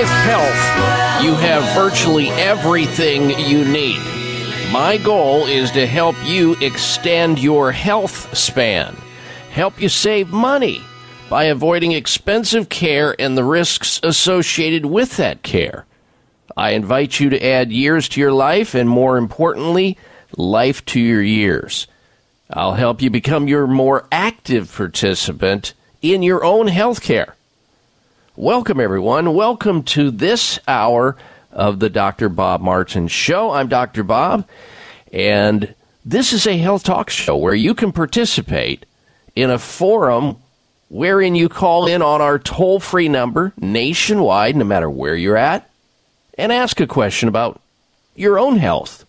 With health, you have virtually everything you need. My goal is to help you extend your health span, help you save money by avoiding expensive care and the risks associated with that care. I invite you to add years to your life and, more importantly, life to your years. I'll help you become your more active participant in your own health care. Welcome, everyone. Welcome to this hour of the Dr. Bob Martin Show. I'm Dr. Bob, and this is a health talk show where you can participate in a forum wherein you call in on our toll free number nationwide, no matter where you're at, and ask a question about your own health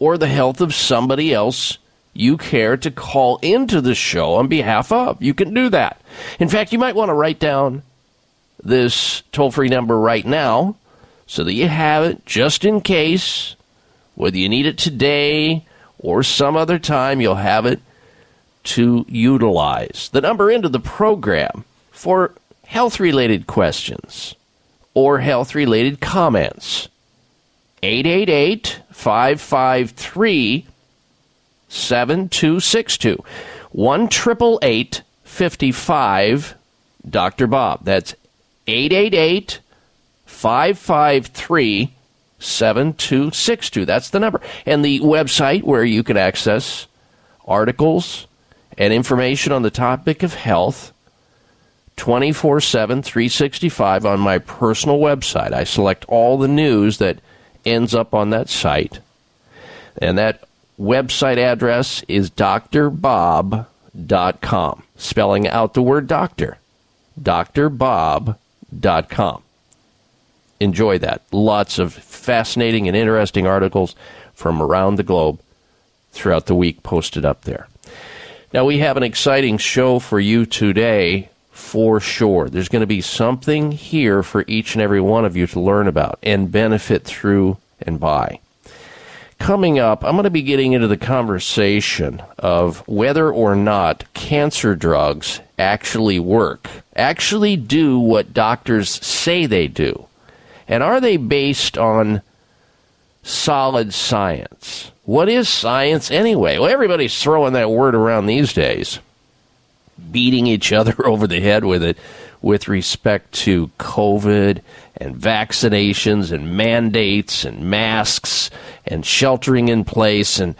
or the health of somebody else you care to call into the show on behalf of. You can do that. In fact, you might want to write down this toll free number right now so that you have it just in case, whether you need it today or some other time, you'll have it to utilize. The number into the program for health related questions or health related comments 888 553 7262 1 55 Dr. Bob. That's 888 553 7262. That's the number. And the website where you can access articles and information on the topic of health 24 7, 365 on my personal website. I select all the news that ends up on that site. And that website address is drbob.com, spelling out the word doctor. drbob.com. Enjoy that. Lots of fascinating and interesting articles from around the globe throughout the week posted up there. Now, we have an exciting show for you today for sure. There's going to be something here for each and every one of you to learn about and benefit through and by. coming up, I'm going to be getting into the conversation of whether or not cancer drugs actually work, actually do what doctors say they do. And are they based on solid science? What is science anyway? Well, everybody's throwing that word around these days, beating each other over the head with it with respect to COVID and vaccinations and mandates and masks and sheltering in place and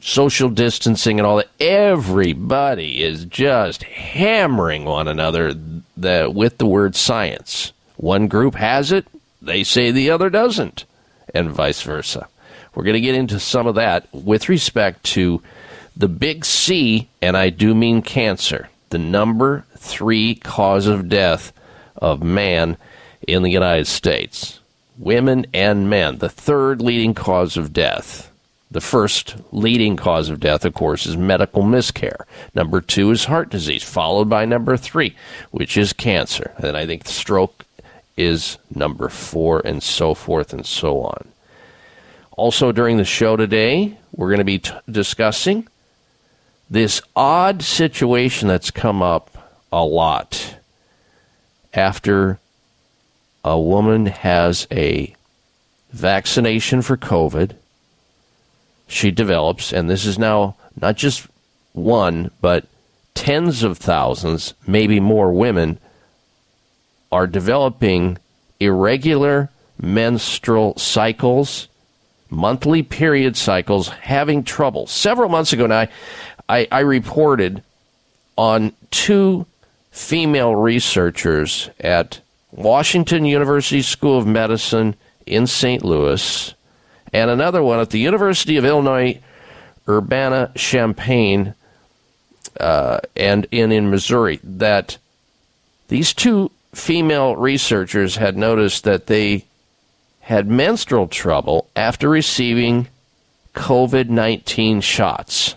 social distancing and all that. Everybody is just hammering one another the, with the word science. One group has it, they say the other doesn't, and vice versa. We're going to get into some of that with respect to the big C, and I do mean cancer, the number three cause of death of man in the United States. Women and men, the third leading cause of death. The first leading cause of death, of course, is medical miscare. Number two is heart disease, followed by number three, which is cancer. And I think stroke is number four, and so forth and so on. Also, during the show today, we're going to be t- discussing this odd situation that's come up a lot after a woman has a vaccination for COVID. She develops, and this is now not just one, but tens of thousands, maybe more women are developing irregular menstrual cycles, monthly period cycles, having trouble. Several months ago now, I, I reported on two female researchers at Washington University School of Medicine in St. Louis and another one at the University of Illinois Urbana Champaign uh, and in, in Missouri that these two female researchers had noticed that they had menstrual trouble after receiving COVID 19 shots.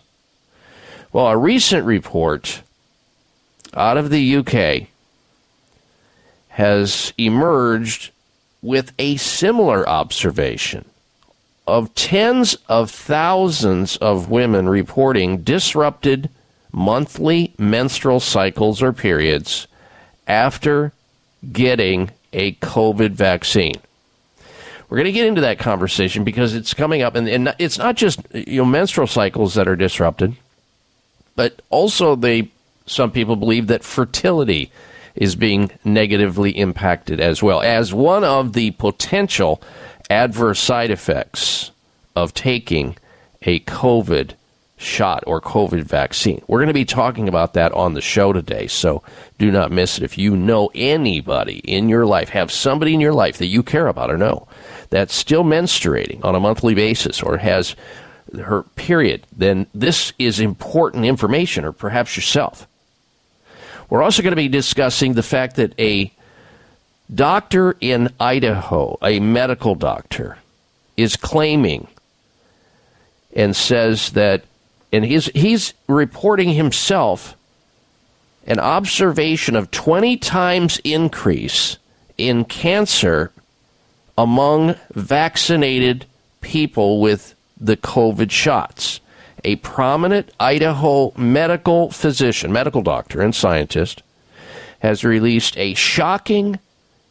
Well, a recent report out of the UK has emerged with a similar observation of tens of thousands of women reporting disrupted monthly menstrual cycles or periods after getting a COVID vaccine. We're going to get into that conversation because it's coming up, and, and it's not just you know menstrual cycles that are disrupted, but also they some people believe that fertility is being negatively impacted as well as one of the potential adverse side effects of taking a COVID shot or COVID vaccine. We're going to be talking about that on the show today, so do not miss it. If you know anybody in your life, have somebody in your life that you care about or know that's still menstruating on a monthly basis or has her period, then this is important information, or perhaps yourself. We're also going to be discussing the fact that a doctor in Idaho, a medical doctor, is claiming and says that, and he's, he's reporting himself an observation of 20 times increase in cancer among vaccinated people with the COVID shots. A prominent Idaho medical physician, medical doctor, and scientist, has released a shocking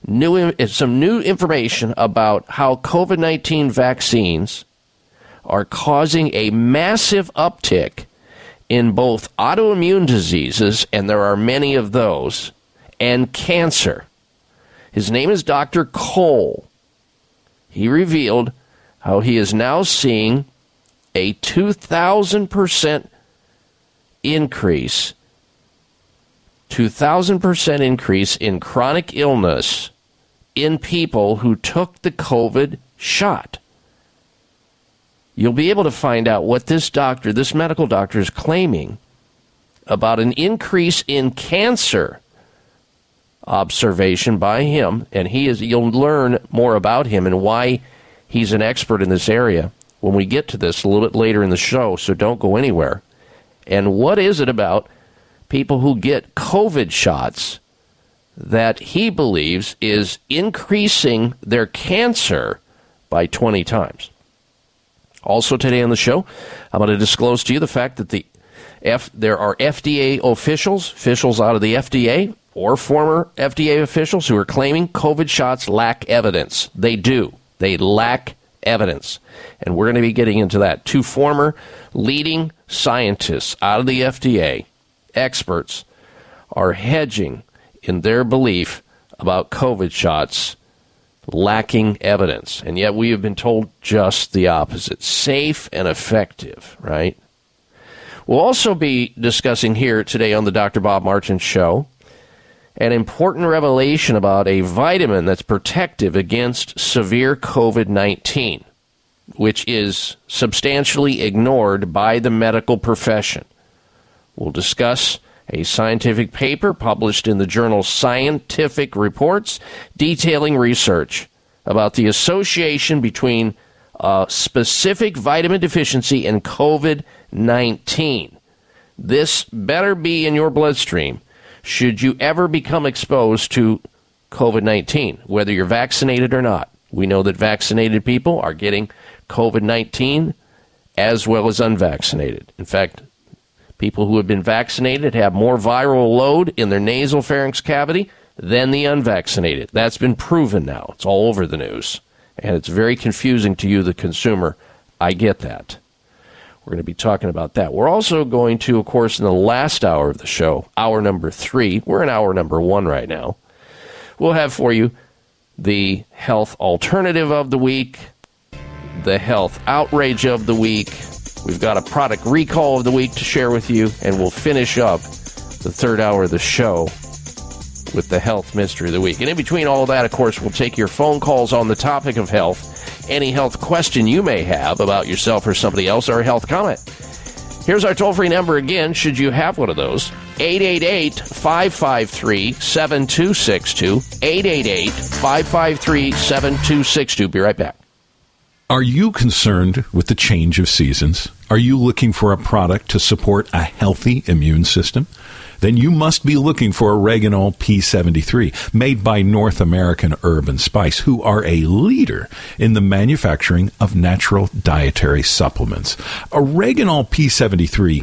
new eh, some new information about how COVID-19 vaccines are causing a massive uptick in both autoimmune diseases and there are many of those and cancer. His name is Dr. Cole. He revealed how he is now seeing a 2,000% increase, 2,000% increase in chronic illness in people who took the COVID shot. You'll be able to find out what this doctor, this medical doctor, is claiming about an increase in cancer observation by him, and he is. You'll learn more about him and why he's an expert in this area when we get to this a little bit later in the show, so don't go anywhere. And what is it about people who get COVID shots that he believes is increasing their cancer by 20 times? Also, today on the show, I'm going to disclose to you the fact that the F, there are FDA officials, officials out of the FDA, or former FDA officials who are claiming COVID shots lack evidence. They do. They lack evidence. And we're going to be getting into that. Two former leading scientists out of the FDA, experts, are hedging in their belief about COVID shots lacking evidence. And yet we have been told just the opposite safe and effective, right? We'll also be discussing here today on the Dr. Bob Martin Show an important revelation about a vitamin that's protective against severe COVID 19, which is substantially ignored by the medical profession. We'll discuss a scientific paper published in the journal Scientific Reports detailing research about the association between a specific vitamin deficiency and COVID 19. This better be in your bloodstream should you ever become exposed to COVID 19, whether you're vaccinated or not. We know that vaccinated people are getting COVID 19 as well as unvaccinated. In fact, people who have been vaccinated have more viral load in their nasal pharynx cavity than the unvaccinated. That's been proven now. It's all over the news. And it's very confusing to you, the consumer. I get that. We're going to be talking about that. We're also going to, of course, in the last hour of the show, hour number three, we're in hour number one right now. We'll have for you the health alternative of the week, the health outrage of the week. We've got a product recall of the week to share with you, and we'll finish up the third hour of the show with the health mystery of the week. And in between all of that, of course, we'll take your phone calls on the topic of health, any health question you may have about yourself or somebody else, or a health comment. Here's our toll free number again, should you have one of those 888 553 7262. 888 553 7262. Be right back. Are you concerned with the change of seasons? Are you looking for a product to support a healthy immune system? Then you must be looking for Oreganol P73, made by North American Herb and Spice, who are a leader in the manufacturing of natural dietary supplements. Oreganol P73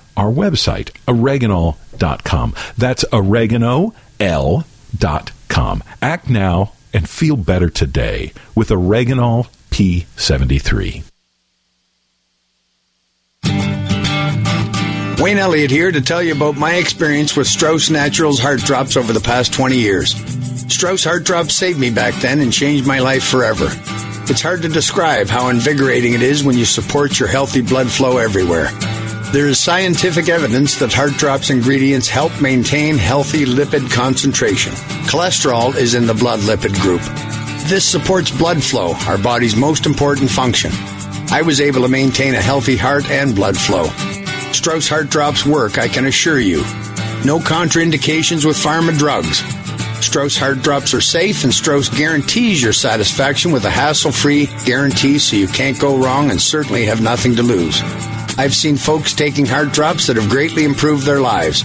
our website, oreganol.com. That's oregano.l.com. Act now and feel better today with Oreganol P73. Wayne Elliott here to tell you about my experience with Strauss Naturals Heart Drops over the past 20 years. Strauss Heart Drops saved me back then and changed my life forever. It's hard to describe how invigorating it is when you support your healthy blood flow everywhere. There is scientific evidence that Heart Drops ingredients help maintain healthy lipid concentration. Cholesterol is in the blood lipid group. This supports blood flow, our body's most important function. I was able to maintain a healthy heart and blood flow. Strauss Heart Drops work, I can assure you. No contraindications with pharma drugs. Strauss Heart Drops are safe, and Strauss guarantees your satisfaction with a hassle free guarantee so you can't go wrong and certainly have nothing to lose. I've seen folks taking heart drops that have greatly improved their lives.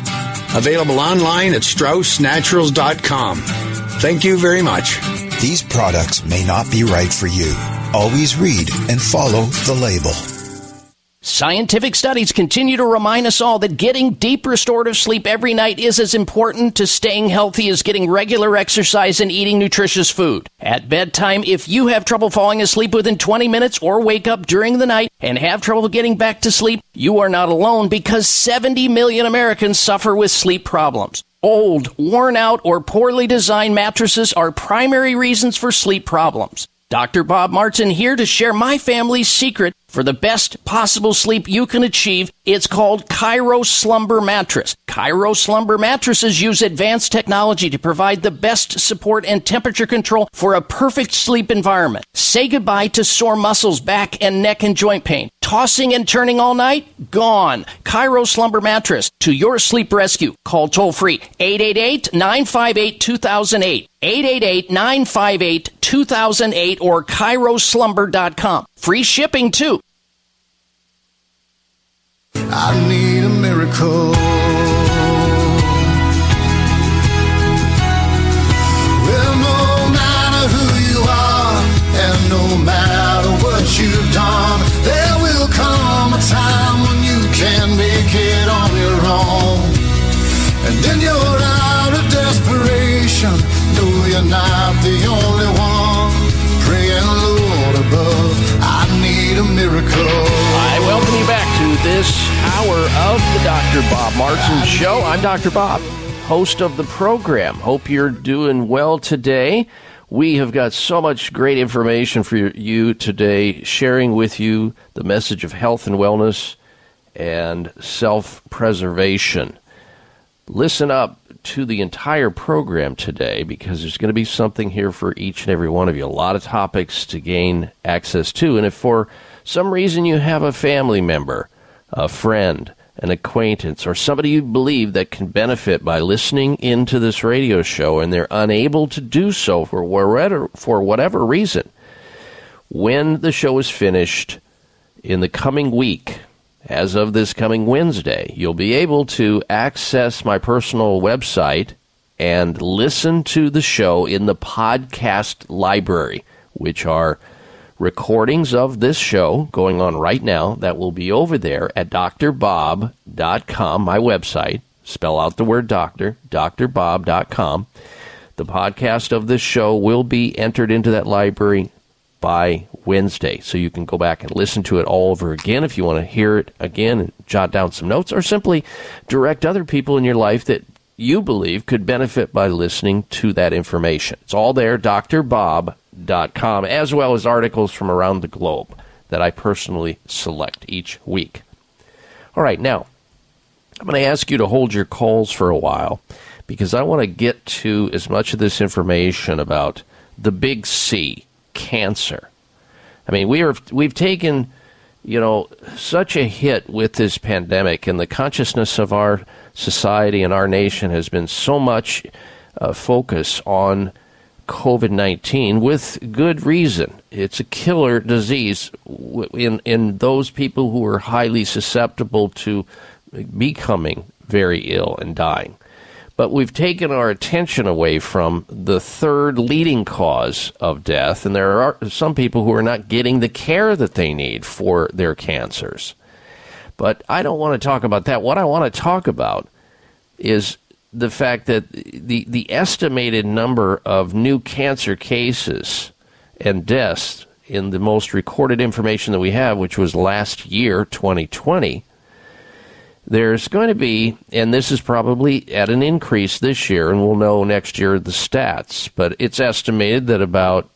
Available online at StraussNaturals.com. Thank you very much. These products may not be right for you. Always read and follow the label. Scientific studies continue to remind us all that getting deep restorative sleep every night is as important to staying healthy as getting regular exercise and eating nutritious food. At bedtime, if you have trouble falling asleep within 20 minutes or wake up during the night and have trouble getting back to sleep, you are not alone because 70 million Americans suffer with sleep problems. Old, worn out, or poorly designed mattresses are primary reasons for sleep problems. Dr. Bob Martin here to share my family's secret For the best possible sleep you can achieve, it's called ChiroSlumber Mattress. ChiroSlumber mattresses use advanced technology to provide the best support and temperature control for a perfect sleep environment. Say goodbye to sore muscles, back and neck and joint pain. Tossing and turning all night? Gone. ChiroSlumber Mattress to your sleep rescue. Call toll free 888 958 2008. 888 958 2008 or ChiroSlumber.com. Free shipping too. I need a miracle. Well, no matter who you are, and no matter what you've done, there will come a time when you can make it on your own. And then you're out of desperation. No, you're not the only one. Praying, Lord above, I need a miracle. This hour of the Dr. Bob Martin Show. I'm Dr. Bob, host of the program. Hope you're doing well today. We have got so much great information for you today, sharing with you the message of health and wellness and self preservation. Listen up to the entire program today because there's going to be something here for each and every one of you. A lot of topics to gain access to. And if for some reason you have a family member, a friend, an acquaintance, or somebody you believe that can benefit by listening into this radio show and they're unable to do so for whatever, for whatever reason, when the show is finished in the coming week, as of this coming Wednesday, you'll be able to access my personal website and listen to the show in the podcast library, which are recordings of this show going on right now that will be over there at drbob.com, my website. Spell out the word doctor, drbob.com. The podcast of this show will be entered into that library by Wednesday. So you can go back and listen to it all over again if you want to hear it again and jot down some notes or simply direct other people in your life that you believe could benefit by listening to that information. It's all there, drbob.com, as well as articles from around the globe that I personally select each week. All right, now, I'm going to ask you to hold your calls for a while because I want to get to as much of this information about the big C, cancer. I mean, we are we've taken, you know, such a hit with this pandemic, and the consciousness of our society and our nation has been so much uh, focus on COVID nineteen with good reason. It's a killer disease in in those people who are highly susceptible to becoming very ill and dying. But we've taken our attention away from the third leading cause of death, and there are some people who are not getting the care that they need for their cancers. But I don't want to talk about that. What I want to talk about is the fact that the, the estimated number of new cancer cases and deaths in the most recorded information that we have, which was last year, 2020, there's going to be, and this is probably at an increase this year, and we'll know next year the stats, but it's estimated that about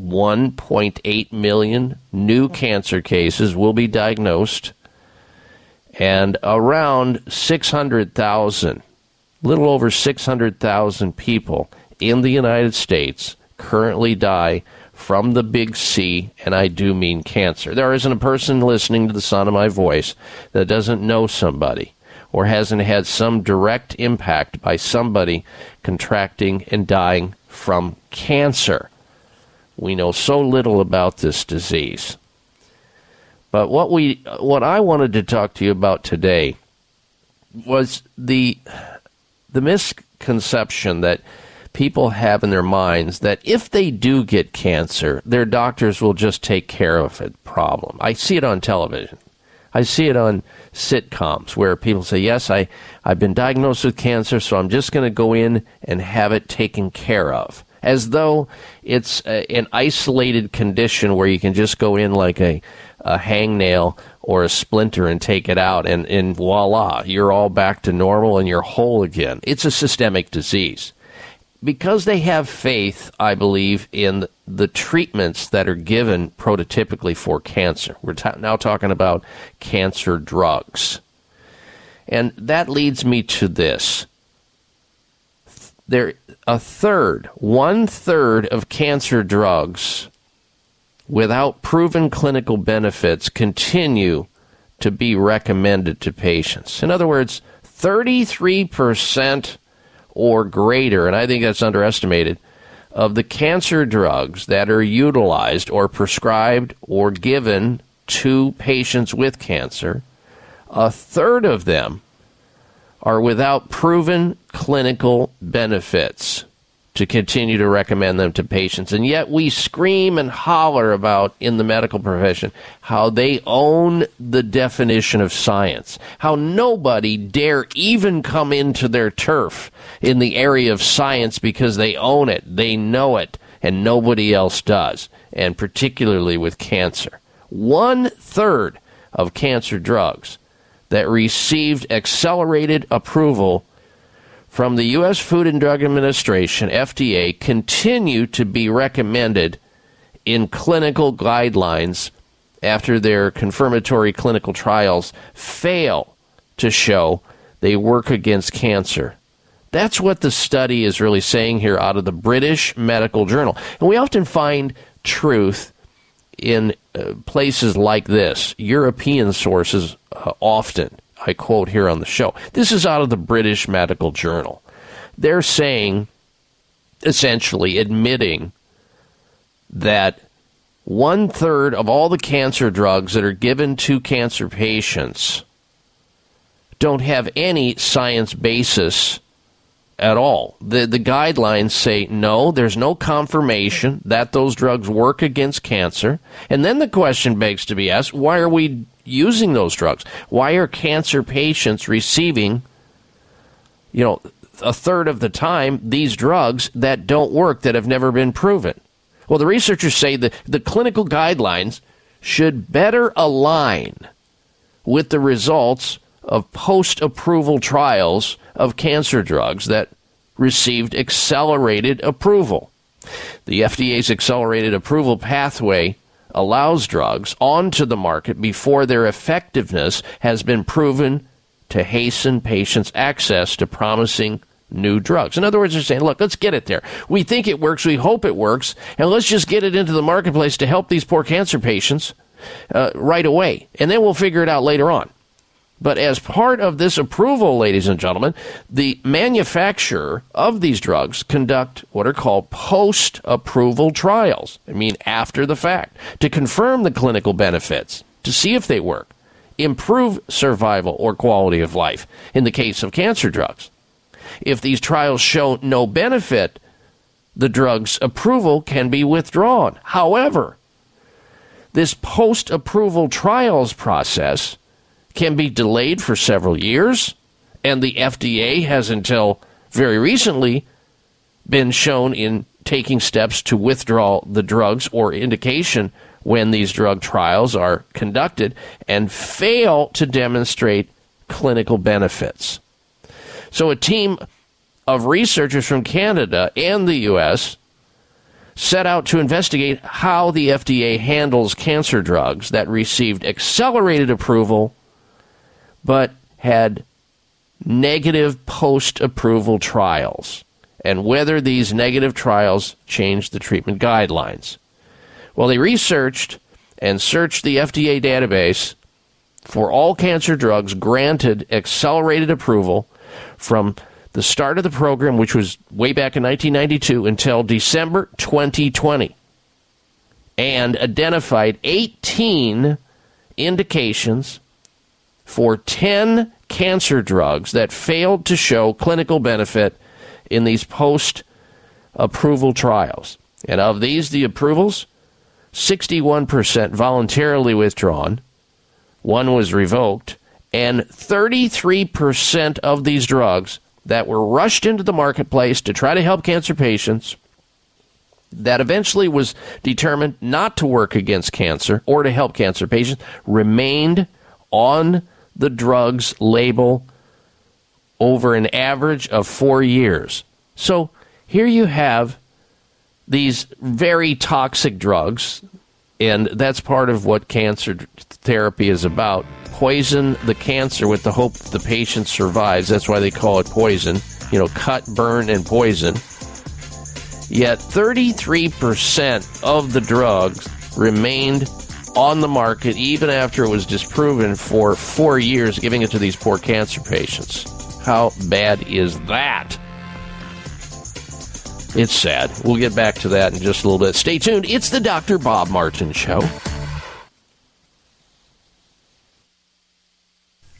1.8 million new cancer cases will be diagnosed, and around 600,000, little over 600,000 people in the United States currently die from the big C, and I do mean cancer. There isn't a person listening to the sound of my voice that doesn't know somebody or hasn't had some direct impact by somebody contracting and dying from cancer. We know so little about this disease. But what we what I wanted to talk to you about today was the the misconception that people have in their minds that if they do get cancer, their doctors will just take care of it problem. I see it on television. I see it on sitcoms where people say, Yes, I, I've been diagnosed with cancer, so I'm just going to go in and have it taken care of. As though it's a, an isolated condition where you can just go in like a, a hangnail or a splinter and take it out, and, and voila, you're all back to normal and you're whole again. It's a systemic disease because they have faith, I believe, in the treatments that are given prototypically for cancer. We're now talking about cancer drugs. And that leads me to this. There, a third, one third of cancer drugs without proven clinical benefits continue to be recommended to patients. In other words, 33% or greater, and I think that's underestimated, of the cancer drugs that are utilized or prescribed or given to patients with cancer, a third of them are without proven clinical benefits to continue to recommend them to patients. And yet we scream and holler about in the medical profession how they own the definition of science, how nobody dare even come into their turf in the area of science because they own it, they know it, and nobody else does, and particularly with cancer. One third of cancer drugs that received accelerated approval from the U.S. Food and Drug Administration, FDA, continue to be recommended in clinical guidelines after their confirmatory clinical trials fail to show they work against cancer. That's what the study is really saying here out of the British Medical Journal. And we often find truth in uh, places like this, European sources uh, often. I quote here on the show. This is out of the British Medical Journal. They're saying, essentially admitting, that one third of all the cancer drugs that are given to cancer patients don't have any science basis at all. The the guidelines say no, there's no confirmation that those drugs work against cancer. And then the question begs to be asked, why are we using those drugs? Why are cancer patients receiving you know a third of the time these drugs that don't work that have never been proven? Well, the researchers say that the clinical guidelines should better align with the results of post approval trials of cancer drugs that received accelerated approval. The FDA's accelerated approval pathway allows drugs onto the market before their effectiveness has been proven to hasten patients' access to promising new drugs. In other words, they're saying, look, let's get it there. We think it works, we hope it works, and let's just get it into the marketplace to help these poor cancer patients uh, right away. And then we'll figure it out later on. But as part of this approval, ladies and gentlemen, the manufacturer of these drugs conduct what are called post approval trials. I mean, after the fact, to confirm the clinical benefits, to see if they work, improve survival or quality of life in the case of cancer drugs. If these trials show no benefit, the drug's approval can be withdrawn. However, this post approval trials process can be delayed for several years, and the FDA has until very recently been shown in taking steps to withdraw the drugs or indication when these drug trials are conducted and fail to demonstrate clinical benefits. So, a team of researchers from Canada and the U.S. set out to investigate how the FDA handles cancer drugs that received accelerated approval but had negative post approval trials and whether these negative trials changed the treatment guidelines. Well, they researched and searched the FDA database for all cancer drugs granted accelerated approval from the start of the program, which was way back in 1992, until December 2020, and identified 18 indications for 10 cancer drugs that failed to show clinical benefit in these post approval trials. And of these, the approvals, 61% voluntarily withdrawn, one was revoked, and 33% of these drugs that were rushed into the marketplace to try to help cancer patients that eventually was determined not to work against cancer or to help cancer patients remained on the drug's label over an average of four years. So Here you have these very toxic drugs, and that's part of what cancer therapy is about. Poison the cancer with the hope the patient survives. That's why they call it poison. You know, cut, burn, and poison. Yet 33% of the drugs remained on the market even after it was disproven for four years, giving it to these poor cancer patients. How bad is that? It's sad. We'll get back to that in just a little bit. Stay tuned. It's the Dr. Bob Martin Show.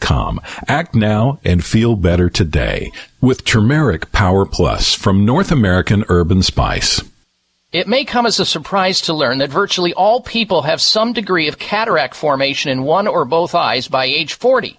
com. Act now and feel better today with Turmeric Power Plus from North American Herb and Spice. It may come as a surprise to learn that virtually all people have some degree of cataract formation in one or both eyes by age 40.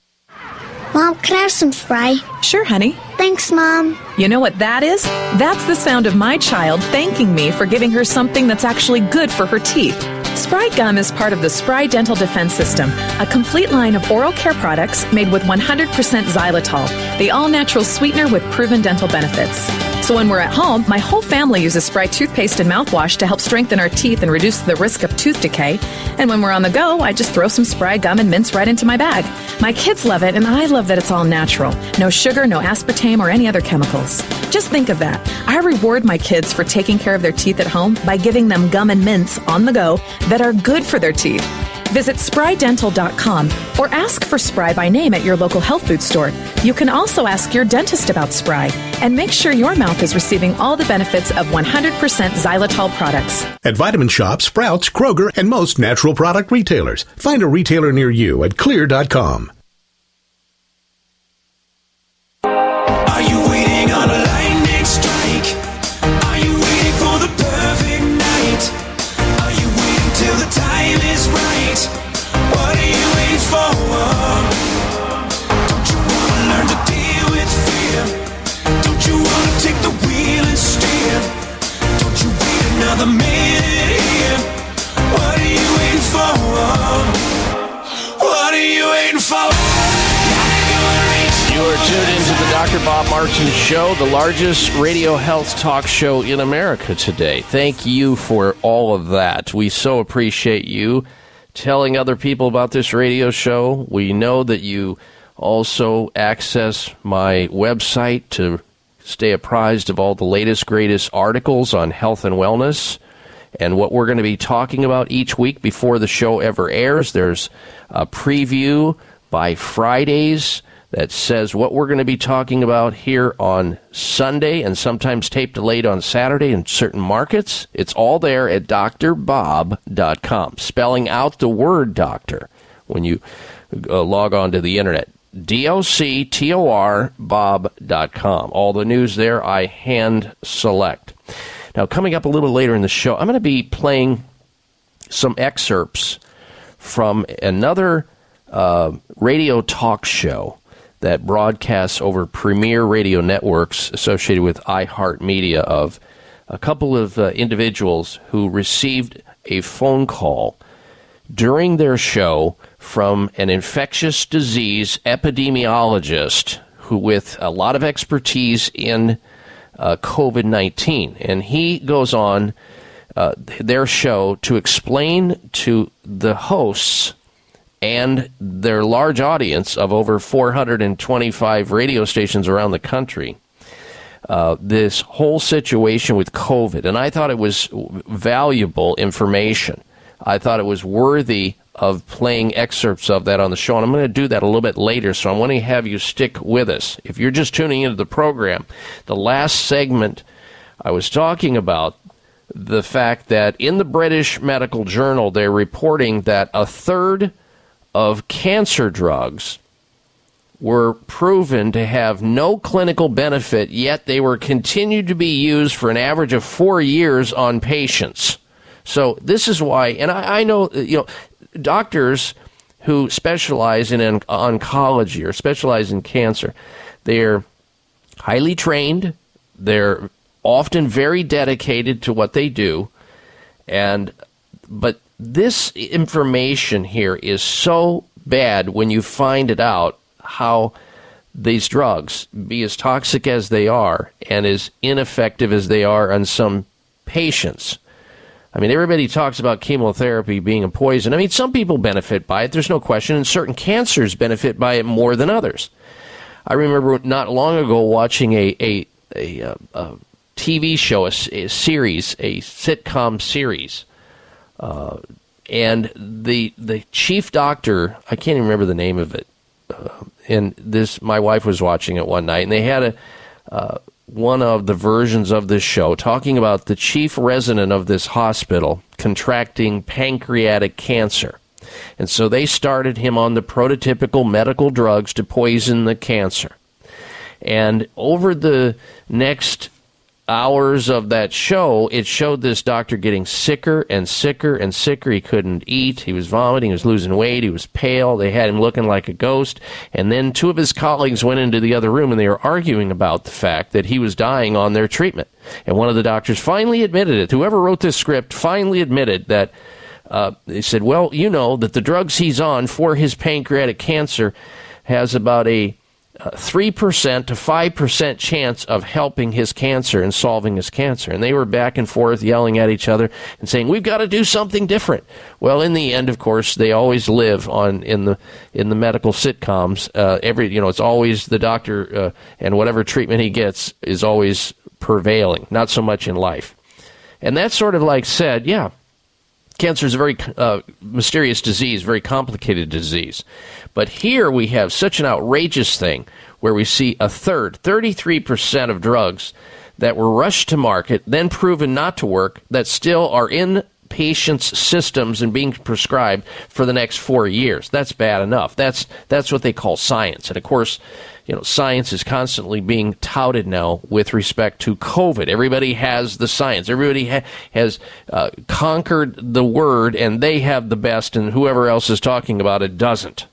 Mom, can I have some spray? Sure, honey. Thanks, Mom. You know what that is? That's the sound of my child thanking me for giving her something that's actually good for her teeth. Spry Gum is part of the Spry Dental Defense System, a complete line of oral care products made with 100% xylitol, the all natural sweetener with proven dental benefits. So when we're at home, my whole family uses Spry toothpaste and mouthwash to help strengthen our teeth and reduce the risk of tooth decay. And when we're on the go, I just throw some Spry gum and mints right into my bag. My kids love it, and I love that it's all natural. No sugar, no aspartame, or any other chemicals. Just think of that. I reward my kids for taking care of their teeth at home by giving them gum and mints on the go that are good for their teeth. Visit sprydental.com or ask for Spry by name at your local health food store. You can also ask your dentist about Spry and make sure your mouth is receiving all the benefits of 100% xylitol products. At Vitamin Shoppe, Sprouts, Kroger, and most natural product retailers. Find a retailer near you at Xlear.com. Dr. Bob Martin Show, the largest radio health talk show in America today. Thank you for all of that. We so appreciate you telling other people about this radio show. We know that you also access my website to stay apprised of all the latest, greatest articles on health and wellness and what we're going to be talking about each week before the show ever airs. There's a preview by Fridays that says what we're going to be talking about here on Sunday and sometimes tape delayed on Saturday in certain markets. It's all there at drbob.com, spelling out the word doctor when you uh, log on to the internet. D-O-C-T-O-R Bob.com. All the news there I hand select. Now, coming up a little later in the show, I'm going to be playing some excerpts from another uh, radio talk show that broadcasts over Premiere Radio Networks associated with iHeartMedia of a couple of uh, individuals who received a phone call during their show from an infectious disease epidemiologist who with a lot of expertise in uh, COVID 19. And he goes on uh, their show to explain to the hosts and their large audience of over 425 radio stations around the country. Uh, this whole situation with COVID, and I thought it was valuable information. I thought it was worthy of playing excerpts of that on the show, and I'm going to do that a little bit later. So I want to have you stick with us. If you're just tuning into the program, the last segment I was talking about the fact that in the British Medical Journal, they're reporting that a third of cancer drugs were proven to have no clinical benefit, yet they were continued to be used for an average of four years on patients. So this is why, and I, I know, uh, you know, doctors who specialize in uh, oncology or specialize in cancer, they're highly trained, they're often very dedicated to what they do, and but this information here is so bad when you find it out how these drugs, be as toxic as they are and as ineffective as they are on some patients. I mean, everybody talks about chemotherapy being a poison. I mean, some people benefit by it, there's no question, and certain cancers benefit by it more than others. I remember not long ago watching a, a, a, uh, a, a TV show, a, a, series, a sitcom series. Uh, and the the chief doctor, I can't even remember the name of it, uh, and this my wife was watching it one night, and they had a uh, one of the versions of this show talking about the chief resident of this hospital contracting pancreatic cancer. And so they started him on the prototypical medical drugs to poison the cancer. And over the next hours of that show, it showed this doctor getting sicker and sicker and sicker. He couldn't eat. He was vomiting. He was losing weight. He was pale. They had him looking like a ghost. And then two of his colleagues went into the other room and they were arguing about the fact that he was dying on their treatment. And one of the doctors finally admitted it. Whoever wrote this script finally admitted that. Uh, they said, well, you know that the drugs he's on for his pancreatic cancer has about a 3% to 5% chance of helping his cancer and solving his cancer. And they were back and forth yelling at each other and saying, we've got to do something different. Well, in the end, of course, they always live on in the in the medical sitcoms. Uh, every you know, it's always the doctor uh, and whatever treatment he gets is always prevailing. Not so much in life. And that's sort of like said, yeah, cancer is a very uh, mysterious disease, very complicated disease. But here we have such an outrageous thing where we see a third, 33% of drugs that were rushed to market, then proven not to work, that still are in patients' systems and being prescribed for the next four years. That's bad enough. That's that's what they call science. And of course, you know, science is constantly being touted now with respect to COVID. Everybody has the science. Everybody ha- has uh, conquered the word, and they have the best, and whoever else is talking about it doesn't.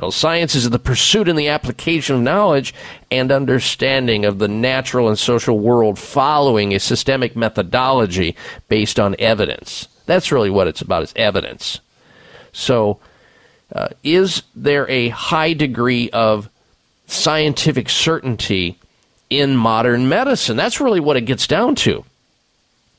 Well, science is the pursuit and the application of knowledge and understanding of the natural and social world following a systemic methodology based on evidence. That's really what it's about, is evidence. So, uh, is there a high degree of scientific certainty in modern medicine? That's really what it gets down to.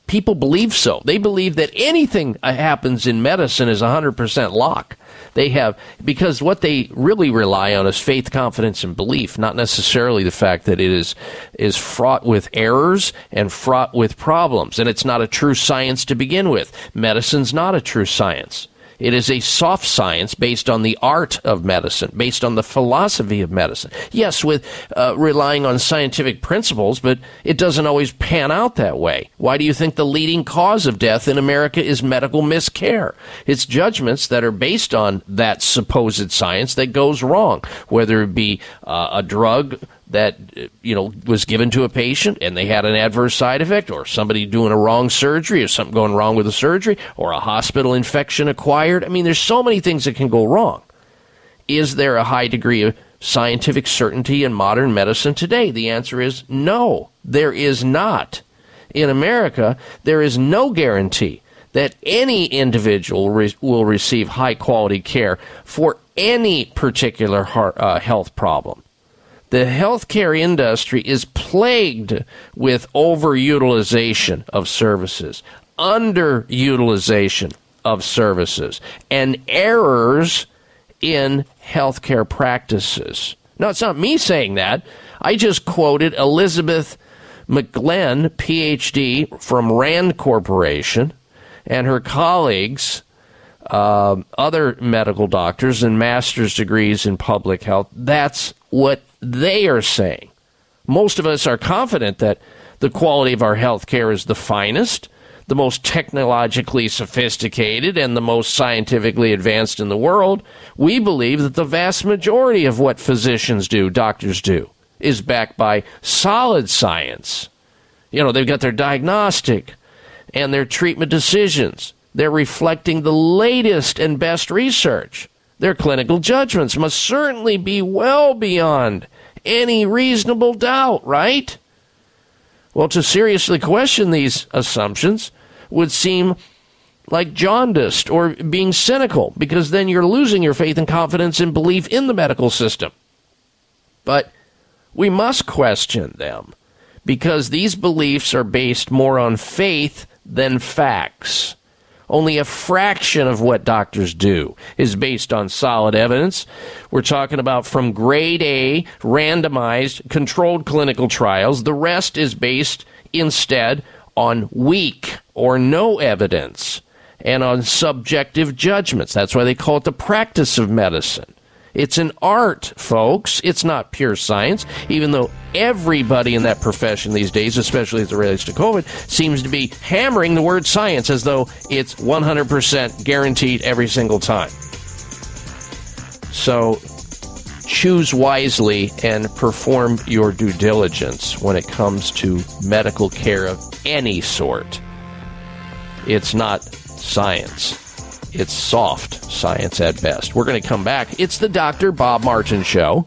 People believe so. They believe that anything happens in medicine is 100% lock. They have, because what they really rely on is faith, confidence, and belief, not necessarily the fact that it is, is fraught with errors and fraught with problems. And it's not a true science to begin with. Medicine's not a true science. It is a soft science based on the art of medicine, based on the philosophy of medicine. Yes, with uh, relying on scientific principles, but it doesn't always pan out that way. Why do you think the leading cause of death in America is medical miscare? It's judgments that are based on that supposed science that goes wrong, whether it be uh, a drug that you know was given to a patient and they had an adverse side effect or somebody doing a wrong surgery or something going wrong with the surgery or a hospital infection acquired. I mean there's so many things that can go wrong. Is there a high degree of scientific certainty in modern medicine today? The answer is no there is not. In america there is no guarantee that any individual re- will receive high quality care for any particular heart, uh, health problem the healthcare industry is plagued with overutilization of services, underutilization of services, and errors in healthcare practices. Now, it's not me saying that. I just quoted Elizabeth McGlynn, PhD from RAND Corporation, and her colleagues uh, other medical doctors and master's degrees in public health. That's what they are saying. Most of us are confident that the quality of our health care is the finest, the most technologically sophisticated, and the most scientifically advanced in the world. We believe that the vast majority of what physicians do, doctors do, is backed by solid science. You know, they've got their diagnostic and their treatment decisions. They're reflecting the latest and best research. Their clinical judgments must certainly be well beyond any reasonable doubt, right? Well, to seriously question these assumptions would seem like jaundiced or being cynical because then you're losing your faith and confidence and belief in the medical system. But we must question them because these beliefs are based more on faith than facts. Only a fraction of what doctors do is based on solid evidence. We're talking about from grade A, randomized, controlled clinical trials. The rest is based instead on weak or no evidence and on subjective judgments. That's why they call it the practice of medicine. It's an art, folks. It's not pure science, even though everybody in that profession these days, especially as it relates to COVID, seems to be hammering the word science as though it's 100% guaranteed every single time. So choose wisely and perform your due diligence when it comes to medical care of any sort. It's not science. It's soft science at best. We're going to come back. It's the Dr. Bob Martin Show.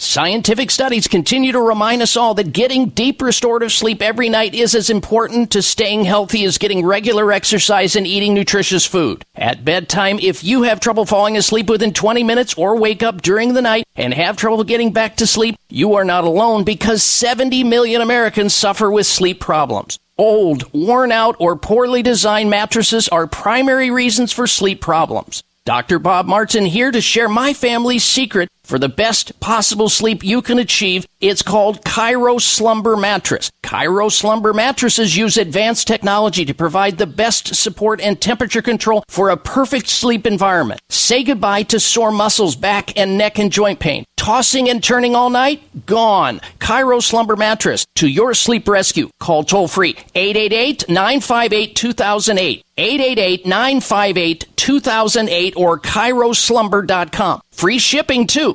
Scientific studies continue to remind us all that getting deep restorative sleep every night is as important to staying healthy as getting regular exercise and eating nutritious food. At bedtime, if you have trouble falling asleep within 20 minutes or wake up during the night and have trouble getting back to sleep, you are not alone because 70 million Americans suffer with sleep problems. Old, worn out, or poorly designed mattresses are primary reasons for sleep problems. Dr. Bob Martin here to share my family's secret for the best possible sleep you can achieve. It's called ChiroSlumber Mattress. ChiroSlumber mattresses use advanced technology to provide the best support and temperature control for a perfect sleep environment. Say goodbye to sore muscles, back and neck and joint pain. Tossing and turning all night? Gone. ChiroSlumber Mattress to your sleep rescue. Call toll free 888 958 2008. 888 958 2008 or ChiroSlumber.com. Free shipping too.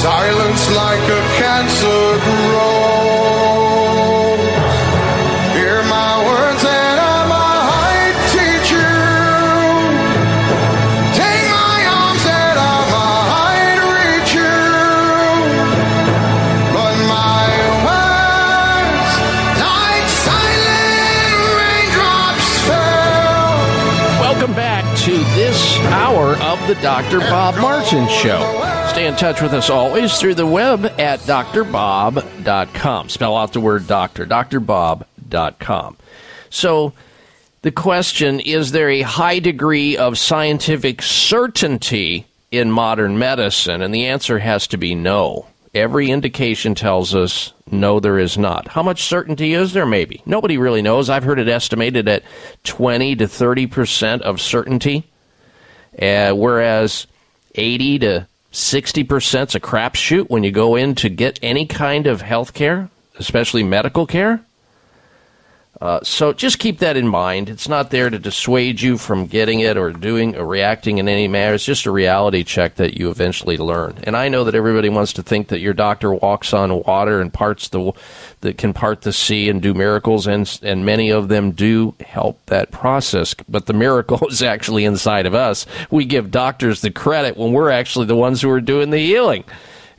Silence like a cancer grows. Hear my words and I might teach you. Take my arms and I might reach you. But my words, like silent raindrops fell. Welcome back to this hour of the Dr. Bob Martin Show. Stay in touch with us always through the web at drbob.com. Spell out the word doctor, drbob.com. So, the question is there a high degree of scientific certainty in modern medicine? And the answer has to be no. Every indication tells us no, there is not. How much certainty is there? Maybe. Nobody really knows. I've heard it estimated at 20 to 30% of certainty, uh, whereas 80 to 60% is a crapshoot when you go in to get any kind of health care, especially medical care. Uh, so just keep that in mind. It's not there to dissuade you from getting it or doing or reacting in any manner. It's just a reality check that you eventually learn. And I know that everybody wants to think that your doctor walks on water and parts the that can part the sea and do miracles, and and many of them do help that process. But the miracle is actually inside of us. We give doctors the credit when we're actually the ones who are doing the healing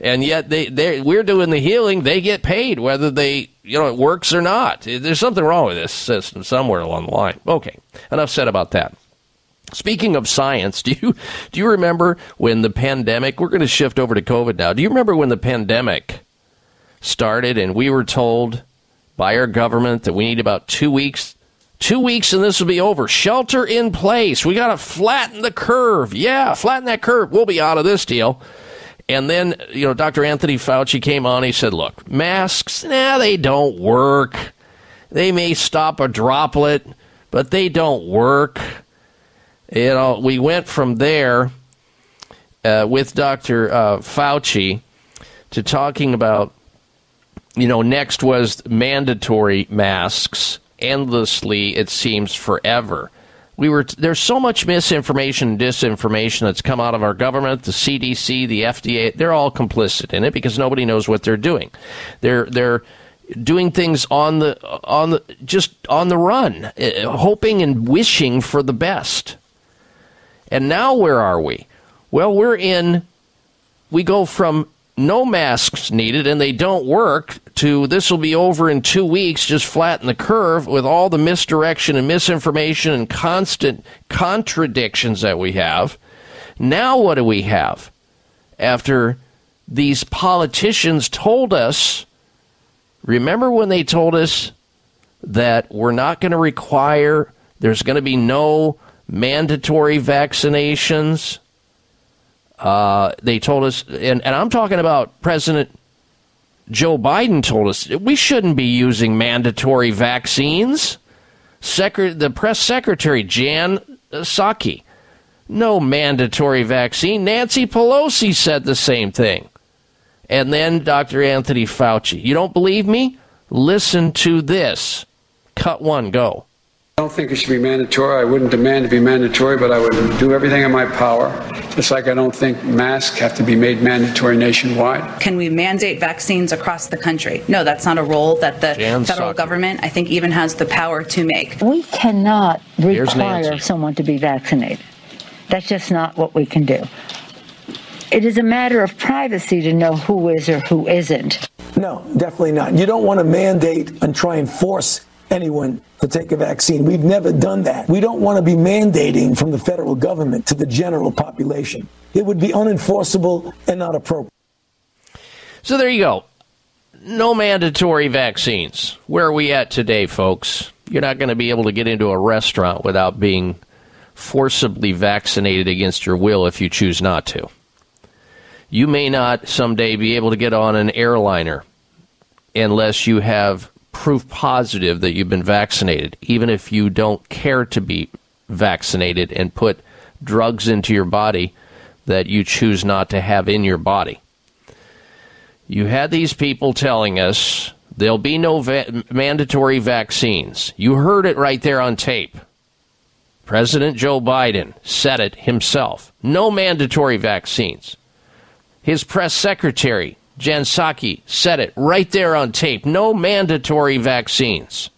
and yet they they we're doing the healing. They get paid whether they you know it works or not. There's something wrong with this system somewhere along the line. Okay, enough said about that. Speaking of science, do you do you remember when the pandemic? We're going to shift over to COVID now. Do you remember when the pandemic started and we were told by our government that we need about two weeks Two weeks and this will be over. Shelter in place. We got to flatten the curve. Yeah, flatten that curve. We'll be out of this deal. And then, you know, Dr. Anthony Fauci came on. He said, look, masks, nah, they don't work. They may stop a droplet, but they don't work. You know, we went from there uh, with Dr. Uh, Fauci to talking about, you know, next was mandatory masks endlessly, it seems, forever we were there's so much misinformation and disinformation that's come out of our government, the CDC, the FDA. They're all complicit in it because nobody knows what they're doing. They're they're doing things on the on the just on the run, uh, hoping and wishing for the best. And now where are we? Well, we're in. We go from no masks needed and they don't work to this will be over in two weeks, just flatten the curve with all the misdirection and misinformation and constant contradictions that we have. Now, what do we have? After these politicians told us, remember when they told us that we're not going to require, there's going to be no mandatory vaccinations? Uh, they told us, and, and I'm talking about President Joe Biden told us we shouldn't be using mandatory vaccines. Secret, the press secretary, Jen Psaki, no mandatory vaccine. Nancy Pelosi said the same thing. And then Dr. Anthony Fauci. You don't believe me? Listen to this. Cut one, go. I don't think it should be mandatory. I wouldn't demand to be mandatory, but I would do everything in my power. Just like I don't think masks have to be made mandatory nationwide. Can we mandate vaccines across the country? No, that's not a role that the Jan federal Psaki. government, I think, even has the power to make. We cannot require someone to be vaccinated. That's just not what we can do. it is a matter of privacy to know who is or who isn't. No, definitely not. You don't want to mandate and try and force anyone to take a vaccine. We've never done that. We don't want to be mandating from the federal government to the general population. It would be unenforceable and not appropriate. So there you go. No mandatory vaccines. Where are we at today, folks? You're not going to be able to get into a restaurant without being forcibly vaccinated against your will if you choose not to. You may not someday be able to get on an airliner unless you have proof positive that you've been vaccinated, even if you don't care to be vaccinated and put drugs into your body that you choose not to have in your body. You had these people telling us there'll be no va- mandatory vaccines. You heard it right there on tape. President Joe Biden said it himself. No mandatory vaccines. His press secretary, Jen Psaki, said it right there on tape. No mandatory vaccines.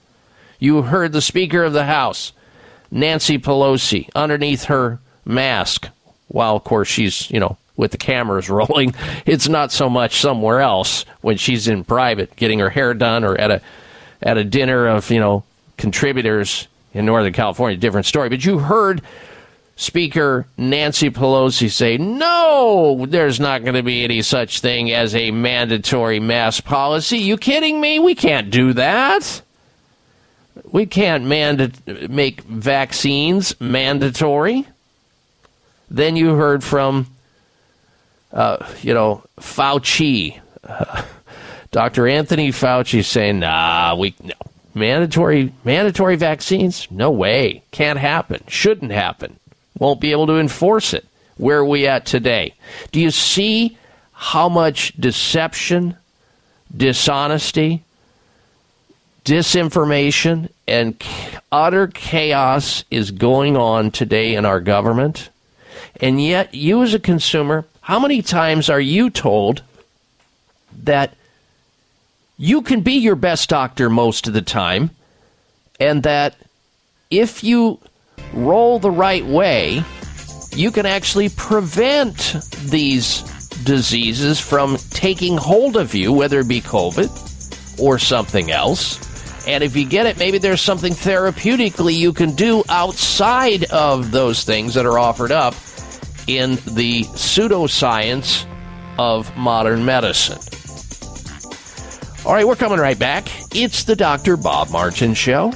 You heard the Speaker of the House, Nancy Pelosi, underneath her mask, while, of course, she's, you know, with the cameras rolling. It's not so much somewhere else when she's in private getting her hair done or at a at a dinner of, you know, contributors in Northern California, different story. But you heard Speaker Nancy Pelosi say, no, there's not going to be any such thing as a mandatory mask policy. You kidding me? We can't do that. We can't manda- make vaccines mandatory. Then you heard from, uh, you know, Fauci, uh, Dr. Anthony Fauci saying, nah, we, no, mandatory, mandatory vaccines? No way. Can't happen. Shouldn't happen won't be able to enforce it. Where are we at today? Do you see how much deception, dishonesty, disinformation, and utter chaos is going on today in our government? And yet, you as a consumer, how many times are you told that you can be your best doctor most of the time, and that if you roll the right way, you can actually prevent these diseases from taking hold of you, whether it be COVID or something else. And if you get it, maybe there's something therapeutically you can do outside of those things that are offered up in the pseudoscience of modern medicine. All right, we're coming right back. It's the Dr. Bob Martin Show.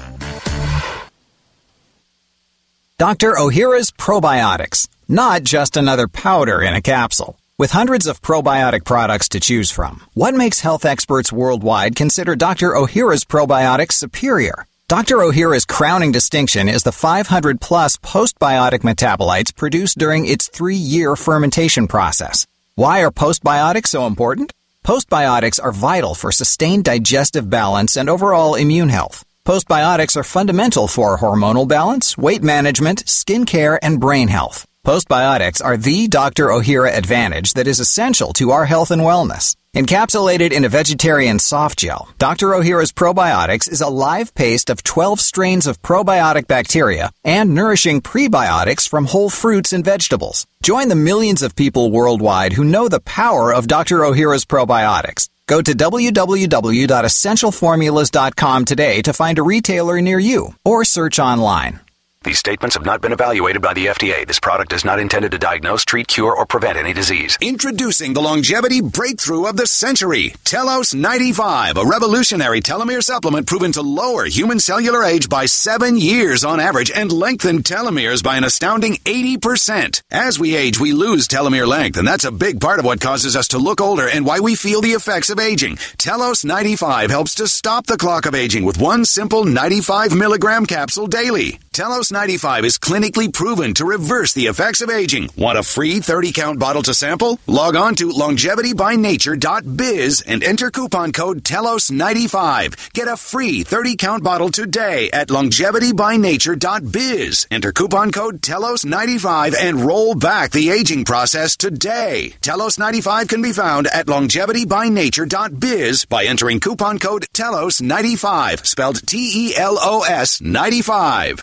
Dr. Ohhira's Probiotics, not just another powder in a capsule. With hundreds of probiotic products to choose from, what makes health experts worldwide consider Dr. Ohhira's probiotics superior? Dr. Ohhira's crowning distinction is the 500 plus postbiotic metabolites produced during its three year fermentation process. Why are postbiotics so important? Postbiotics are vital for sustained digestive balance and overall immune health. Postbiotics are fundamental for hormonal balance, weight management, skin care, and brain health. Postbiotics are the Dr. Ohhira advantage that is essential to our health and wellness. Encapsulated in a vegetarian soft gel, Dr. Ohhira's Probiotics is a live paste of 12 strains of probiotic bacteria and nourishing prebiotics from whole fruits and vegetables. Join the millions of people worldwide who know the power of Dr. Ohhira's probiotics. Go to www.essentialformulas.com today to find a retailer near you or search online. These statements have not been evaluated by the FDA. This product is not intended to diagnose, treat, cure, or prevent any disease. Introducing the longevity breakthrough of the century, Telos 95, a revolutionary telomere supplement proven to lower human cellular age by seven years on average and lengthen telomeres by an astounding 80%. As we age, we lose telomere length, and that's a big part of what causes us to look older and why we feel the effects of aging. Telos 95 helps to stop the clock of aging with one simple 95 milligram capsule daily. Telos 95 is clinically proven to reverse the effects of aging. Want a free 30 count bottle to sample? Log on to longevitybynature.biz and enter coupon code TELOS95. Get a free 30 count bottle today at longevitybynature.biz. Enter coupon code TELOS95 and roll back the aging process today. Telos 95 can be found at longevitybynature.biz by entering coupon code TELOS95, spelled T E L O S 95.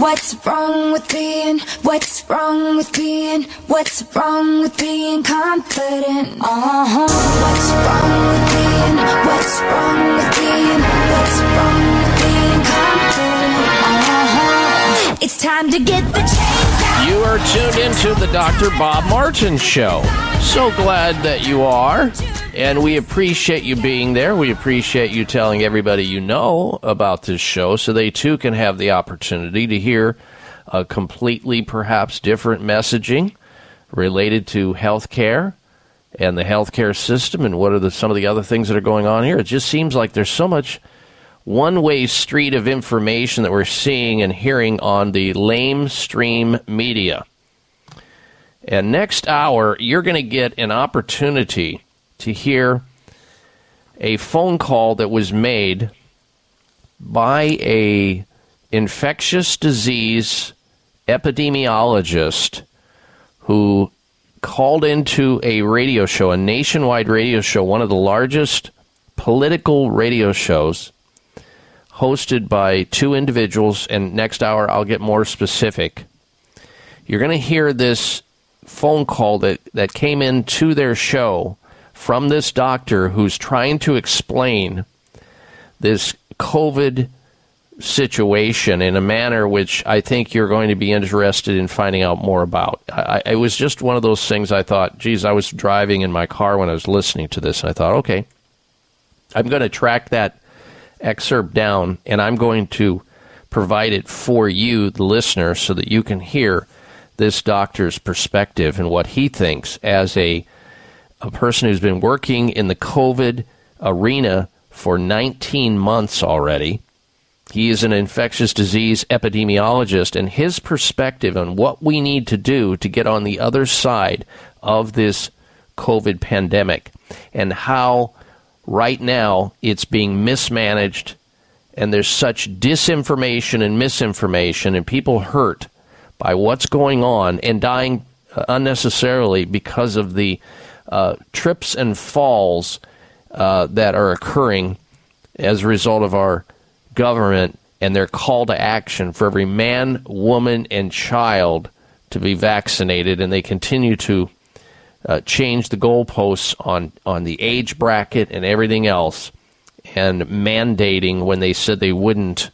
What's wrong with being? What's wrong with being? What's wrong with being confident? Uh-huh. What's wrong with being? What's wrong with being? What's wrong with being confident? Uh-huh. It's time to get the out. You are tuned into the Dr. Bob Martin Show. So glad that you are. And we appreciate you being there. We appreciate you telling everybody you know about this show so they too can have the opportunity to hear a completely, perhaps different messaging related to healthcare and the healthcare system and what are the, some of the other things that are going on here. It just seems like there's so much one way street of information that we're seeing and hearing on the lamestream media. And next hour, you're going to get an opportunity to hear a phone call that was made by a infectious disease epidemiologist who called into a radio show, a nationwide radio show, one of the largest political radio shows, hosted by two individuals. And next hour, I'll get more specific. You're going to hear this phone call that, that came in to their show from this doctor who's trying to explain this COVID situation in a manner which I think you're going to be interested in finding out more about. I, it was just one of those things I thought, geez, I was driving in my car when I was listening to this, and I thought, okay, I'm going to track that excerpt down and I'm going to provide it for you, the listener, so that you can hear this doctor's perspective and what he thinks as a a person who's been working in the COVID arena for 19 months already. He is an infectious disease epidemiologist, and his perspective on what we need to do to get on the other side of this COVID pandemic and how right now it's being mismanaged and there's such disinformation and misinformation and people hurt by what's going on and dying uh, unnecessarily because of the uh, trips and falls uh, that are occurring as a result of our government and their call to action for every man, woman, and child to be vaccinated, and they continue to uh, change the goalposts on on the age bracket and everything else, and mandating when they said they wouldn't.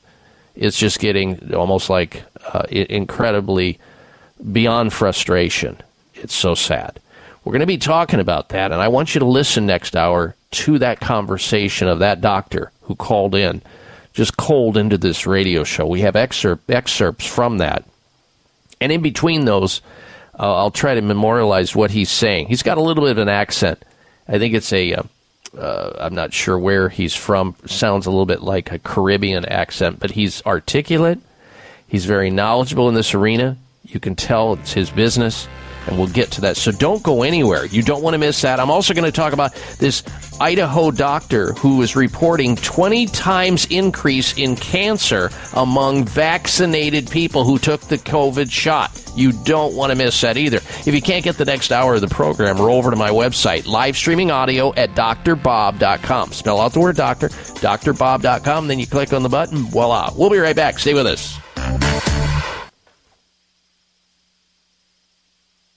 It's just getting almost like uh, incredibly beyond frustration. It's so sad. We're going to be talking about that, and I want you to listen next hour to that conversation of that doctor who called in, just cold into this radio show. We have excerpt, excerpts from that. And in between those, uh, I'll try to memorialize what he's saying. He's got a little bit of an accent. I think it's a. Uh, uh, I'm not sure where he's from. Sounds a little bit like a Caribbean accent, but he's articulate. He's very knowledgeable in this arena. You can tell it's his business and we'll get to that. So don't go anywhere. You don't want to miss that. I'm also going to talk about this Idaho doctor who is reporting 20 times increase in cancer among vaccinated people who took the COVID shot. You don't want to miss that either. If you can't get the next hour of the program, roll over to my website, live streaming audio at drbob.com. Spell out the word doctor, drbob.com, then you click on the button, voila. We'll be right back. Stay with us.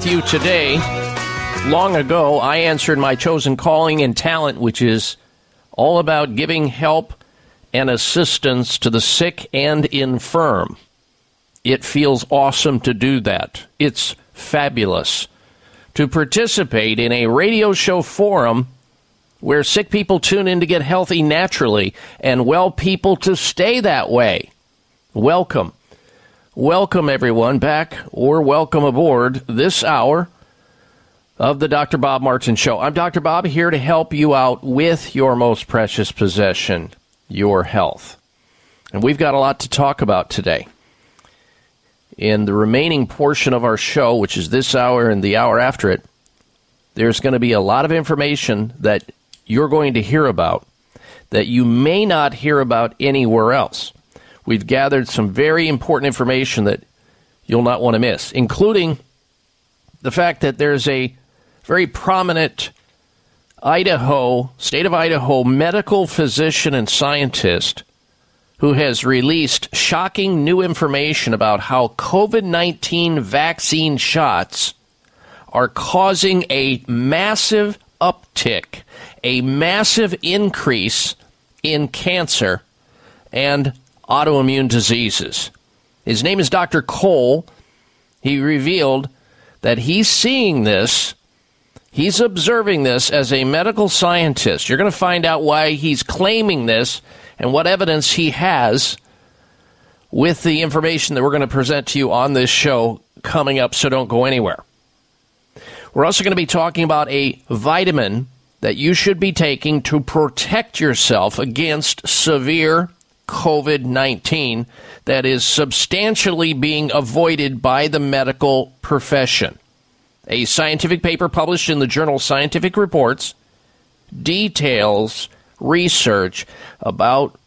With you today. Long ago, I answered my chosen calling and talent, which is all about giving help and assistance to the sick and infirm. It feels awesome to do that. It's fabulous. To participate in a radio show forum where sick people tune in to get healthy naturally and well people to stay that way. Welcome. Welcome, everyone, back or welcome aboard this hour of the Dr. Bob Martin Show. I'm Dr. Bob here to help you out with your most precious possession, your health. And we've got a lot to talk about today. In the remaining portion of our show, which is this hour and the hour after it, there's going to be a lot of information that you're going to hear about that you may not hear about anywhere else. We've gathered some very important information that you'll not want to miss, including the fact that there's a very prominent Idaho, state of Idaho medical physician and scientist who has released shocking new information about how COVID 19 vaccine shots are causing a massive uptick, a massive increase in cancer and autoimmune diseases. His name is Dr. Cole. He revealed that he's seeing this, he's observing this as a medical scientist. You're going to find out why he's claiming this and what evidence he has with the information that we're going to present to you on this show coming up, so don't go anywhere. We're also going to be talking about a vitamin that you should be taking to protect yourself against severe COVID 19 that is substantially being avoided by the medical profession. A scientific paper published in the journal Scientific Reports details research about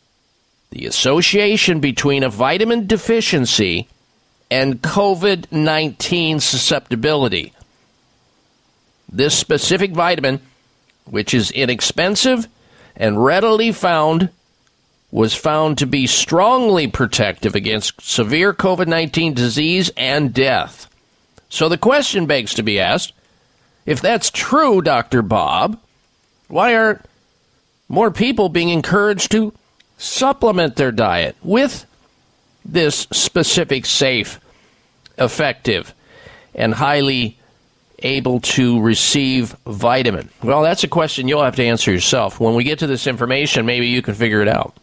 the association between a vitamin deficiency and COVID 19 susceptibility. This specific vitamin, which is inexpensive and readily found, was found to be strongly protective against severe COVID 19 disease and death. So the question begs to be asked if that's true, Dr. Bob, why aren't more people being encouraged to supplement their diet with this specific, safe, effective, and highly able to receive vitamin? Well, that's a question you'll have to answer yourself. When we get to this information, maybe you can figure it out.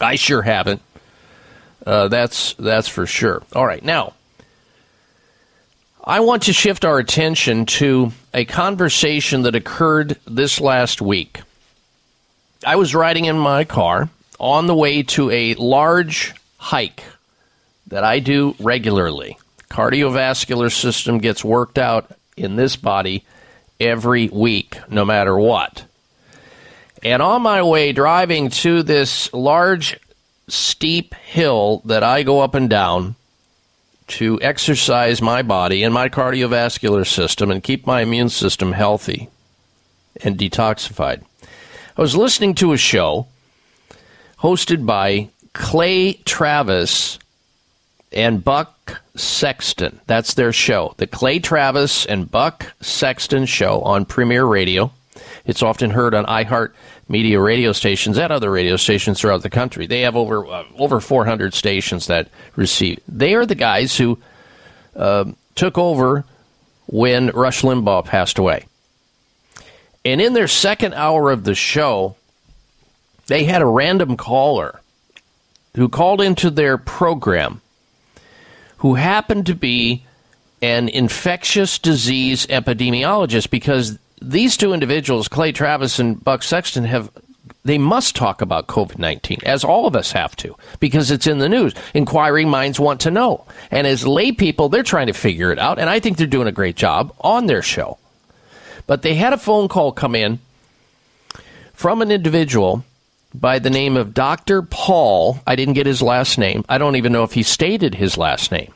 I sure haven't. Uh, that's that's for sure. All right, now I want to shift our attention to a conversation that occurred this last week. I was riding in my car on the way to a large hike that I do regularly. Cardiovascular system gets worked out in this body every week, no matter what. And on my way driving to this large, steep hill that I go up and down to exercise my body and my cardiovascular system and keep my immune system healthy and detoxified. I was listening to a show hosted by Clay Travis and Buck Sexton. That's their show, the Clay Travis and Buck Sexton Show on Premiere Radio. It's often heard on iHeart Media radio stations and other radio stations throughout the country. They have over uh, over 400 stations that receive. They are the guys who uh, took over when Rush Limbaugh passed away. And in their second hour of the show, they had a random caller who called into their program who happened to be an infectious disease epidemiologist because these two individuals, Clay Travis and Buck Sexton, have they must talk about COVID 19, as all of us have to, because it's in the news. Inquiring minds want to know. And as lay people, they're trying to figure it out. And I think they're doing a great job on their show. But they had a phone call come in from an individual by the name of Dr. Paul. I didn't get his last name. I don't even know if he stated his last name.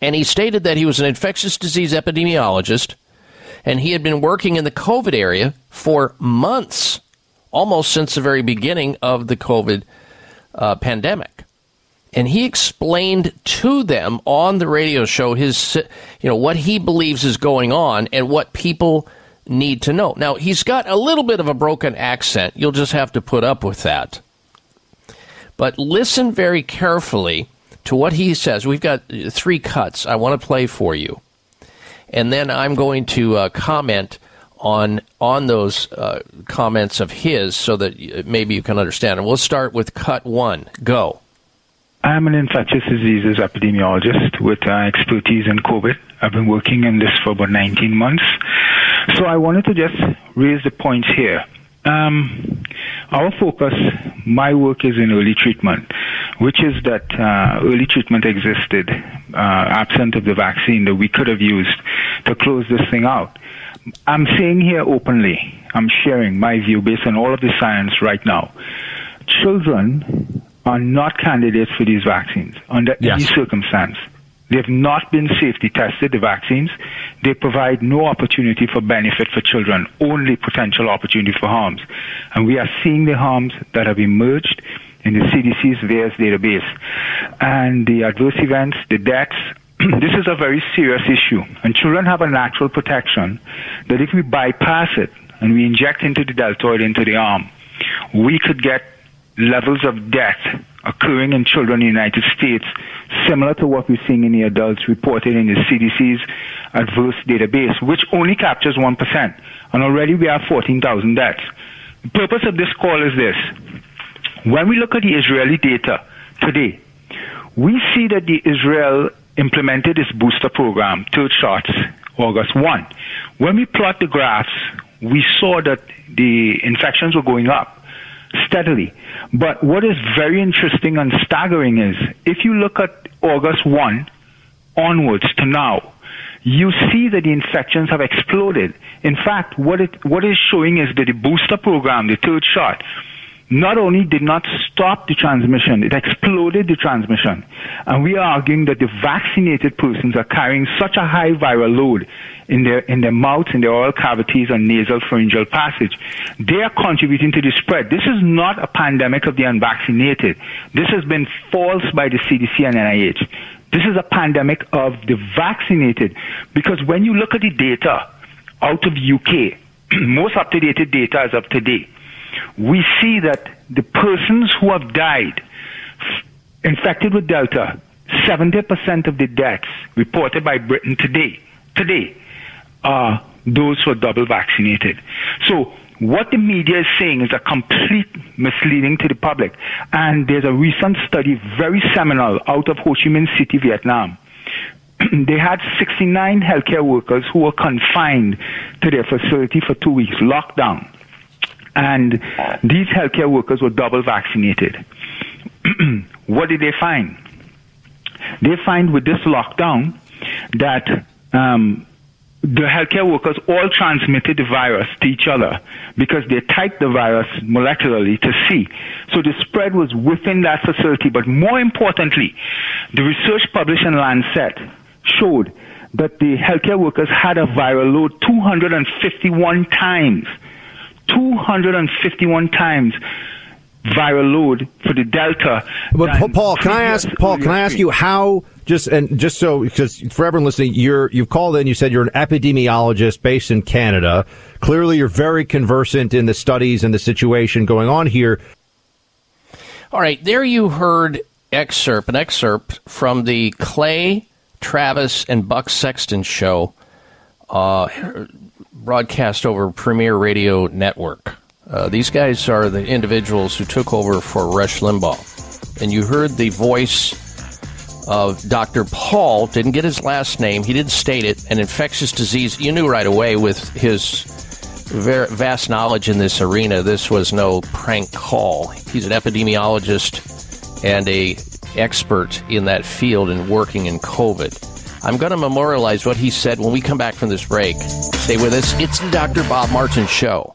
And he stated that he was an infectious disease epidemiologist and he had been working in the COVID area for months, almost since the very beginning of the COVID uh, pandemic. And he explained to them on the radio show his, you know, what he believes is going on and what people need to know. Now, he's got a little bit of a broken accent. You'll just have to put up with that. But listen very carefully to what he says. We've got three cuts I want to play for you and then I'm going to uh, comment on on those uh, comments of his, so that maybe you can understand. And we'll start with cut one. Go. I'm an infectious diseases epidemiologist with uh, expertise in COVID. I've been working in this for about 19 months. So I wanted to just raise the points here. Um, our focus, my work is in early treatment, which is that uh, early treatment existed uh, absent of the vaccine that we could have used to close this thing out. I'm saying here openly, I'm sharing my view based on all of the science right now. Children are not candidates for these vaccines under any circumstance. They've not been safety tested, the vaccines. They provide no opportunity for benefit for children, only potential opportunity for harms. And we are seeing the harms that have emerged in the CDC's VAERS database. And the adverse events, the deaths, this is a very serious issue. And children have a natural protection that if we bypass it and we inject into the deltoid, into the arm, we could get levels of death occurring in children in the United States similar to what we're seeing in the adults reported in the CDC's adverse database, which only captures 1%. And already we have 14,000 deaths. The purpose of this call is this. When we look at the Israeli data today, we see that the Israel implemented its booster program, third shots, August 1. When we plot the graphs, we saw that the infections were going up steadily. But what is very interesting and staggering is if you look at August 1 onwards to now, you see that the infections have exploded. In fact, what it what is showing is that the booster program, the third shot, not only did not stop the transmission, it exploded the transmission. And we are arguing that the vaccinated persons are carrying such a high viral load in their in their mouths, in their oral cavities, and nasal pharyngeal passage. They are contributing to the spread. This is not a pandemic of the unvaccinated. This has been false by the CDC and NIH. This is a pandemic of the vaccinated. Because when you look at the data out of UK, most up to date data as of today, we see that the persons who have died infected with Delta, 70% of the deaths reported by Britain today, today, are those who are double vaccinated. So what the media is saying is a complete misleading to the public. And there's a recent study, very seminal, out of Ho Chi Minh City, Vietnam. they had 69 healthcare workers who were confined to their facility for two weeks, locked down. And these healthcare workers were double vaccinated. what did they find? They find with this lockdown that um, the healthcare workers all transmitted the virus to each other because they typed the virus molecularly to see. So the spread was within that facility. But more importantly, the research published in Lancet showed that the healthcare workers had a viral load 251 times 251 times viral load for the Delta. But Paul, can I ask Paul? Can I ask you how? Just and just so because for everyone listening, you're you've called in. You said you're an epidemiologist based in Canada. Clearly, you're very conversant in the studies and the situation going on here. All right, there you heard excerpt an excerpt from the Clay, Travis, and Buck Sexton show, uh, broadcast over Premiere Radio Network. Uh, these guys are the individuals who took over for Rush Limbaugh, and you heard the voice Uh, of Dr. Paul. Didn't get his last name. He didn't state it. An infectious disease. You knew right away with his vast knowledge in this arena. This was no prank call. He's an epidemiologist and a expert in that field and working in COVID. I'm going to memorialize what he said when we come back from this break. Stay with us. It's the Dr. Bob Martin Show.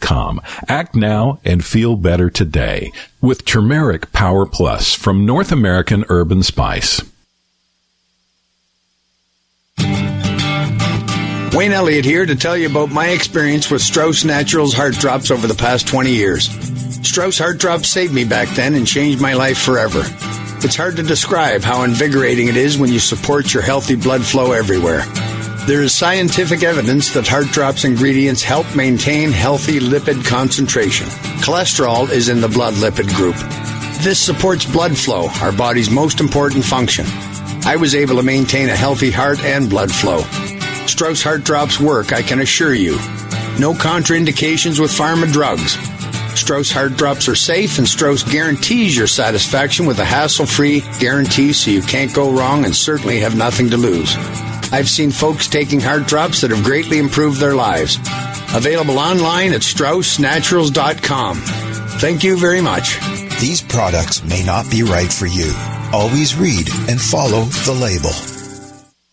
com. Act now and feel better today with Turmeric Power Plus from North American Herb and Spice. Wayne Elliott here to tell you about my experience with Strauss Naturals Heart Drops over the past 20 years. Strauss Heart Drops saved me back then and changed my life forever. It's hard to describe how invigorating it is when you support your healthy blood flow everywhere. There is scientific evidence that Heart Drops ingredients help maintain healthy lipid concentration. Cholesterol is in the blood lipid group. This supports blood flow, our body's most important function. I was able to maintain a healthy heart and blood flow. Strauss Heart Drops work, I can assure you. No contraindications with pharma drugs. Strauss Heart Drops are safe, and Strauss guarantees your satisfaction with a hassle free guarantee so you can't go wrong and certainly have nothing to lose. I've seen folks taking heart drops that have greatly improved their lives. Available online at StraussNaturals.com. Thank you very much. These products may not be right for you. Always read and follow the label.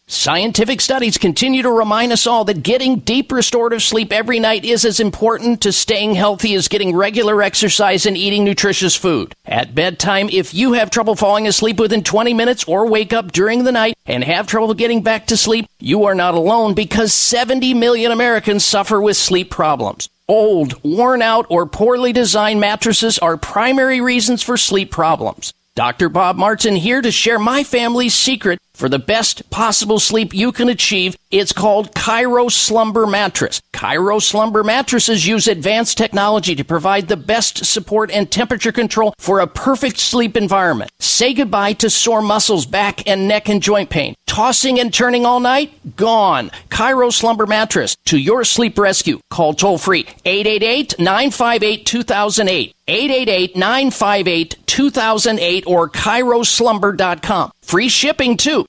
Scientific studies continue to remind us all that getting deep restorative sleep every night is as important to staying healthy as getting regular exercise and eating nutritious food. At bedtime, if you have trouble falling asleep within 20 minutes or wake up during the night and have trouble getting back to sleep, you are not alone because 70 million Americans suffer with sleep problems. Old, worn out, or poorly designed mattresses are primary reasons for sleep problems. Dr. Bob Martin here to share my family's secret for the best possible sleep you can achieve. It's called ChiroSlumber Mattress. ChiroSlumber mattresses use advanced technology to provide the best support and temperature control for a perfect sleep environment. Say goodbye to sore muscles, back and neck and joint pain. Tossing and turning all night? Gone. ChiroSlumber Mattress to your sleep rescue. Call toll free 888 958 2008. 888 958 2008 or ChiroSlumber.com. Free shipping too.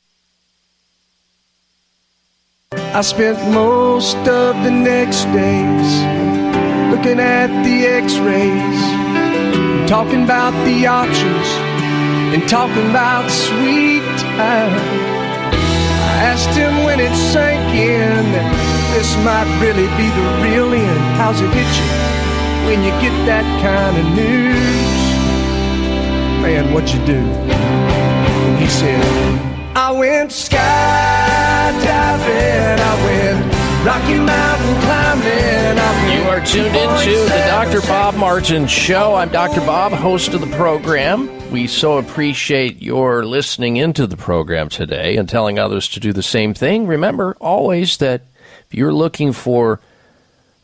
I spent most of the next days looking at the x rays, talking about the options, and talking about sweet time. I asked him when it sank in that this might really be the real end. How's it hit you when you get that kind of news? Man, what'd you do? Said, I went skydiving, I went Rocky Mountain climbing. I You are tuned into the Dr. Bob Martin Show. I'm Dr. Bob, host of the program. We so appreciate your listening into the program today and telling others to do the same thing. Remember always that if you're looking for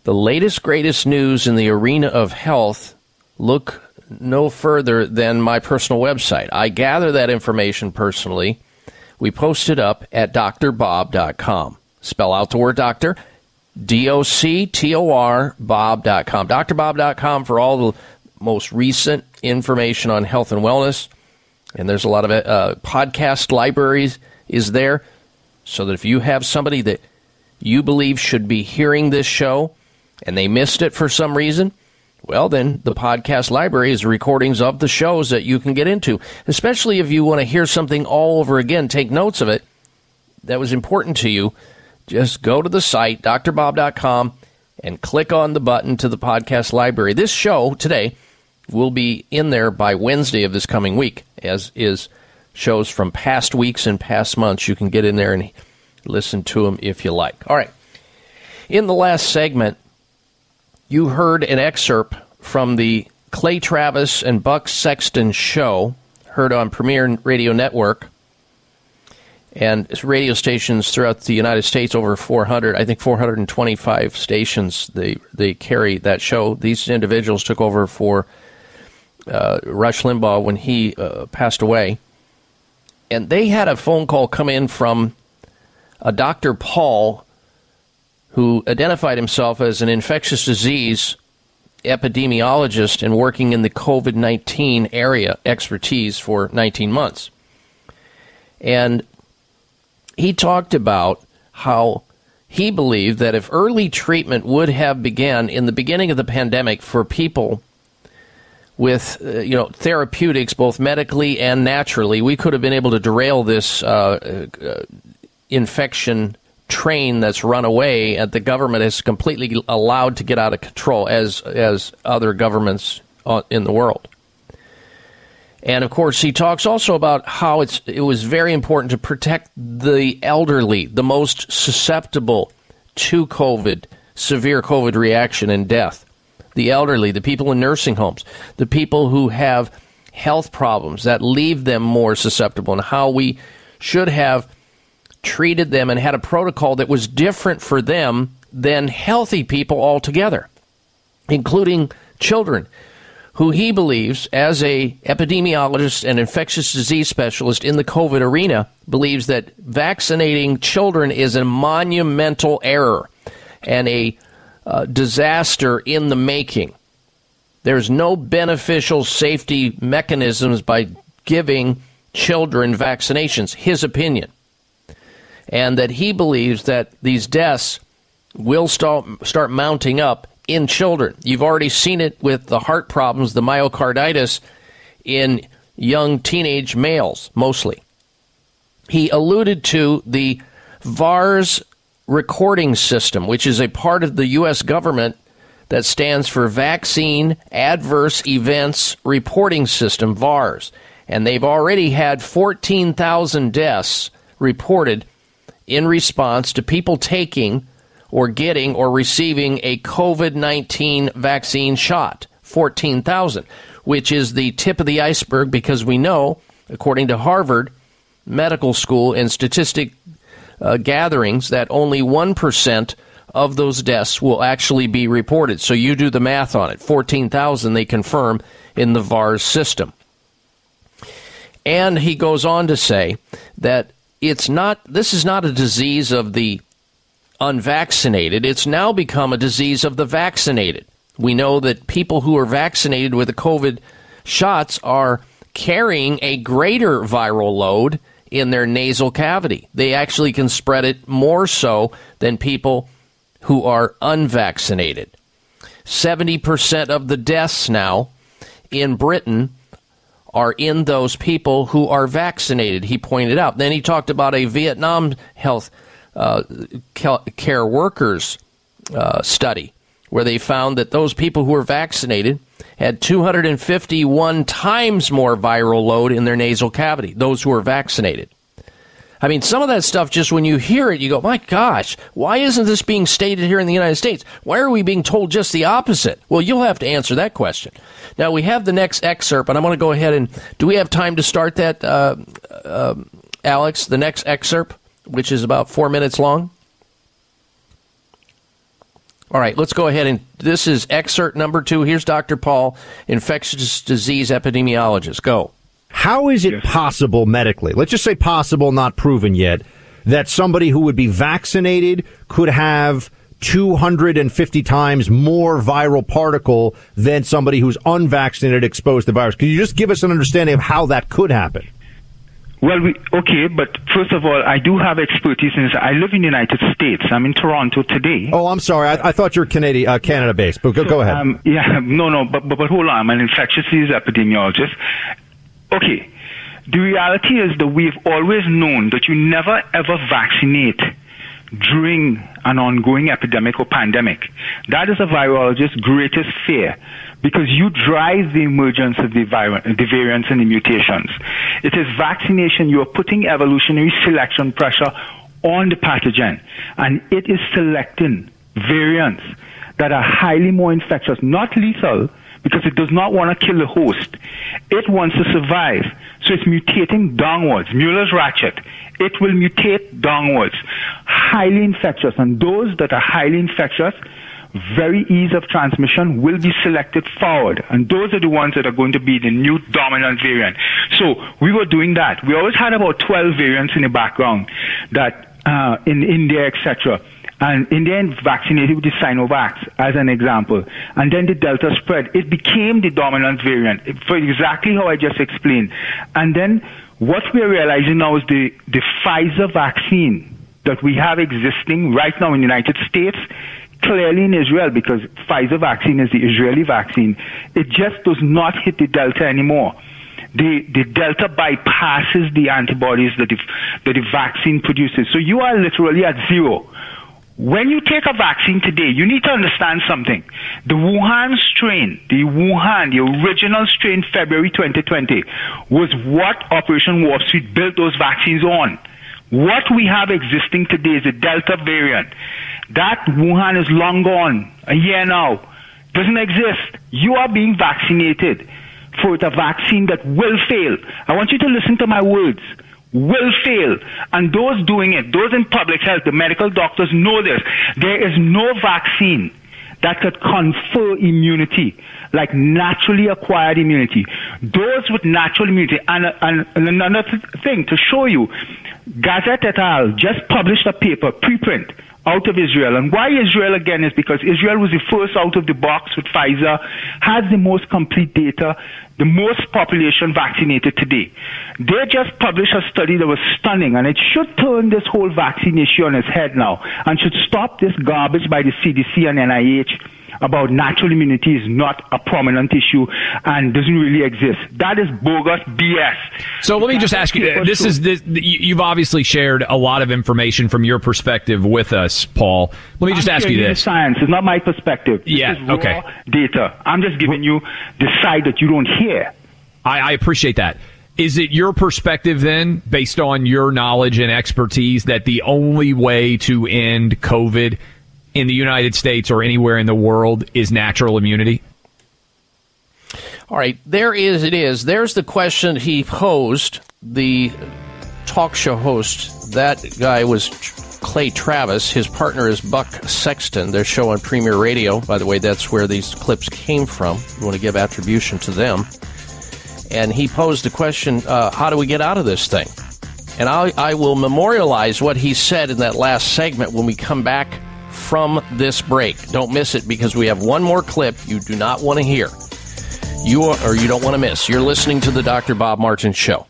the latest, greatest news in the arena of health, look no further than my personal website. I gather that information personally. We post it up at drbob.com. Spell out the word doctor, D O C T O R, Bob.com. DrBob.com for all the most recent information on health and wellness. And there's a lot of uh, podcast libraries is there so that if you have somebody that you believe should be hearing this show and they missed it for some reason, well, then the podcast library is recordings of the shows that you can get into, especially if you want to hear something all over again, take notes of it that was important to you. Just go to the site, drbob.com, and click on the button to the podcast library. This show today will be in there by Wednesday of this coming week, as is shows from past weeks and past months. You can get in there and listen to them if you like. All right. In the last segment, you heard an excerpt from the Clay Travis and Buck Sexton show, heard on Premiere Radio Network, and radio stations throughout the United States, over 400, I think 425 stations they they carry that show. These individuals took over for uh, Rush Limbaugh when he uh, passed away, and they had a phone call come in from a Dr. Paul who identified himself as an infectious disease epidemiologist and working in the COVID 19 area expertise for 19 months. And he talked about how he believed that if early treatment would have begun in the beginning of the pandemic for people with uh, you know therapeutics, both medically and naturally, we could have been able to derail this uh, uh, infection train that's run away, and the government is completely allowed to get out of control, as as other governments uh, in the world. And of course, he talks also about how it's it was very important to protect the elderly, the most susceptible to COVID, severe COVID reaction and death. The elderly, the people in nursing homes, the people who have health problems that leave them more susceptible, and how we should have treated them and had a protocol that was different for them than healthy people altogether, including children who he believes, as a epidemiologist and infectious disease specialist in the COVID arena, believes that vaccinating children is a monumental error and a uh, disaster in the making. There's no beneficial safety mechanisms by giving children vaccinations, his opinion. And that he believes that these deaths will start, start mounting up in children. You've already seen it with the heart problems, the myocarditis in young teenage males, mostly. He alluded to the VAERS recording system, which is a part of the U.S. government that stands for Vaccine Adverse Events Reporting System, VAERS. And they've already had 14,000 deaths reported in response to people taking or getting or receiving a COVID 19 vaccine shot. 14,000, which is the tip of the iceberg because we know, according to Harvard Medical School and statistic uh, gatherings, that only 1% of those deaths will actually be reported. So you do the math on it. 14,000 they confirm in the VAERS system. And he goes on to say that it's not this is not a disease of the unvaccinated. It's now become a disease of the vaccinated. We know that people who are vaccinated with the COVID shots are carrying a greater viral load in their nasal cavity. They actually can spread it more so than people who are unvaccinated. 70% of the deaths now in Britain are in those people who are vaccinated, he pointed out. Then he talked about a Vietnam health uh, care workers uh, study where they found that those people who were vaccinated had 251 times more viral load in their nasal cavity, those who were vaccinated. I mean, some of that stuff, just when you hear it, you go, my gosh, why isn't this being stated here in the United States? Why are we being told just the opposite? Well, you'll have to answer that question. Now, we have the next excerpt, and I'm going to go ahead and do we have time to start that, uh, uh, Alex, the next excerpt? which is about four minutes long. All right, let's go ahead and this is excerpt number two. Here's Dr. Paul, infectious disease epidemiologist. Go. How is it possible medically? Let's just say possible, not proven yet, that somebody who would be vaccinated could have 250 times more viral particle than somebody who's unvaccinated exposed to virus. Can you just give us an understanding of how that could happen? Well, we, okay, but first of all, I do have expertise in this. I live in the United States. I'm in Toronto today. Oh, I'm sorry. I, I thought you were Canadian, uh, Canada based, but go, So, go ahead. Um, yeah, no, no, but, but, but hold on. I'm an infectious disease epidemiologist. Okay. The reality is that we've always known that you never ever vaccinate during an ongoing epidemic or pandemic. That is a virologist's greatest fear because you drive the emergence of the, vir- the variants and the mutations. It is vaccination. You are putting evolutionary selection pressure on the pathogen and it is selecting variants that are highly more infectious, not lethal, because it does not want to kill the host. It wants to survive. So it's mutating downwards. Muller's ratchet. It will mutate downwards. Highly infectious. And those that are highly infectious, very ease of transmission will be selected forward. And those are the ones that are going to be the new dominant variant. So we were doing that. We always had about 12 variants in the background that, uh, in India, etc and Indian vaccinated with the Sinovac as an example, and then the Delta spread. It became the dominant variant for exactly how I just explained. And then what we are realizing now is the, the Pfizer vaccine that we have existing right now in the United States clearly in Israel because Pfizer vaccine is the Israeli vaccine. It just does not hit the Delta anymore. The, the Delta bypasses the antibodies that the, that the vaccine produces. So you are literally at zero. When you take a vaccine today, you need to understand something. The Wuhan strain, the Wuhan, the original strain, February 2020, was what Operation Warp Speed built those vaccines on. What we have existing today is a Delta variant. That Wuhan is long gone, a year now. Doesn't exist. You are being vaccinated for a vaccine that will fail. I want you to listen to my words. Will fail. And those doing it, those in public health, the medical doctors know this. There is no vaccine that could confer immunity, like naturally acquired immunity. Those with natural immunity, and, and, and another th- thing to show you, Gazit et al. just published a paper, preprint, out of Israel. And why Israel again is because Israel was the first out of the box with Pfizer, has the most complete data, the most population vaccinated today. They just published a study that was stunning, and it should turn this whole vaccine issue on its head now, and should stop this garbage by the CDC and NIH about natural immunity is not a prominent issue and doesn't really exist. That is bogus BS. So let me just ask you. This is this, you- you've obviously shared a lot of information from your perspective with us, Paul. Let me just I'm ask you this. Science is not my perspective. This Yeah, is raw okay. Data. I'm just giving you the side that you don't hear. I, I appreciate that. Is it your perspective then, based on your knowledge and expertise, that the only way to end COVID in the United States or anywhere in the world is natural immunity? All right, there is it is. There's the question he posed. The talk show host, that guy was Clay Travis. His partner is Buck Sexton. Their show on Premiere Radio. By the way, that's where these clips came from. You want to give attribution to them. And he posed the question: uh, How do we get out of this thing? And I, I will memorialize what he said in that last segment when we come back from this break. Don't miss it because we have one more clip you do not want to hear. You are, or you don't want to miss. You're listening to the Dr. Bob Martin Show.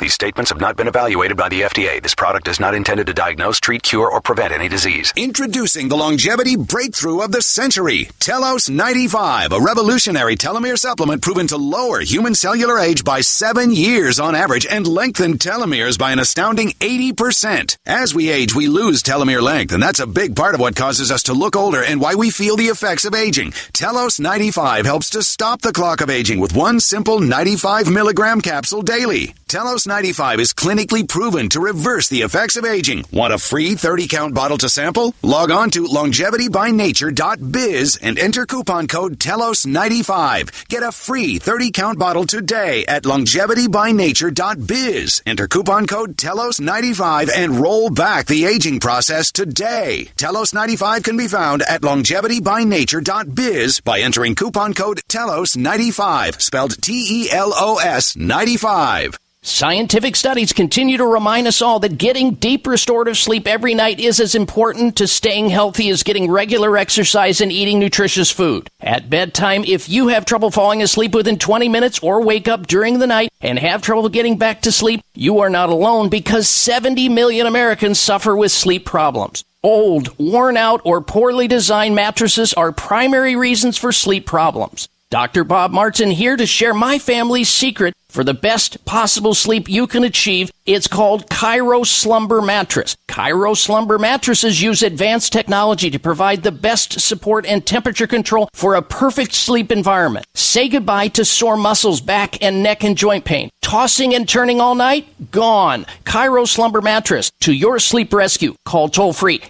These statements have not been evaluated by the FDA. This product is not intended to diagnose, treat, cure, or prevent any disease. Introducing the longevity breakthrough of the century, Telos 95, a revolutionary telomere supplement proven to lower human cellular age by seven years on average and lengthen telomeres by an astounding 80%. As we age, we lose telomere length, and that's a big part of what causes us to look older and why we feel the effects of aging. Telos 95 helps to stop the clock of aging with one simple 95 milligram capsule daily. Telos 95 is clinically proven to reverse the effects of aging. Want a free 30 count bottle to sample? Log on to longevitybynature.biz and enter coupon code TELOS95. Get a free 30 count bottle today at longevitybynature.biz. Enter coupon code TELOS95 and roll back the aging process today. Telos 95 can be found at longevitybynature.biz by entering coupon code TELOS95, spelled T E L O S 95. Scientific studies continue to remind us all that getting deep restorative sleep every night is as important to staying healthy as getting regular exercise and eating nutritious food. At bedtime, if you have trouble falling asleep within 20 minutes or wake up during the night and have trouble getting back to sleep, you are not alone because 70 million Americans suffer with sleep problems. Old, worn out, or poorly designed mattresses are primary reasons for sleep problems. Dr. Bob Martin here to share my family's secret for the best possible sleep you can achieve. It's called ChiroSlumber Mattress. ChiroSlumber mattresses use advanced technology to provide the best support and temperature control for a perfect sleep environment. Say goodbye to sore muscles, back and neck and joint pain. Tossing and turning all night? Gone. ChiroSlumber Mattress to your sleep rescue. Call toll free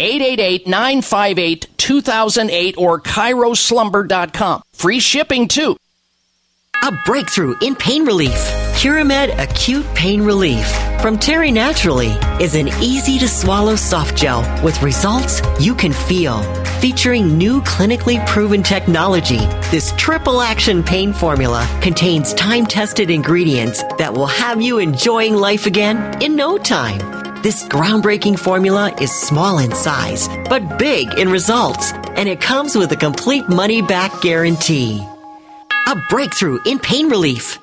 888-958-2008. 888-958-2008 or ChiroSlumber.com. Free shipping too. A breakthrough in pain relief. Curamed Acute Pain Relief from Terry Naturally is an easy to swallow soft gel with results you can feel. Featuring new clinically proven technology, this triple action pain formula contains time tested ingredients that will have you enjoying life again in no time. This groundbreaking formula is small in size, but big in results, and it comes with a complete money back guarantee. A breakthrough in pain relief.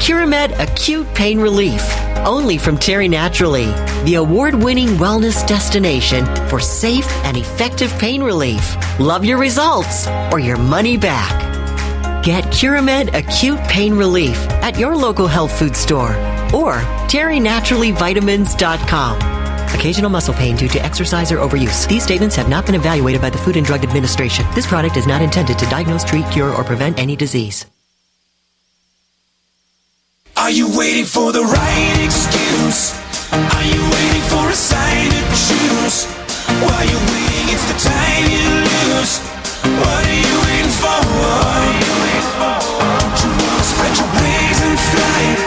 Curamed Acute Pain Relief only from Terry Naturally, the award winning wellness destination for safe and effective pain relief. Love your results or your money back. Get Curamed Acute Pain Relief at your local health food store or terrynaturallyvitamins.com. Occasional muscle pain due to exercise or overuse. These statements have not been evaluated by the Food and Drug Administration. This product is not intended to diagnose, treat, cure, or prevent any disease. Are you waiting for the right excuse? Are you waiting for a sign to choose? While you're waiting, it's the time you lose. What are you waiting for? Spread your wings and fly? Your? What are you waiting for? What are you waiting for? You are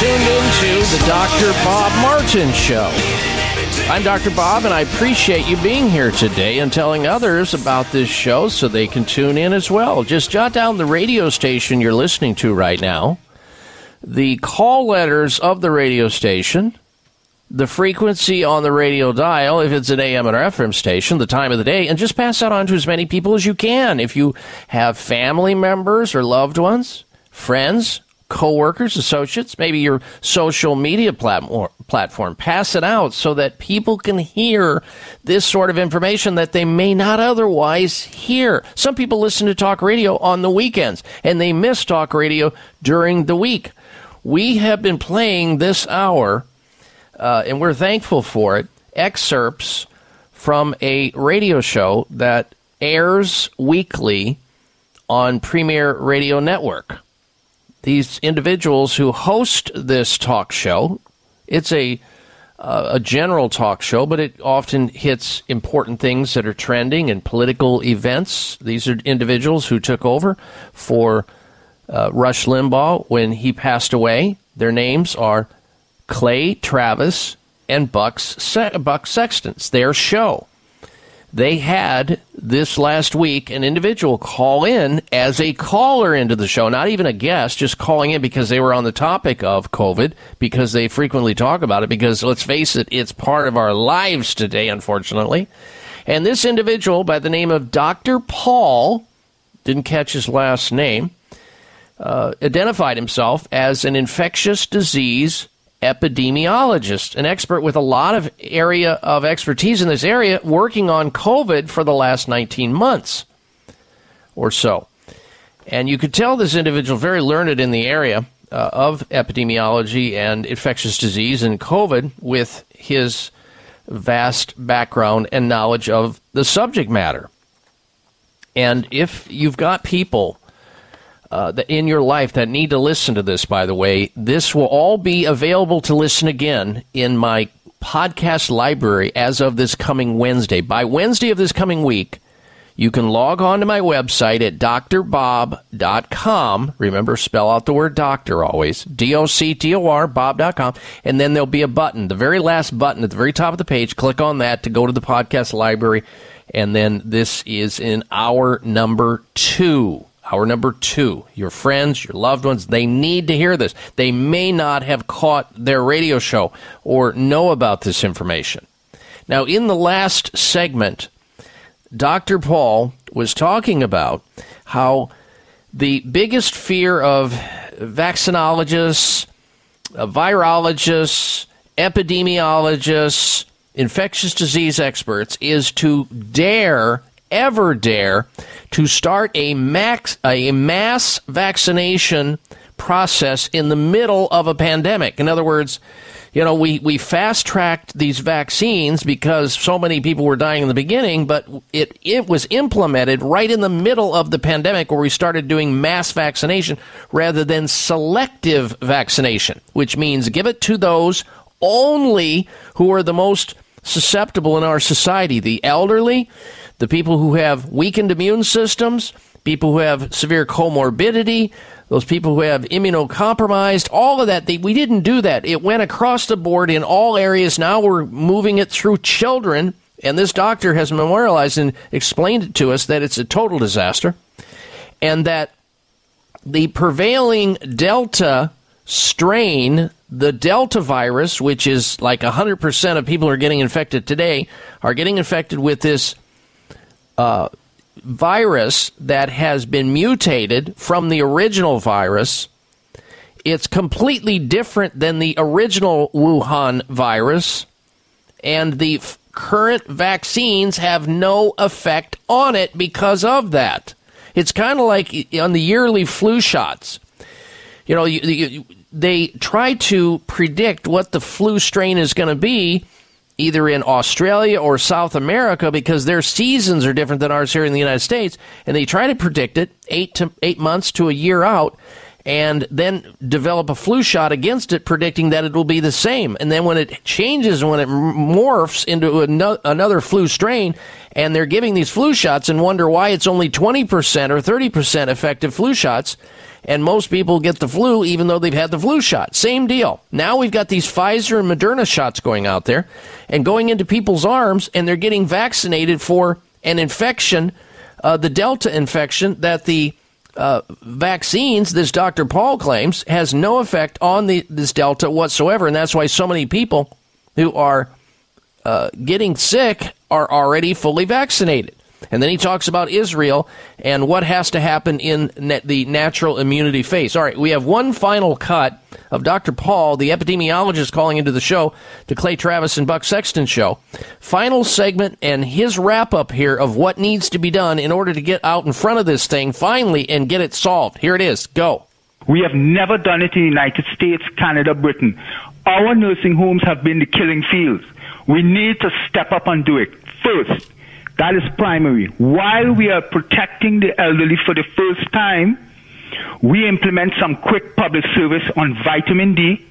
tuned into the Dr. Bob Martin Show. I'm Dr. Bob, and I appreciate you being here today and telling others about this show so they can tune in as well. Just jot down the radio station you're listening to right now, the call letters of the radio station, the frequency on the radio dial, if it's an AM or FM station, the time of the day, and just pass that on to as many people as you can. If you have family members or loved ones, friends, coworkers, associates, maybe your social media platform, platform, pass it out so that people can hear this sort of information that they may not otherwise hear. Some people listen to talk radio on the weekends and they miss talk radio during the week. We have been playing this hour uh, and we're thankful for it, excerpts from a radio show that airs weekly on Premiere Radio Network. These individuals who host this talk show, it's a uh, a general talk show, but it often hits important things that are trending and political events. These are individuals who took over for uh, Rush Limbaugh when he passed away. Their names are Clay Travis and Bucks Se- Buck Sexton's. Their show. They had this last week an individual call in as a caller into the show, not even a guest, just calling in because they were on the topic of COVID, because they frequently talk about it, because let's face it, it's part of our lives today, unfortunately. And this individual by the name of Dr. Paul, didn't catch his last name, uh, identified himself as an infectious disease epidemiologist, an expert with a lot of area of expertise in this area, working on COVID for the last 19 months or so. And you could tell this individual very learned in the area uh, of epidemiology and infectious disease and COVID with his vast background and knowledge of the subject matter. And if you've got people uh, that in your life that need to listen to this, by the way, this will all be available to listen again in my podcast library as of this coming Wednesday. By Wednesday of this coming week, you can log on to my website at drbob.com. Remember, spell out the word doctor always. D O C T O R, bob.com. And then there'll be a button, the very last button at the very top of the page. Click on that to go to the podcast library. And then this is in hour number two. Hour number two. Your friends, your loved ones, they need to hear this. They may not have caught their radio show or know about this information. Now, in the last segment, Dr. Paul was talking about how the biggest fear of vaccinologists, uh, virologists, epidemiologists, infectious disease experts is to dare, ever dare, to start a max a mass vaccination process in the middle of a pandemic. In other words, you know, we, we fast tracked these vaccines because so many people were dying in the beginning, but it, it was implemented right in the middle of the pandemic where we started doing mass vaccination rather than selective vaccination, which means give it to those only who are the most susceptible in our society the elderly, the people who have weakened immune systems, people who have severe comorbidity, those people who have immunocompromised, all of that. They, we didn't do that. It went across the board in all areas. Now we're moving it through children. And this doctor has memorialized and explained it to us that it's a total disaster and that the prevailing Delta strain the Delta virus, which is like 100% of people who are getting infected today, are getting infected with this uh, virus that has been mutated from the original virus. It's completely different than the original Wuhan virus, and the f- current vaccines have no effect on it because of that. It's kind of like on the yearly flu shots. You know, you, you, they try to predict what the flu strain is going to be either in Australia or South America because their seasons are different than ours here in the United States, and they try to predict it eight to eight months to a year out, and then develop a flu shot against it, predicting that it will be the same. And then when it changes when it morphs into another flu strain, and they're giving these flu shots and wonder why it's only 20% or 30% effective flu shots, and most people get the flu even though they've had the flu shot. Same deal. Now we've got these Pfizer and Moderna shots going out there and going into people's arms, and they're getting vaccinated for an infection, uh, the Delta infection that the uh, vaccines, this Dr. Paul claims, has no effect on the, this Delta whatsoever. And that's why so many people who are uh, getting sick are already fully vaccinated. And then he talks about Israel and what has to happen in the natural immunity phase. All right, we have one final cut of Dr. Paul, the epidemiologist, calling into the show, the Clay Travis and Buck Sexton show. Final segment and his wrap up here of what needs to be done in order to get out in front of this thing finally and get it solved. Here it is. Go. We have never done it in the United States, Canada, Britain. Our nursing homes have been the killing fields. We need to step up and do it. First, that is primary. While we are protecting the elderly for the first time, we implement some quick public service on vitamin D,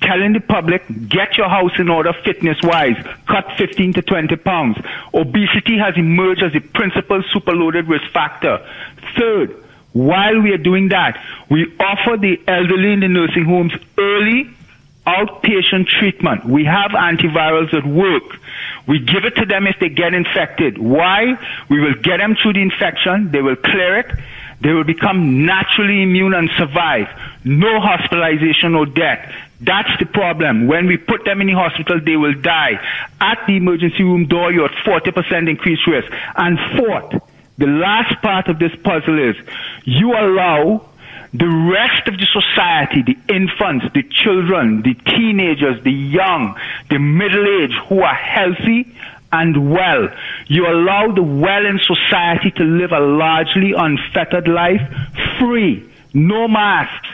telling the public, get your house in order fitness wise, cut 15 to 20 pounds. Obesity has emerged as the principal superloaded risk factor. Third, while we are doing that, we offer the elderly in the nursing homes early outpatient treatment. We have antivirals that work. We give it to them if they get infected. Why? We will get them through the infection, they will clear it, they will become naturally immune and survive. No hospitalization or death. That's the problem. When we put them in the hospital, they will die. At the emergency room door, you're at 40% increased risk. And fourth, the last part of this puzzle is you allow the rest of the society, the infants, the children, the teenagers, the young, the middle aged who are healthy and well. You allow the well in society to live a largely unfettered life free, no masks,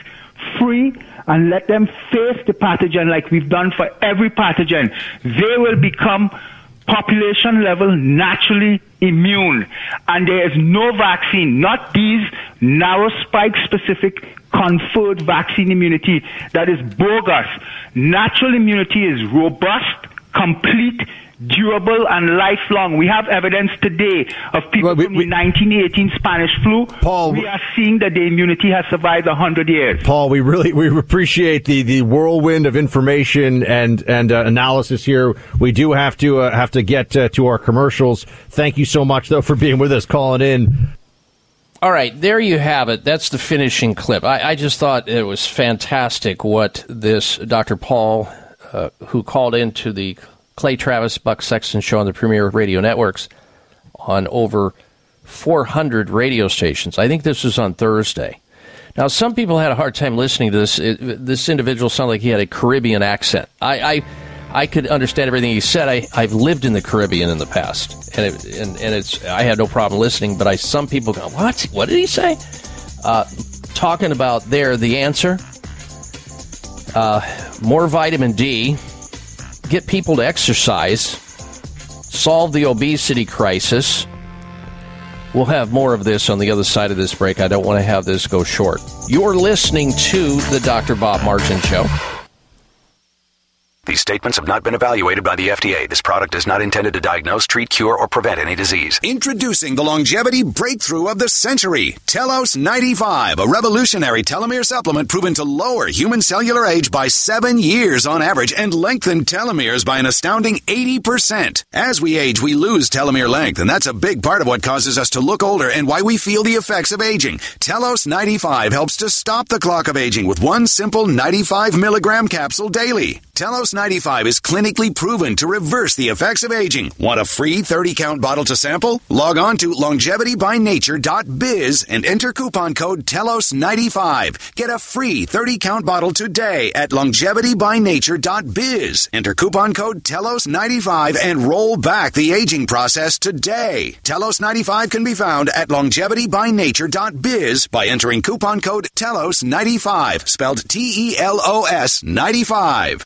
free, and let them face the pathogen like we've done for every pathogen. They will become population level naturally immune. And there is no vaccine, not these narrow spike specific conferred vaccine immunity that is bogus. Natural immunity is robust, complete, durable, and lifelong. We have evidence today of people from the 1918 Spanish flu. Paul, we are seeing that the immunity has survived 100 years. Paul, we really we appreciate the, the whirlwind of information and and uh, analysis here. We do have to uh, have to get uh, to our commercials. Thank you so much though for being with us, calling in. All right, there you have it. That's the finishing clip. I, I just thought it was fantastic what this Dr. Paul, uh, who called into the Clay Travis Buck Sexton show on the Premiere Radio Networks on over 400 radio stations. I think this was on Thursday. Now, some people had a hard time listening to this. It, this individual sounded like he had a Caribbean accent. I, I, I could understand everything he said. I, I've lived in the Caribbean in the past, and it, and, and it's I had no problem listening. But I some people go, what? What did he say? Uh, talking about there the answer. Uh, more vitamin D. Get people to exercise. Solve the obesity crisis. We'll have more of this on the other side of this break. I don't want to have this go short. You're listening to the Dr. Bob Martin Show. These statements have not been evaluated by the FDA. This product is not intended to diagnose, treat, cure, or prevent any disease. Introducing the longevity breakthrough of the century, Telos 95, a revolutionary telomere supplement proven to lower human cellular age by seven years on average and lengthen telomeres by an astounding 80%. As we age, we lose telomere length, and that's a big part of what causes us to look older and why we feel the effects of aging. Telos 95 helps to stop the clock of aging with one simple 95 milligram capsule daily. Telos 95 is clinically proven to reverse the effects of aging. Want a free 30 count bottle to sample? Log on to longevitybynature.biz and enter coupon code TELOS95. Get a free 30 count bottle today at longevitybynature.biz. Enter coupon code TELOS95 and roll back the aging process today. Telos 95 can be found at longevitybynature.biz by entering coupon code TELOS95, spelled T E L O S 95.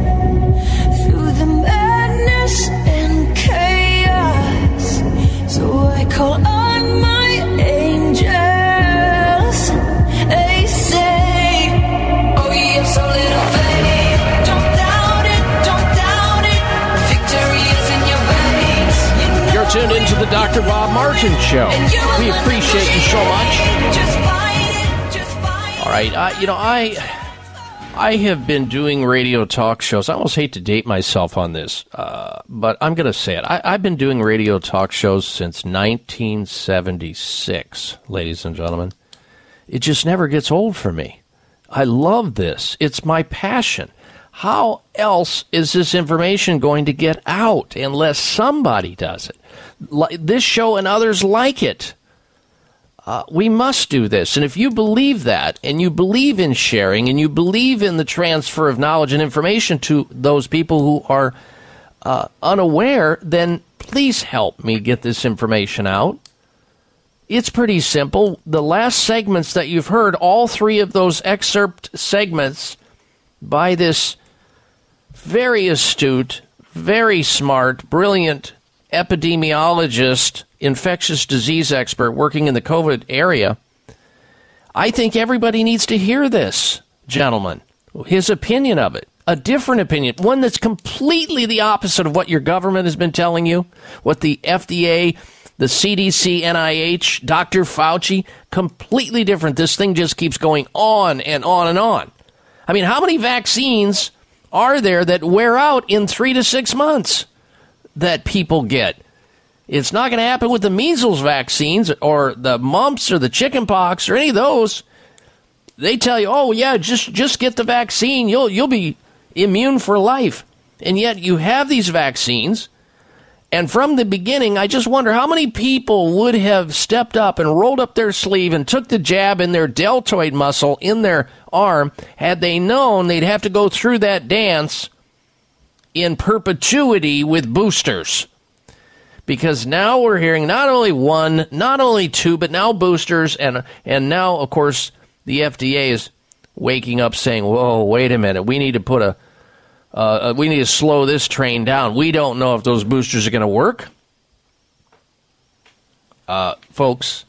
call on my angels. They say, Oh, you have so little faith. Don't doubt it, don't doubt it. Victory is in your veins. You know You're tuned into the Dr. Bob Martin Show. We appreciate you so much. All right, uh, you know I I have been doing radio talk shows. I almost hate to date myself on this, uh, but I'm going to say it. I, I've been doing radio talk shows since 1976, ladies and gentlemen. It just never gets old for me. I love this. It's my passion. How else is this information going to get out unless somebody does it? This show and others like it. Uh, we must do this. And if you believe that, and you believe in sharing, and you believe in the transfer of knowledge and information to those people who are uh, unaware, then please help me get this information out. It's pretty simple. The last segments that you've heard, all three of those excerpt segments by this very astute, very smart, brilliant epidemiologist, infectious disease expert working in the COVID area. I think everybody needs to hear this, gentlemen. His opinion of it. A different opinion, one that's completely the opposite of what your government has been telling you, what the FDA, the CDC, NIH, Dr. Fauci, completely different. This thing just keeps going on and on and on. I mean, how many vaccines are there that wear out in three to six months that people get? It's not going to happen with the measles vaccines or the mumps or the chickenpox or any of those. they tell you, "Oh yeah, just just get the vaccine. You'll you'll be immune for life." And yet you have these vaccines and from the beginning, I just wonder how many people would have stepped up and rolled up their sleeve and took the jab in their deltoid muscle in their arm had they known they'd have to go through that dance in perpetuity with boosters. Because now we're hearing not only one, not only two, but now boosters, and and now of course the FDA is waking up saying, "Whoa, wait a minute, we need to put a uh, we need to slow this train down. We don't know if those boosters are going to work. Uh, folks,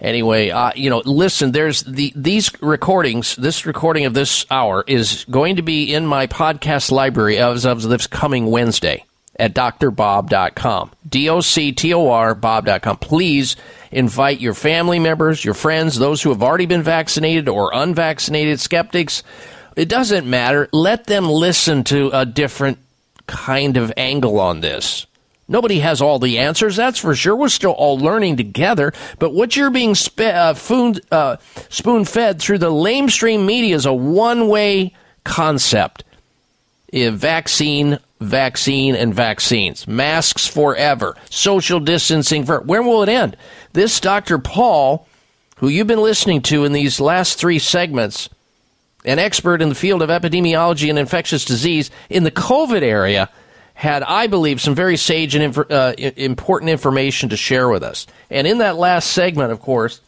anyway, uh, you know, listen, there's the these recordings, this recording of this hour is going to be in my podcast library as of this coming Wednesday at drbob.com. D O C T O R Bob.com. Please invite your family members, your friends, those who have already been vaccinated or unvaccinated skeptics it doesn't matter. Let them listen to a different kind of angle on this. Nobody has all the answers, that's for sure. We're still all learning together. But what you're being sp- uh, uh, spoon fed through the lamestream media is a one way concept. A vaccine, vaccine, and vaccines. Masks forever. Social distancing for. Where will it end? This Dr. Paul, who you've been listening to in these last three segments, an expert in the field of epidemiology and infectious disease in the COVID area, had, I believe, some very sage and uh, important information to share with us. And in that last segment, of course,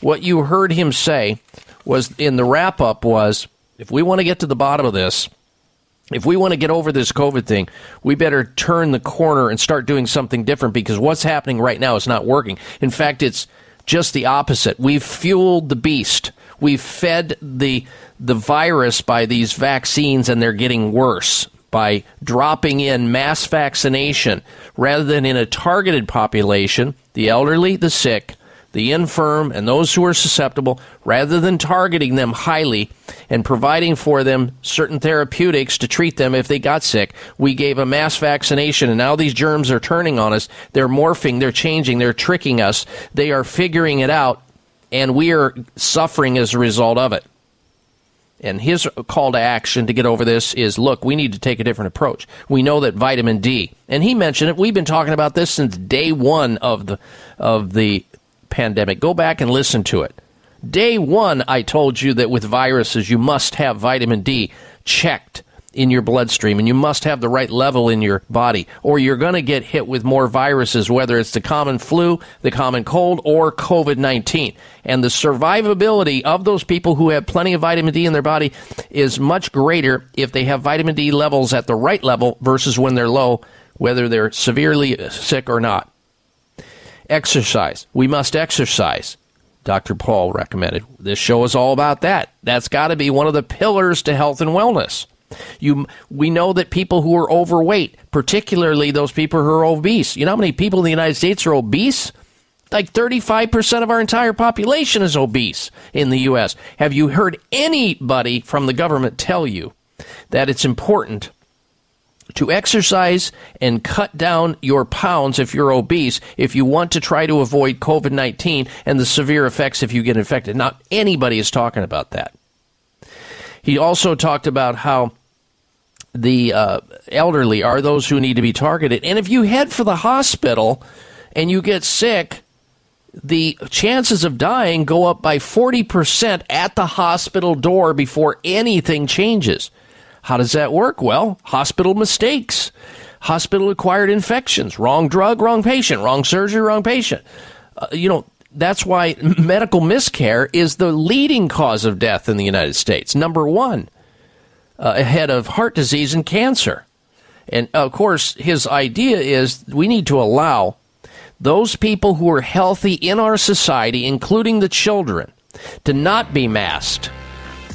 what you heard him say was in the wrap up was if we want to get to the bottom of this, if we want to get over this COVID thing, we better turn the corner and start doing something different because what's happening right now is not working. In fact, it's just the opposite. We've fueled the beast. We've fed the the virus by these vaccines and they're getting worse by dropping in mass vaccination rather than in a targeted population, the elderly, the sick, the infirm, and those who are susceptible, rather than targeting them highly and providing for them certain therapeutics to treat them if they got sick. We gave a mass vaccination, and now these germs are turning on us. They're morphing, they're changing, they're tricking us, they are figuring it out, and we are suffering as a result of it. And his call to action to get over this is look, we need to take a different approach. We know that vitamin D, and he mentioned it, we've been talking about this since day one of the, of the pandemic. Go back and listen to it. Day one, I told you that with viruses, you must have vitamin D checked in your bloodstream and you must have the right level in your body or you're going to get hit with more viruses whether it's the common flu the common cold or covid-19 and the survivability of those people who have plenty of vitamin d in their body is much greater if they have vitamin d levels at the right level versus when they're low whether they're severely sick or not exercise we must exercise Dr. Paul recommended. This show is all about that. That's got to be one of the pillars to health and wellness. You, we know that people who are overweight, particularly those people who are obese, you know how many people in the United States are obese? Like 35% of our entire population is obese in the U.S. Have you heard anybody from the government tell you that it's important to exercise and cut down your pounds if you're obese if you want to try to avoid COVID 19 and the severe effects if you get infected? Not anybody is talking about that. He also talked about how the uh, elderly are those who need to be targeted. And if you head for the hospital and you get sick, the chances of dying go up by 40% at the hospital door before anything changes. How does that work? Well, hospital mistakes, hospital acquired infections, wrong drug, wrong patient, wrong surgery, wrong patient. Uh, you know, that's why medical miscare is the leading cause of death in the United States. Number one uh, ahead of heart disease and cancer. And of course, his idea is we need to allow those people who are healthy in our society, including the children, to not be masked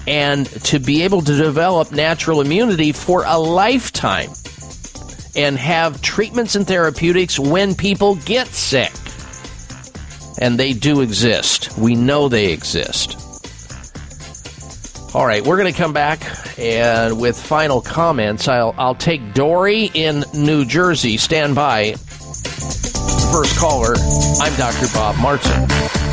and to be able to develop natural immunity for a lifetime and have treatments and therapeutics when people get sick. And they do exist. We know they exist. All right, we're going to come back and with final comments. I'll I'll take Dory in New Jersey. Stand by. First caller. I'm Dr. Bob Martin.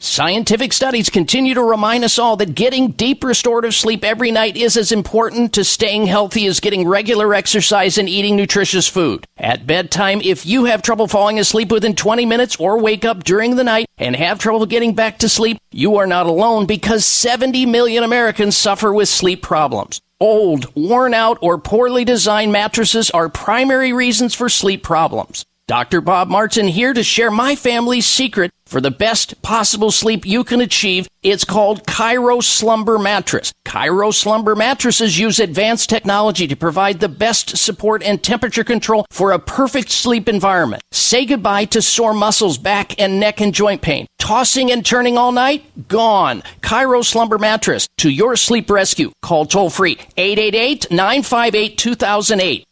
Scientific studies continue to remind us all that getting deep restorative sleep every night is as important to staying healthy as getting regular exercise and eating nutritious food. At bedtime, if you have trouble falling asleep within 20 minutes or wake up during the night and have trouble getting back to sleep, you are not alone because 70 million Americans suffer with sleep problems. Old, worn out, or poorly designed mattresses are primary reasons for sleep problems. Dr. Bob Martin here to share my family's secret for the best possible sleep you can achieve. It's called ChiroSlumber Mattress. ChiroSlumber mattresses use advanced technology to provide the best support and temperature control for a perfect sleep environment. Say goodbye to sore muscles, back and neck and joint pain. Tossing and turning all night? Gone. ChiroSlumber Mattress to your sleep rescue. Call toll free 888-958-2008.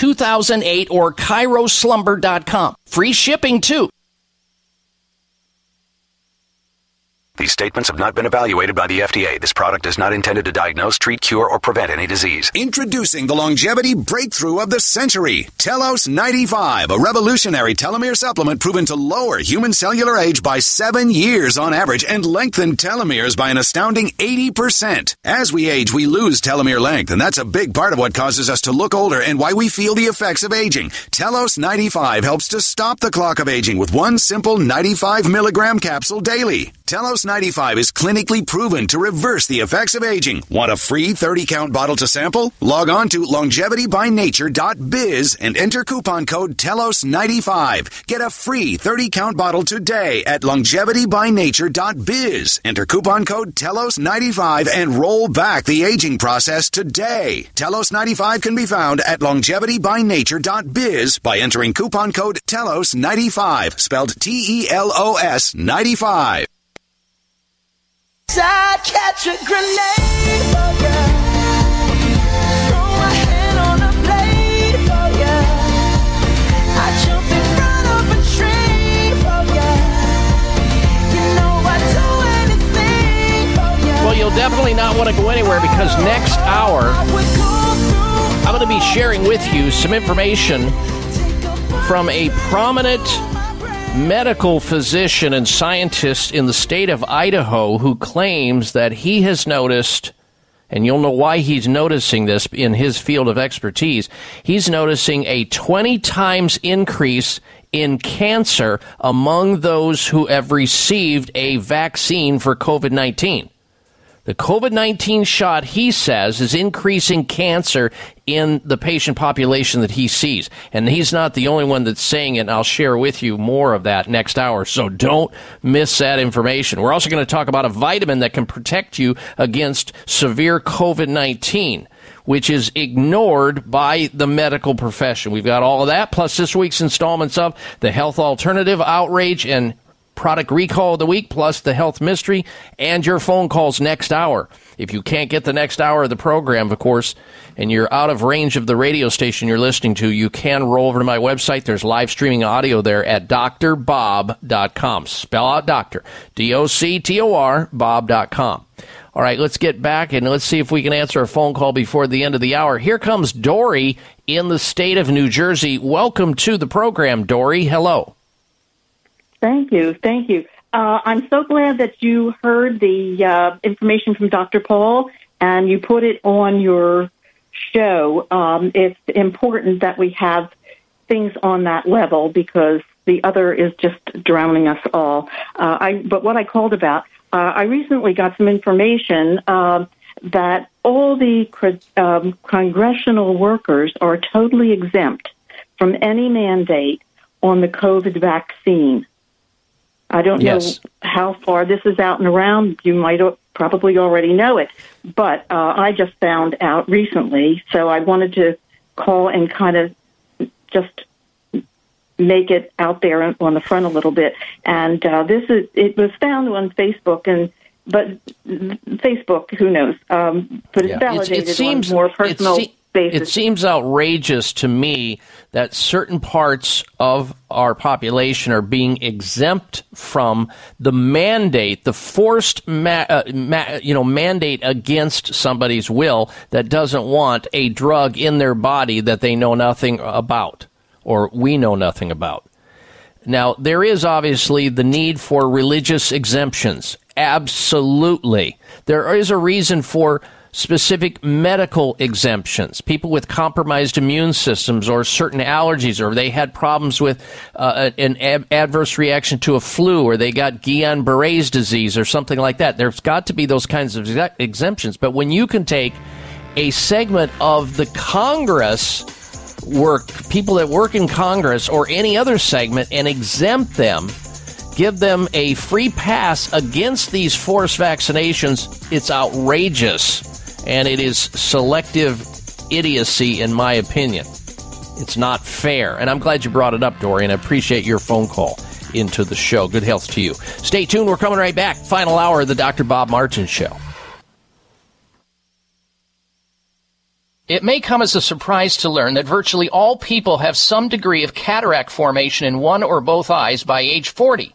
888-958-2008 or ChiroSlumber.com. Free shipping too. These statements have not been evaluated by the FDA. This product is not intended to diagnose, treat, cure, or prevent any disease. Introducing the longevity breakthrough of the century, Telos 95, a revolutionary telomere supplement proven to lower human cellular age by seven years on average and lengthen telomeres by an astounding 80%. As we age, we lose telomere length, and that's a big part of what causes us to look older and why we feel the effects of aging. Telos 95 helps to stop the clock of aging with one simple 95 milligram capsule daily. Telos 95 is clinically proven to reverse the effects of aging. Want a free 30 count bottle to sample? Log on to longevitybynature.biz and enter coupon code TELOS95. Get a free 30 count bottle today at longevitybynature.biz. Enter coupon code TELOS95 and roll back the aging process today. Telos 95 can be found at longevitybynature.biz by entering coupon code TELOS95, spelled T E L O S 95. Catch a grenade for ya. Throw a hand on a blade for ya. I'd jump in front of a train for ya. You know I'd do anything for ya. Well, you'll definitely not want to go anywhere because next hour, I'm going to be sharing with you some information from a prominent medical physician and scientist in the state of Idaho who claims that he has noticed, and you'll know why he's noticing this in his field of expertise, he's noticing a 20 times increase in cancer among those who have received a vaccine for COVID 19. The COVID 19 shot, he says, is increasing cancer in the patient population that he sees. And he's not the only one that's saying it. And I'll share with you more of that next hour. So don't miss that information. We're also going to talk about a vitamin that can protect you against severe COVID 19 which is ignored by the medical profession. We've got all of that, plus this week's installments of the health alternative outrage and product recall of the week, plus the health mystery, and your phone calls next hour. If you can't get the next hour of the program, of course, and you're out of range of the radio station you're listening to, you can roll over to my website. There's live streaming audio there at drbob.com. Spell out doctor. D O C T O R, bob.com. All right, let's get back and let's see if we can answer a phone call before the end of the hour. Here comes Dory in the state of New Jersey. Welcome to the program, Dory. Hello. Thank you. Thank you. Uh, I'm so glad that you heard the uh, information from Dr. Paul and you put it on your show. Um, it's important that we have things on that level because the other is just drowning us all. Uh, I, but what I called about, uh, I recently got some information uh, that all the um, congressional workers are totally exempt from any mandate on the COVID vaccine. I don't Yes. know how far this is out and around. You might probably already know it, but uh, I just found out recently, so I wanted to call and kind of just make it out there on the front a little bit. And uh, this is it was found on Facebook, and but Facebook, who knows? Um, but it's Yeah. validated it seems on more personal it, se- basis. it seems outrageous to me that certain parts of our population are being exempt from the mandate, the forced ma- uh, ma- you know mandate against somebody's will that doesn't want a drug in their body that they know nothing about or we know nothing about. Now, there is obviously the need for religious exemptions. Absolutely. There is a reason for specific medical exemptions. People with compromised immune systems or certain allergies, or they had problems with uh, an ab- adverse reaction to a flu, or they got Guillain Barre's disease, or something like that. There's got to be those kinds of exe- exemptions. But when you can take a segment of the Congress work people that work in Congress or any other segment and exempt them, give them a free pass against these forced vaccinations, it's outrageous and it is selective idiocy in my opinion. It's not fair. And I'm glad you brought it up, Dorian. I appreciate your phone call into the show. Good health to you. Stay tuned. We're coming right back. Final hour of the Dr. Bob Martin Show. It may come as a surprise to learn that virtually all people have some degree of cataract formation in one or both eyes by age 40.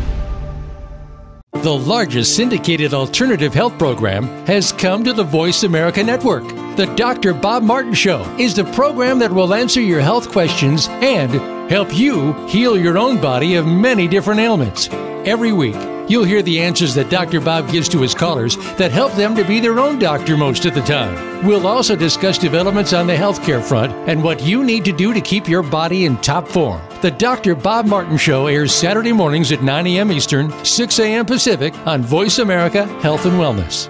The largest syndicated alternative health program has come to the Voice America Network. The Dr. Bob Martin Show is the program that will answer your health questions and help you heal your own body of many different ailments. Every week, you'll hear the answers that Dr. Bob gives to his callers that help them to be their own doctor most of the time. We'll also discuss developments on the healthcare front and what you need to do to keep your body in top form. The Dr. Bob Martin Show airs Saturday mornings at 9 a.m. Eastern, 6 a.m. Pacific on Voice America Health and Wellness.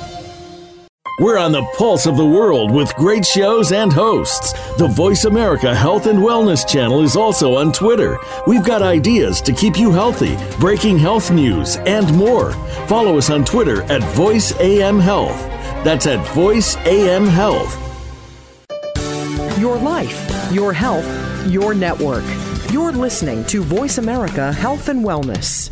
We're on the pulse of the world with great shows and hosts. The Voice America Health and Wellness channel is also on Twitter. We've got ideas to keep you healthy, breaking health news, and more. Follow us on Twitter at Voice AM Health. That's at Voice AM Health. Your life, your health, your network. You're listening to Voice America Health and Wellness.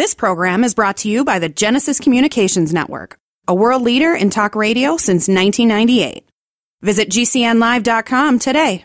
This program is brought to you by the Genesis Communications Network, a world leader in talk radio since 1998. Visit GCNlive.com today.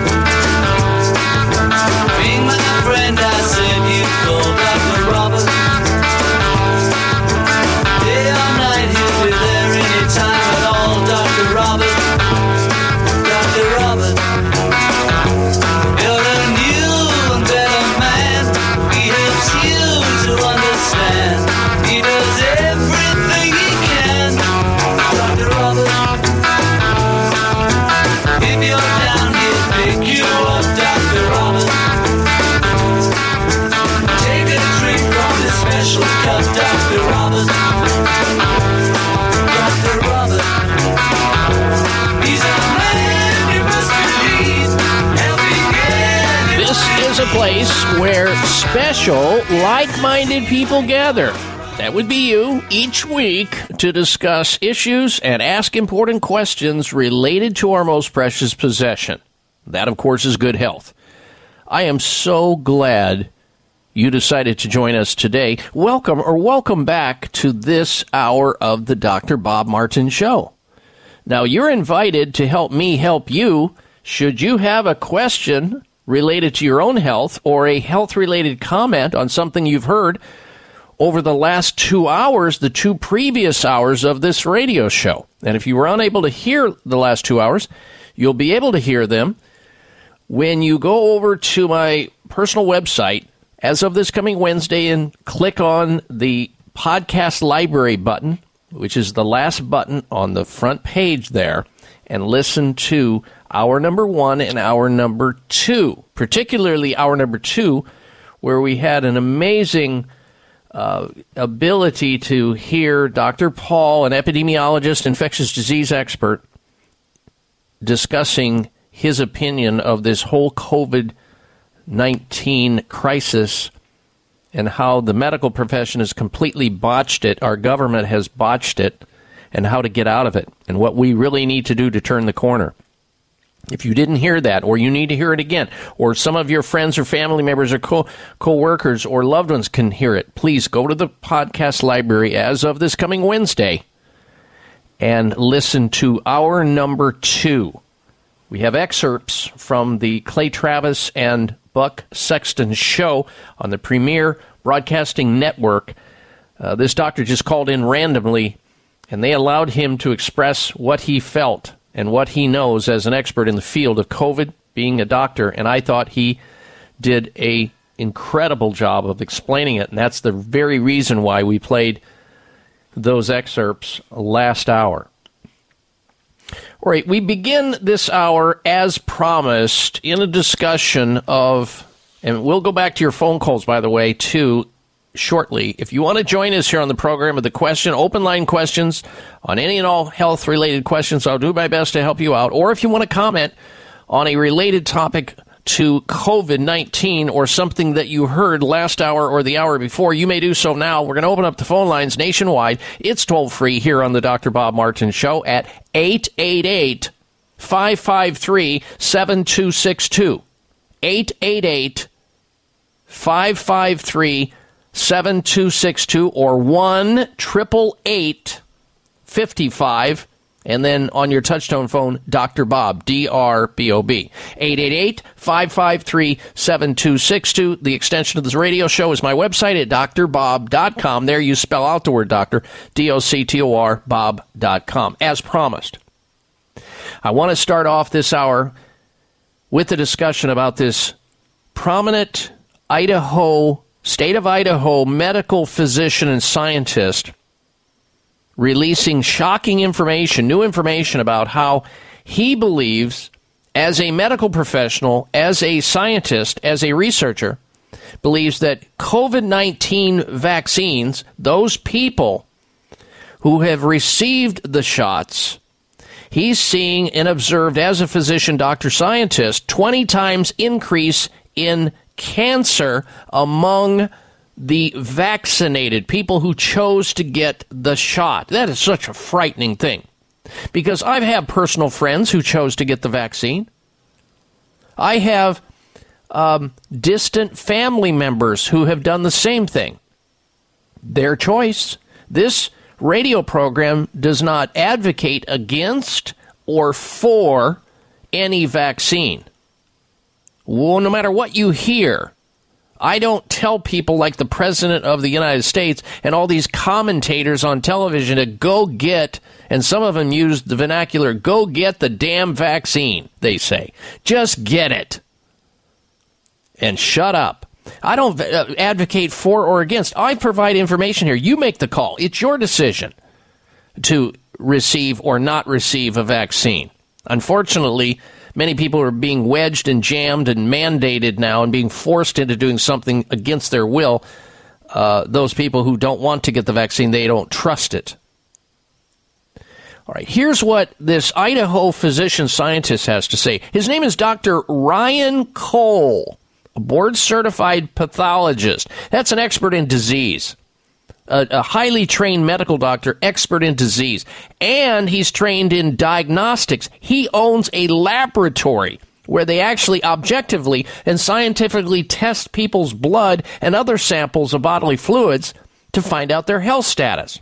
Special, like minded people gather. That would be you each week to discuss issues and ask important questions related to our most precious possession. That, of course, is good health. I am so glad you decided to join us today. Welcome or welcome back to this hour of the Dr. Bob Martin Show. Now, you're invited to help me help you should you have a question related to your own health or a health related comment on something you've heard over the last two hours, the two previous hours of this radio show. And if you were unable to hear the last two hours, you'll be able to hear them when you go over to my personal website as of this coming Wednesday and click on the podcast library button, which is the last button on the front page there, and listen to hour number one and hour number two, particularly hour number two, where we had an amazing uh, ability to hear Dr. Paul, an epidemiologist, infectious disease expert, discussing his opinion of this whole COVID 19 crisis and how the medical profession has completely botched it, our government has botched it, and how to get out of it, and what we really need to do to turn the corner. If you didn't hear that, or you need to hear it again, or some of your friends or family members or co workers or loved ones can hear it, please go to the podcast library as of this coming Wednesday and listen to our number two. We have excerpts from the Clay Travis and Buck Sexton show on the Premier Broadcasting Network. Uh, this doctor just called in randomly, and they allowed him to express what he felt and what he knows as an expert in the field of COVID, being a doctor. And I thought he did a incredible job of explaining it, and that's the very reason why we played those excerpts last hour. All right, we begin this hour as promised in a discussion of, and we'll go back to your phone calls, by the way, too, shortly. If you want to join us here on the program with the question, open line questions on any and all health related questions, I'll do my best to help you out. Or if you want to comment on a related topic to COVID 19 or something that you heard last hour or the hour before, you may do so now. We're going to open up the phone lines nationwide. It's toll free here on the Dr. Bob Martin Show at 888 553 7262. 888 553 7262 or 1 888 55 and then on your touchtone phone, Dr. Bob, D R B O B. 888 553 7262. The extension of this radio show is my website at drbob.com. There you spell out the word doctor, D O C T O R, bob.com, as promised. I want to start off this hour with a discussion about this prominent Idaho, state of Idaho medical physician and scientist releasing shocking information, new information about how he believes, as a medical professional, as a scientist, as a researcher, believes that COVID 19 vaccines, those people who have received the shots, he's seeing and observed as a physician, doctor, scientist, 20 times increase in cancer among the vaccinated people who chose to get the shot. That is such a frightening thing because I've had personal friends who chose to get the vaccine. I have um, distant family members who have done the same thing. Their choice. This radio program does not advocate against or for any vaccine. Well, no matter what you hear, I don't tell people like the President of the United States and all these commentators on television to go get, and some of them use the vernacular, go get the damn vaccine, they say. Just get it. And shut up. I don't uh, advocate for or against. I provide information here. You make the call. It's your decision to receive or not receive a vaccine. Unfortunately, many people are being wedged and jammed and mandated now and being forced into doing something against their will. Uh, those people who don't want to get the vaccine, they don't trust it. All right, here's what this Idaho physician scientist has to say. His name is Dr. Ryan Cole, a board certified pathologist. That's an expert in disease a, a highly trained medical doctor, expert in disease, and he's trained in diagnostics. He owns a laboratory where they actually objectively and scientifically test people's blood and other samples of bodily fluids to find out their health status.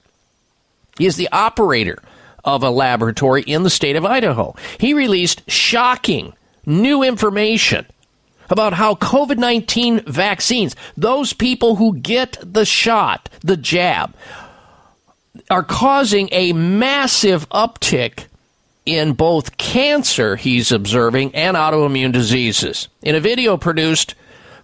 He is the operator of a laboratory in the state of Idaho. He released shocking new information about how COVID 19 vaccines, those people who get the shot, the jab, are causing a massive uptick in both cancer, he's observing, and autoimmune diseases. In a video produced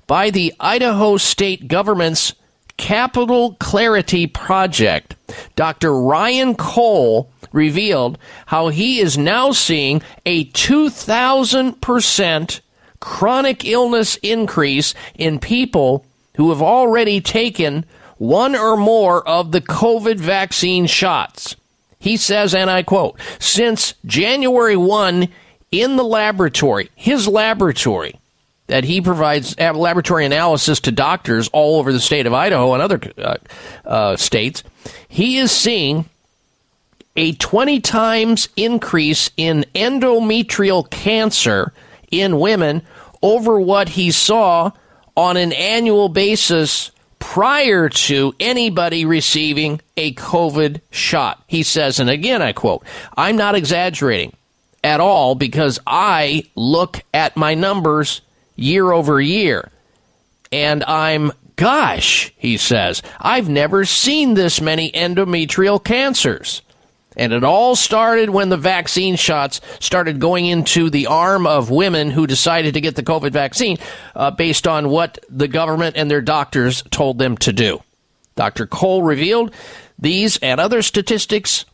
by the Idaho state government's Capital Clarity Project, Dr. Ryan Cole revealed how he is now seeing a 2,000% chronic illness increase in people who have already taken one or more of the COVID vaccine shots. He says, and I quote, since January 1 in the laboratory, his laboratory, that he provides laboratory analysis to doctors all over the state of Idaho and other uh, uh, states, he is seeing a 20 times increase in endometrial cancer in women over what he saw on an annual basis prior to anybody receiving a COVID shot. He says, and again I quote, I'm not exaggerating at all because I look at my numbers year over year. And I'm, gosh, he says, I've never seen this many endometrial cancers. And it all started when the vaccine shots started going into the arm of women who decided to get the COVID vaccine uh, based on what the government and their doctors told them to do. Dr. Cole revealed these and other statistics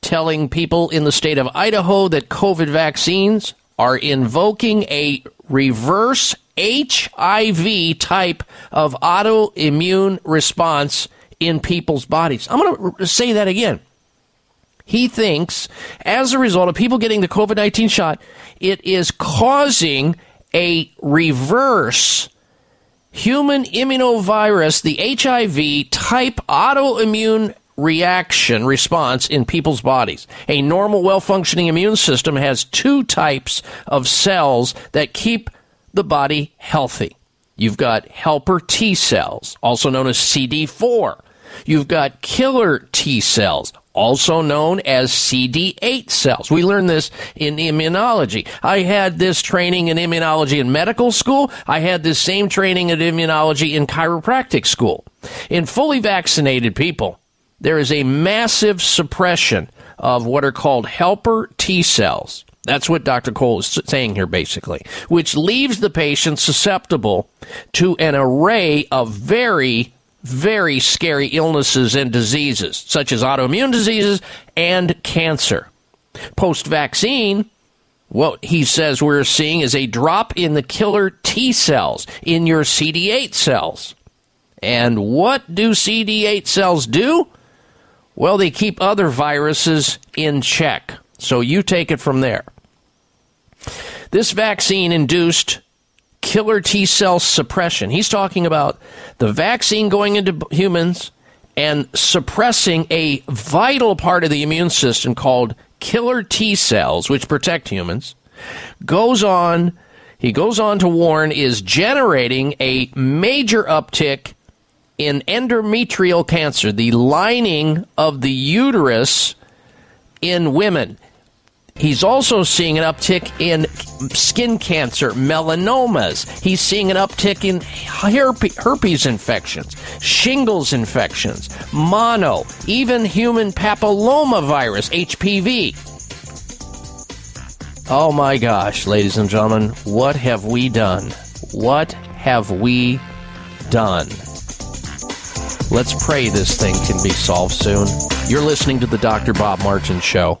telling people in the state of Idaho that COVID vaccines are invoking a reverse HIV type of autoimmune response in people's bodies. I'm going to say that again. He thinks, as a result of people getting the COVID 19 shot, it is causing a reverse human immunovirus, the HIV type autoimmune reaction response in people's bodies. A normal, well functioning immune system has two types of cells that keep the body healthy. You've got helper T cells, also known as CD4. You've got killer T cells, also known as CD8 cells. We learned this in immunology. I had this training in immunology in medical school. I had this same training in immunology in chiropractic school. In fully vaccinated people, there is a massive suppression of what are called helper T cells. That's what Dr. Cole is saying here, basically, which leaves the patient susceptible to an array of very very scary illnesses and diseases, such as autoimmune diseases and cancer. Post vaccine, what he says we're seeing is a drop in the killer T cells in your CD8 cells. And what do CD8 cells do? Well, they keep other viruses in check. So you take it from there. This vaccine induced killer T cell suppression. He's talking about the vaccine going into humans and suppressing a vital part of the immune system called killer T cells, which protect humans. Goes on, he goes on to warn, is generating a major uptick in endometrial cancer, the lining of the uterus in women. He's also seeing an uptick in skin cancer, melanomas. He's seeing an uptick in herpes infections, shingles infections, mono, even human papillomavirus, HPV. Oh my gosh, ladies and gentlemen, what have we done? What have we done? Let's pray this thing can be solved soon. You're listening to the Dr. Bob Martin Show.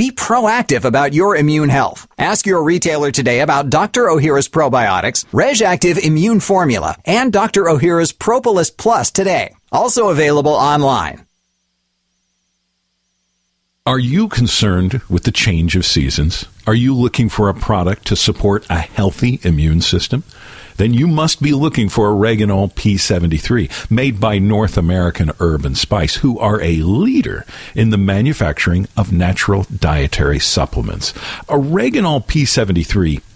Be proactive about your immune health. Ask your retailer today about Dr. Ohhira's probiotics, RegActiv Immune Formula, and Dr. Ohhira's Propolis Plus today. Also available online. Are you concerned with the change of seasons? Are you looking for a product to support a healthy immune system? Then you must be looking for Oreganol P73, made by North American Herb and Spice, who are a leader in the manufacturing of natural dietary supplements. Oreganol P73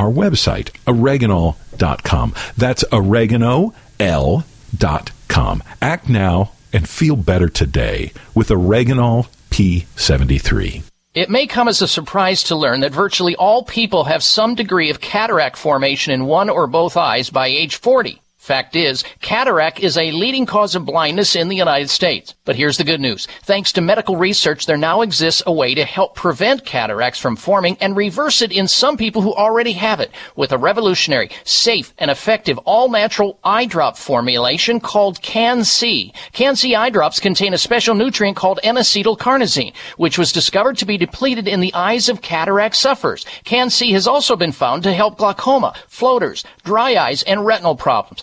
our website, oreganol.com. That's oregano.l.com. Act now and feel better today with Oreganol P73. It may come as a surprise to learn that virtually all people have some degree of cataract formation in one or both eyes by age 40. Fact is, cataract is a leading cause of blindness in the United States. But here's the good news. Thanks to medical research, there now exists a way to help prevent cataracts from forming and reverse it in some people who already have it with a revolutionary, safe, and effective all-natural eye drop formulation called CAN-C. CAN-C eye drops contain a special nutrient called N-acetylcarnosine, which was discovered to be depleted in the eyes of cataract sufferers. CAN-C has also been found to help glaucoma, floaters, dry eyes, and retinal problems.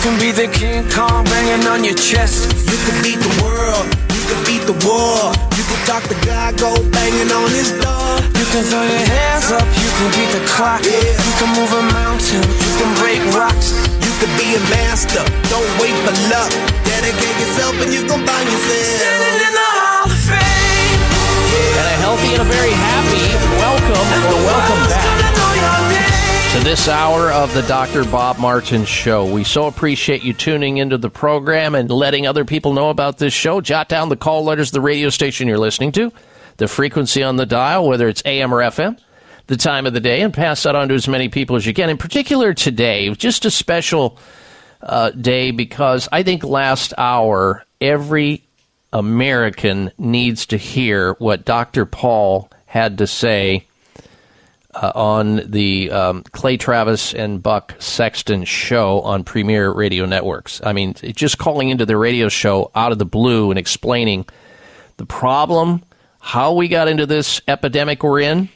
can be the King Kong banging on your chest. You can beat the world, you can beat the war, you can talk the guy, go banging on his door. You can throw your hands up, you can beat the clock, Yeah. you can move a mountain, you can break rocks. You can be a master, don't wait for luck. Dedicate yourself and you gon' find yourself. Standing in the Hall of Fame. And a healthy and a very happy welcome or welcome back to this hour of the Dr. Bob Martin Show. We so appreciate you tuning into the program and letting other people know about this show. Jot down the call letters, of the radio station you're listening to, the frequency on the dial, whether it's AM or FM, the time of the day, and pass that on to as many people as you can. In particular, today, just a special uh, day because I think last hour, every American needs to hear what Dr. Paul had to say uh, on the um, Clay Travis and Buck Sexton show on Premiere Radio Networks. I mean, just calling into the radio show out of the blue and explaining the problem, how we got into this epidemic we're in,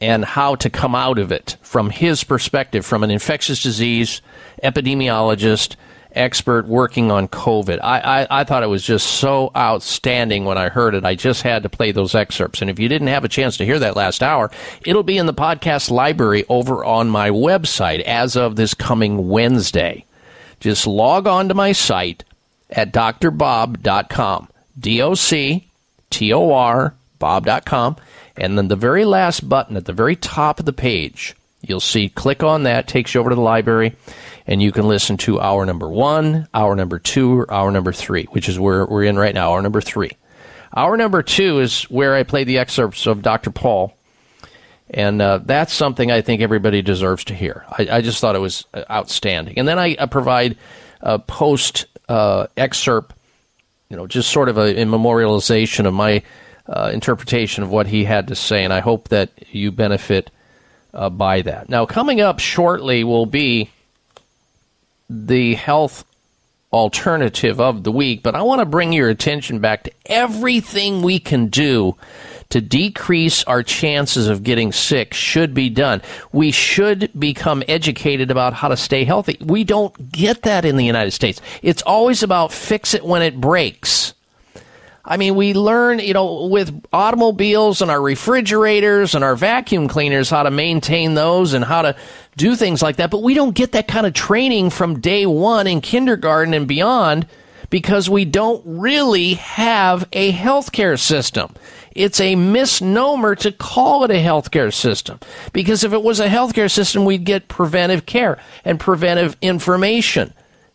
and how to come out of it from his perspective, from an infectious disease epidemiologist, expert working on COVID. I, I, I, thought it was just so outstanding when I heard it. I just had to play those excerpts. And if you didn't have a chance to hear that last hour, it'll be in the podcast library over on my website as of this coming Wednesday. Just log on to my site at drbob.com. D O C T O R Bob.com. And then the very last button at the very top of the page, you'll see click on that, takes you over to the library, and you can listen to hour number one, hour number two, or hour number three, which is where we're in right now, hour number three. Hour number two is where I play the excerpts of Dr. Paul. And uh, that's something I think everybody deserves to hear. I, I just thought it was uh, outstanding. And then I, I provide a post uh, excerpt, you know, just sort of a, a memorialization of my uh, interpretation of what he had to say, and I hope that you benefit uh, by that. Now, coming up shortly will be the health alternative of the week, but I want to bring your attention back to everything we can do to decrease our chances of getting sick should be done. We should become educated about how to stay healthy. We don't get that in the United States. It's always about fix it when it breaks. I mean, we learn, you know, with automobiles and our refrigerators and our vacuum cleaners how to maintain those and how to do things like that. But we don't get that kind of training from day one in kindergarten and beyond because we don't really have a healthcare system. It's a misnomer to call it a healthcare system because if it was a healthcare system, we'd get preventive care and preventive information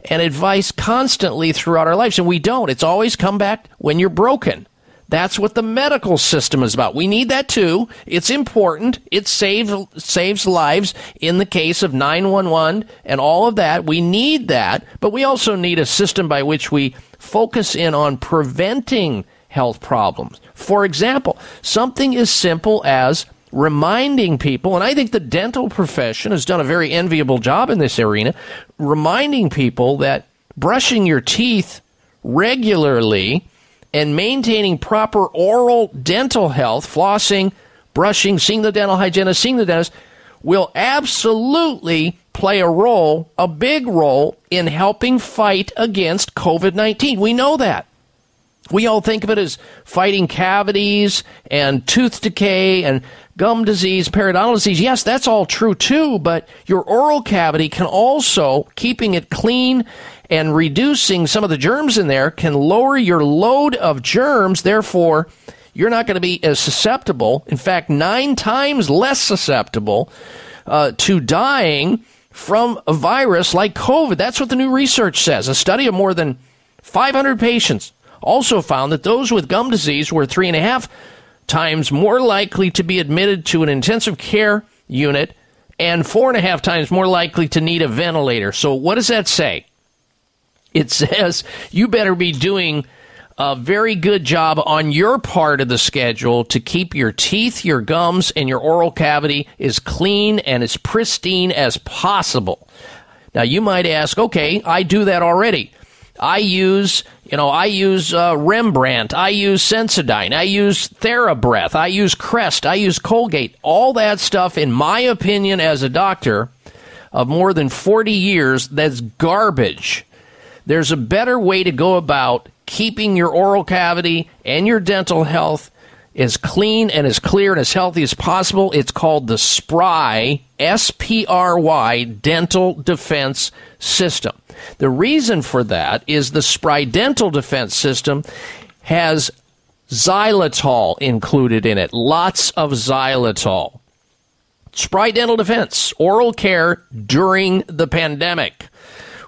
and advice constantly throughout our lives. And we don't. It's always come back when you're broken. That's what the medical system is about. We need that too. It's important. It saves saves lives in the case of 911 and all of that. We need that, but we also need a system by which we focus in on preventing health problems. For example, something as simple as reminding people, and I think the dental profession has done a very enviable job in this arena, reminding people that brushing your teeth regularly and maintaining proper oral dental health, flossing, brushing, seeing the dental hygienist, seeing the dentist, will absolutely play a role, a big role, in helping fight against COVID 19. We know that. We all think of it as fighting cavities and tooth decay and gum disease, periodontal disease. Yes, that's all true too, but your oral cavity can also, keeping it clean and reducing some of the germs in there, can lower your load of germs. Therefore, you're not going to be as susceptible, in fact, nine times less susceptible uh, to dying from a virus like COVID. That's what the new research says. A study of more than 500 patients also found that those with gum disease were three and a half times more likely to be admitted to an intensive care unit and four and a half times more likely to need a ventilator. So, what does that say? It says you better be doing a very good job on your part of the schedule to keep your teeth, your gums, and your oral cavity as clean and as pristine as possible. Now, you might ask, okay, I do that already. I use, you know, I use uh, Rembrandt, I use Sensodyne, I use TheraBreath, I use Crest, I use Colgate. All that stuff, in my opinion, as a doctor of more than 40 years, that's garbage. There's a better way to go about keeping your oral cavity and your dental health as clean and as clear and as healthy as possible. It's called the SPRY, S P R Y, Dental Defense System. The reason for that is the Spry Dental Defense System has xylitol included in it, lots of xylitol. Spry Dental Defense, oral care during the pandemic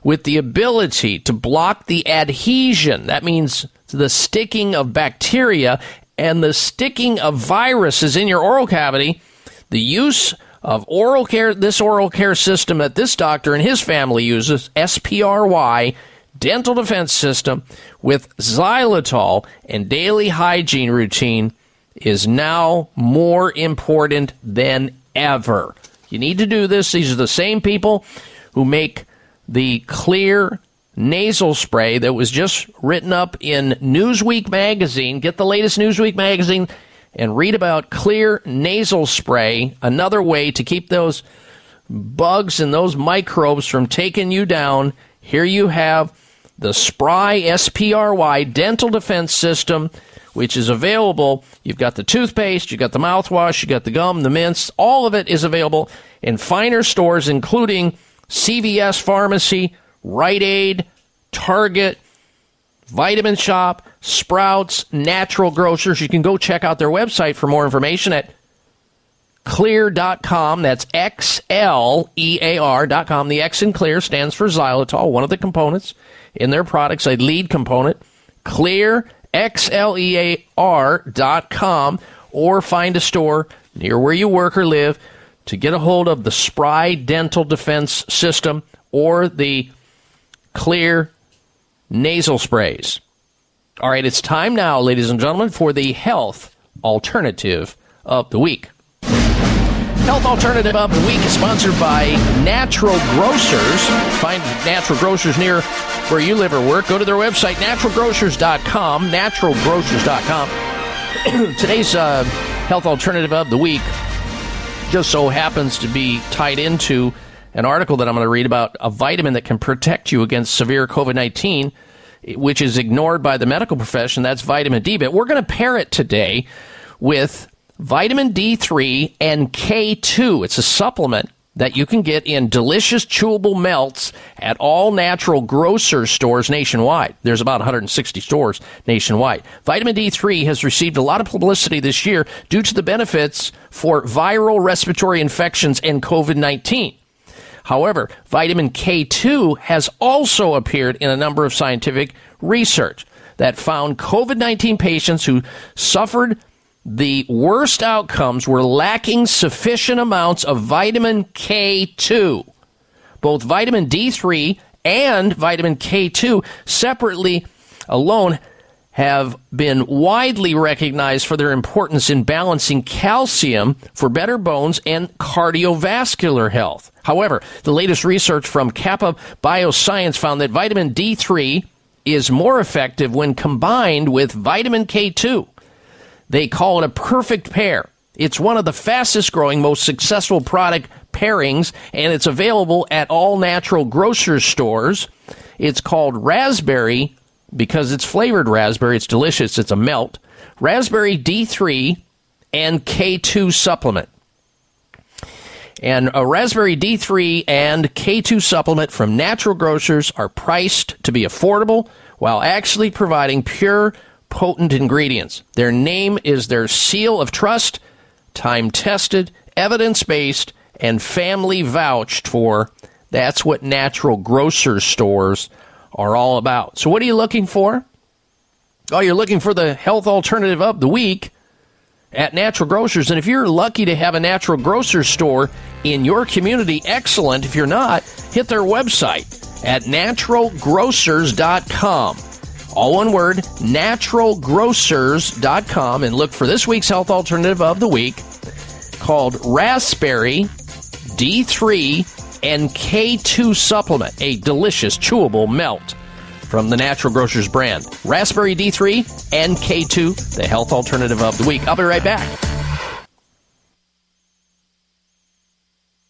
with the ability to block the adhesion. That means the sticking of bacteria and the sticking of viruses in your oral cavity. The use of oral care, this oral care system that this doctor and his family uses, SPRY, dental defense system with xylitol and daily hygiene routine is now more important than ever. You need to do this. These are the same people who make the Xlear nasal spray that was just written up in Newsweek magazine. Get the latest Newsweek magazine and read about Xlear nasal spray, another way to keep those bugs and those microbes from taking you down. Here you have the Spry SPRY dental defense system, which is available. You've got the toothpaste, you've got the mouthwash, you got the gum, the mints. All of it is available in finer stores, including CVS Pharmacy, Rite Aid, Target, Vitamin Shoppe, Sprouts, Natural Grocers. You can go check out their website for more information at xlear.com. That's X L E A R.com. The X in Xlear stands for xylitol, one of the components in their products, a lead component. Xlear, X L E A R.com, or find a store near where you work or live to get a hold of the Spry Dental Defense System or the Xlear nasal sprays. All right, it's time now, ladies and gentlemen, for the health alternative of the week. Health Alternative of the Week is sponsored by Natural Grocers. Find Natural Grocers near where you live or work. Go to their website, naturalgrocers.com, naturalgrocers.com. Today's uh, Health Alternative of the Week just so happens to be tied into an article that I'm going to read about a vitamin that can protect you against severe COVID 19, which is ignored by the medical profession. That's vitamin D. But we're going to pair it today with vitamin D3 and K2. It's a supplement that you can get in delicious chewable melts at all natural grocer stores nationwide. There's about 160 stores nationwide. Vitamin D3 has received a lot of publicity this year due to the benefits for viral respiratory infections and COVID 19. However, vitamin K2 has also appeared in a number of scientific research that found COVID 19 patients who suffered the worst outcomes were lacking sufficient amounts of vitamin K2. Both vitamin D3 and vitamin K2 separately alone have been widely recognized for their importance in balancing calcium for better bones and cardiovascular health. However, the latest research from Kappa Bioscience found that vitamin D3 is more effective when combined with vitamin K2. They call it a perfect pair. It's one of the fastest growing, most successful product pairings, and it's available at all natural grocery stores. It's called raspberry because it's flavored raspberry. It's delicious. It's a melt. Raspberry D3 and K2 supplement. And a raspberry D3 and K2 supplement from natural grocers are priced to be affordable while actually providing pure, potent ingredients. Their name is their seal of trust, time tested, evidence based, and family vouched for. That's what natural grocer stores are all about. So, what are you looking for? Oh, you're looking for the health alternative of the week at Natural Grocers. And if you're lucky to have a Natural Grocer store in your community, excellent. If you're not, hit their website at naturalgrocers.com. All one word, naturalgrocers.com, and look for this week's health alternative of the week called Raspberry D3 and K2 supplement, a delicious chewable melt from the Natural Grocers brand. Raspberry D3 and K2, the health alternative of the week. I'll be right back.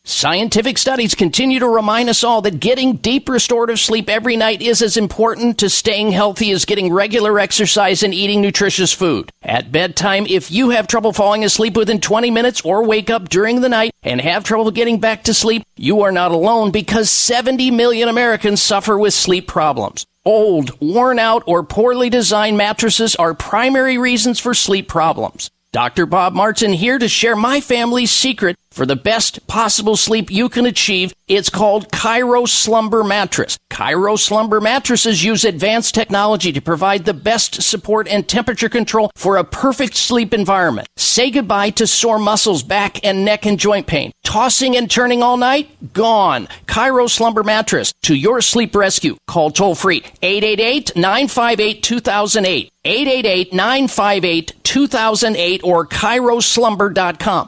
Scientific studies continue to remind us all that getting deep restorative sleep every night is as important to staying healthy as getting regular exercise and eating nutritious food. At bedtime, if you have trouble falling asleep within 20 minutes or wake up during the night and have trouble getting back to sleep, you are not alone because 70 million Americans suffer with sleep problems. Old, worn out, or poorly designed mattresses are primary reasons for sleep problems. Dr. Bob Martin here to share my family's secret For the best possible sleep you can achieve, it's called ChiroSlumber Mattress. ChiroSlumber mattresses use advanced technology to provide the best support and temperature control for a perfect sleep environment. Say goodbye to sore muscles, back and neck and joint pain. Tossing and turning all night? Gone. ChiroSlumber Mattress to your sleep rescue. Call toll free 888-958-2008. 888-958-2008 or chiroslumber.com.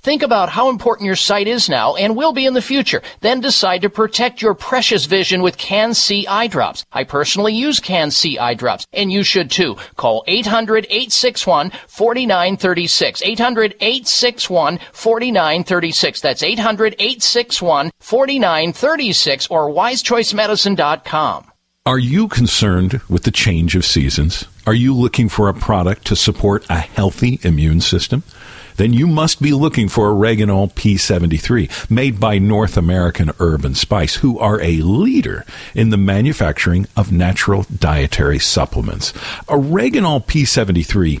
Think about how important your sight is now and will be in the future. Then decide to protect your precious vision with CAN-C eye drops. I personally use CAN-C eye drops, and you should too. Call 800-861-4936. 800-861-4936. That's 800-861-4936 or wisechoicemedicine.com. Are you concerned with the change of seasons? Are you looking for a product to support a healthy immune system? Then you must be looking for Oreganol P73, made by North American Herb and Spice, who are a leader in the manufacturing of natural dietary supplements. Oreganol P73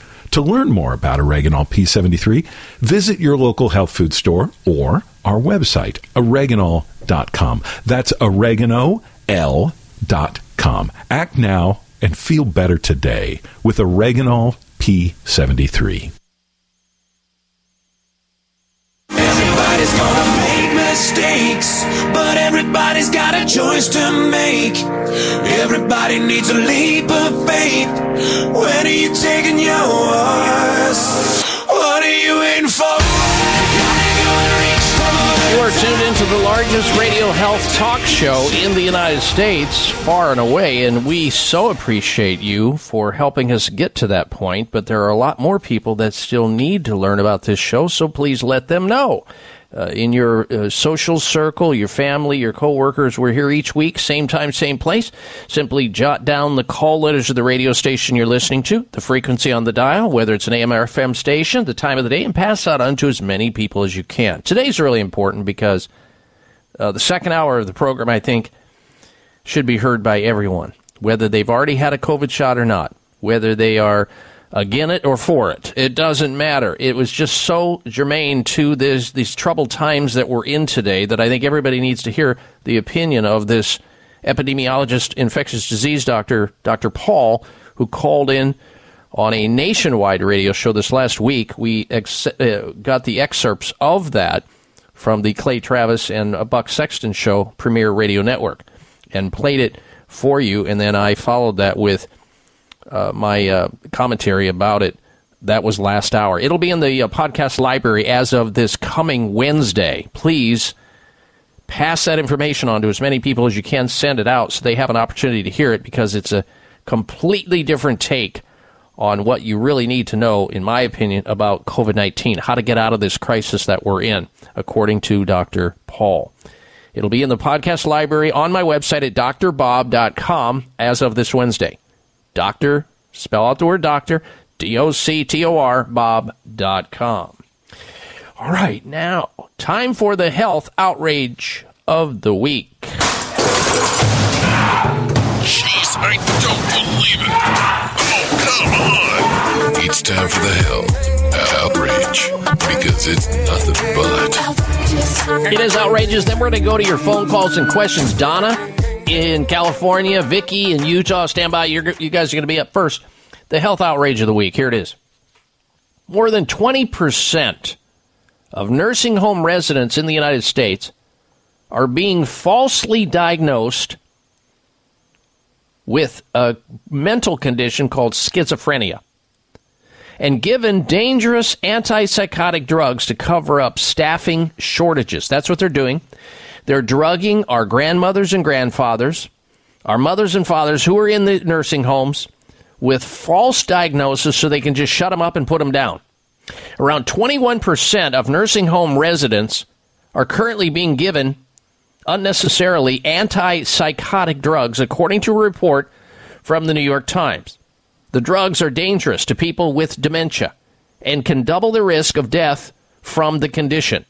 To learn more about Oreganol P73, visit your local health food store or our website, oreganol.com. That's oregano.l.com. Act now and feel better today with Oreganol P73. Everybody's gonna make mistakes, everybody's got a choice to make. Everybody needs a leap of faith. When are you taking yours? What are you waiting for? You are tuned into the largest radio health talk show in the United States, far and away, and we so appreciate you for helping us get to that point. But there are a lot more people that still need to learn about this show, so please let them know. Uh, in your uh, social circle, your family, your coworkers, we're here each week, same time, same place. Simply jot down the call letters of the radio station you're listening to, the frequency on the dial, whether it's an AM or FM station, the time of the day, and pass that on to as many people as you can. Today's really important because uh, the second hour of the program, I think, should be heard by everyone, whether they've already had a COVID shot or not, whether they are again it or for it. It doesn't matter. It was just so germane to this, these troubled times that we're in today that I think everybody needs to hear the opinion of this epidemiologist, infectious disease doctor, Dr. Paul, who called in on a nationwide radio show this last week. We ex- uh, got the excerpts of that from the Clay Travis and uh, Buck Sexton show, Premiere Radio Network, and played it for you. And then I followed that with uh, my uh, commentary about it. That was last hour. It'll be in the uh, podcast library as of this coming Wednesday. Please pass that information on to as many people as you can. Send it out so they have an opportunity to hear it because it's a completely different take on what you really need to know, in my opinion, about COVID 19, how to get out of this crisis that we're in, according to Dr. Paul. It'll be in the podcast library on my website at drbob.com as of this Wednesday. Doctor, spell out the word doctor, D O C T O R, Bob.com. All right, now, time for the health outrage of the week. Jeez, I don't believe it. Oh, come on. It's time for the hell outrage because it's nothing but. It is outrageous. Then we're going to go to your phone calls and questions. Donna in California, Vicky in Utah, stand by. You're, you guys are going to be up first. The health outrage of the week. Here it is. more than 20% of nursing home residents in the United States are being falsely diagnosed with a mental condition called schizophrenia and given dangerous antipsychotic drugs to cover up staffing shortages. That's what they're doing. They're drugging our grandmothers and grandfathers, our mothers and fathers who are in the nursing homes with false diagnosis so they can just shut them up and put them down. Around 21% of nursing home residents are currently being given unnecessarily antipsychotic drugs, according to a report from the New York Times. The drugs are dangerous to people with dementia and can double the risk of death from the condition.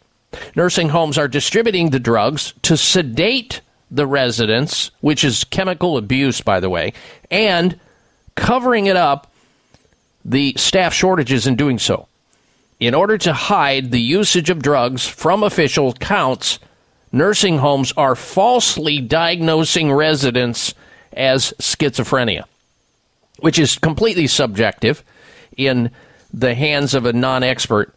Nursing homes are distributing the drugs to sedate the residents, which is chemical abuse, by the way, and covering it up the staff shortages in doing so. In order to hide the usage of drugs from official counts, nursing homes are falsely diagnosing residents as schizophrenia, which is completely subjective in the hands of a non expert.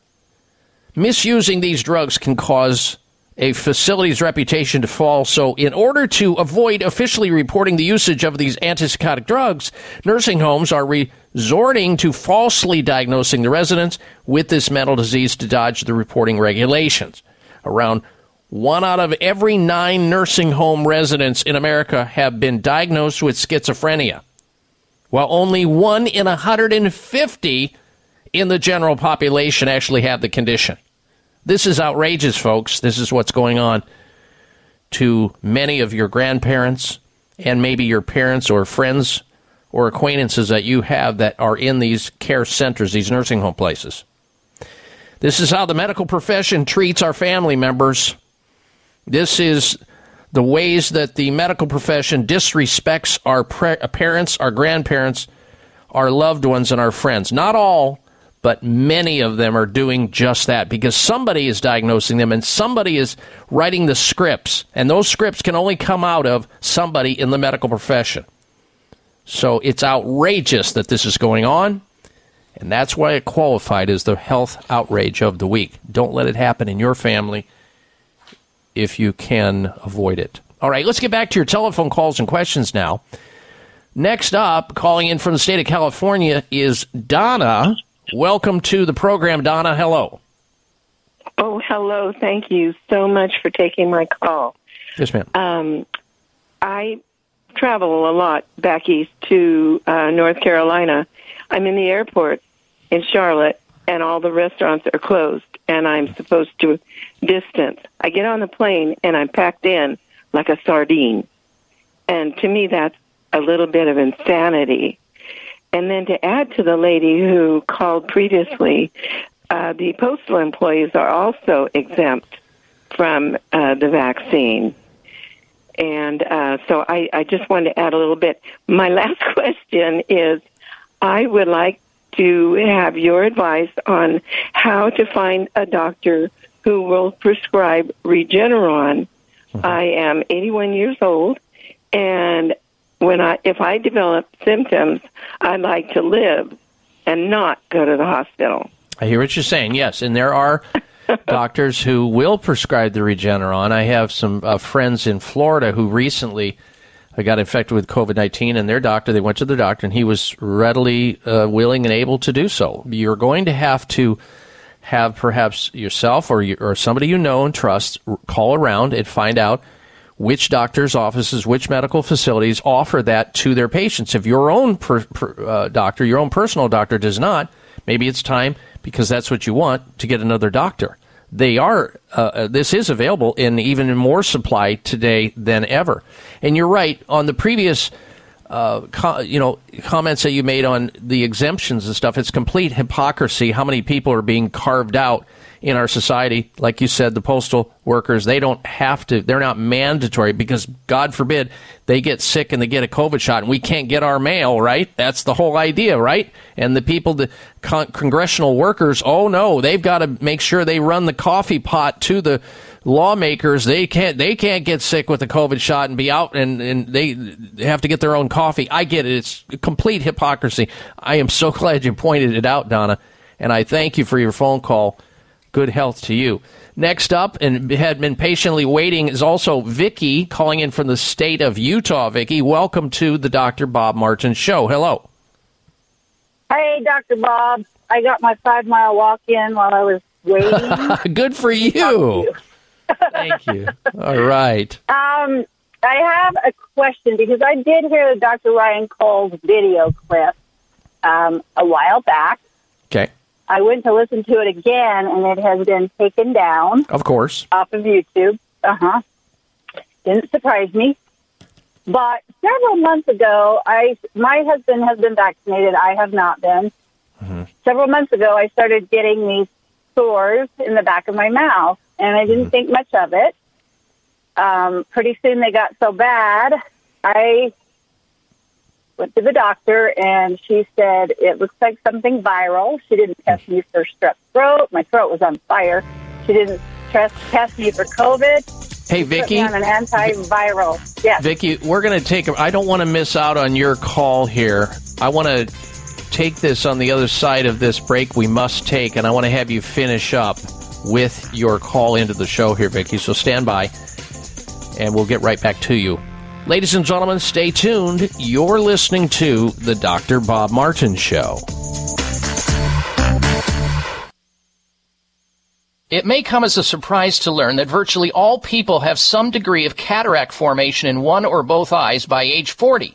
Misusing these drugs can cause a facility's reputation to fall. So, in order to avoid officially reporting the usage of these antipsychotic drugs, nursing homes are resorting to falsely diagnosing the residents with this mental disease to dodge the reporting regulations. Around one out of every nine nursing home residents in America have been diagnosed with schizophrenia, while only one in 150 in the general population actually have the condition. This is outrageous, folks. This is what's going on to many of your grandparents and maybe your parents or friends or acquaintances that you have that are in these care centers, these nursing home places. This is how the medical profession treats our family members. This is the ways that the medical profession disrespects our pre- parents, our grandparents, our loved ones, and our friends. Not all, but many of them are doing just that because somebody is diagnosing them and somebody is writing the scripts, and those scripts can only come out of somebody in the medical profession. So it's outrageous that this is going on, and that's why it qualified as the health outrage of the week. Don't let it happen in your family if you can avoid it. All right, let's get back to your telephone calls and questions now. Next up, calling in from the state of California is Donna. Welcome to the program, Donna. Hello. Oh, hello. Thank you so much for taking my call. Yes, ma'am. Um, I travel a lot back east to uh, North Carolina. I'm in the airport in Charlotte, and all the restaurants are closed, and I'm supposed to distance. I get on the plane, and I'm packed in like a sardine. And to me, that's a little bit of insanity. And then to add to the lady who called previously, uh, the postal employees are also exempt from uh, the vaccine. And uh, so I, I just wanted to add a little bit. My last question is I would like to have your advice on how to find a doctor who will prescribe Regeneron. I am 81 years old, and when I if I develop symptoms, I'd like to live and not go to the hospital. I hear what you're saying. Yes, and there are doctors who will prescribe the Regeneron. I have some uh, friends in Florida who recently uh, got infected with COVID 19, and their doctor, they went to the doctor, and he was readily uh, willing and able to do so. You're going to have to have perhaps yourself or, you, or somebody you know and trust call around and find out which doctors' offices, which medical facilities offer that to their patients. If your own per, per, uh, doctor, your own personal doctor does not, maybe it's time because that's what you want to get another doctor. They are. Uh, this is available in even more supply today than ever. And you're right on the previous. Uh, co- you know, comments that you made on the exemptions and stuff. It's complete hypocrisy how many people are being carved out in our society. Like you said, the postal workers, they don't have to, they're not mandatory because, God forbid, they get sick and they get a COVID shot and we can't get our mail, right? That's the whole idea, right? And the people, the con- congressional workers, oh no, they've got to make sure they run the coffee pot to the lawmakers. They can't, they can't get sick with a COVID shot and be out and, and they, they have to get their own coffee. I get it. It's complete hypocrisy. I am so glad you pointed it out, Donna. and I thank you for your phone call. Good health to you. Next up, and had been patiently waiting, is also Vicky calling in from the state of Utah. Vicky, welcome to the Dr. Bob Martin Show. Hello. Hey, Dr. Bob. I got my five mile walk in while I was waiting. Good for you. Thank you. All right. Um, I have a question because I did hear the Dr. Ryan Cole's video clip um, a while back. I went to listen to it again, and it has been taken down Of course. off of YouTube. Uh huh. Didn't surprise me. But several months ago, I my husband has been vaccinated. I have not been. Several months ago, I started getting these sores in the back of my mouth, and I didn't think much of it. Um, pretty soon, they got so bad. I went to the doctor, and she said it looks like something viral. She didn't test me for strep throat. My throat was on fire. She didn't test test me for COVID. Hey, me Vicky. on an antiviral. Yes. Vicky, we're going to take. I don't want to miss out on your call here. I want to take this on the other side of this break we must take, and I want to have you finish up with your call into the show here, Vicky. So stand by, and we'll get right back to you. Ladies and gentlemen, stay tuned. You're listening to the Dr. Bob Martin Show. It may come as a surprise to learn that virtually all people have some degree of cataract formation in one or both eyes by age 40.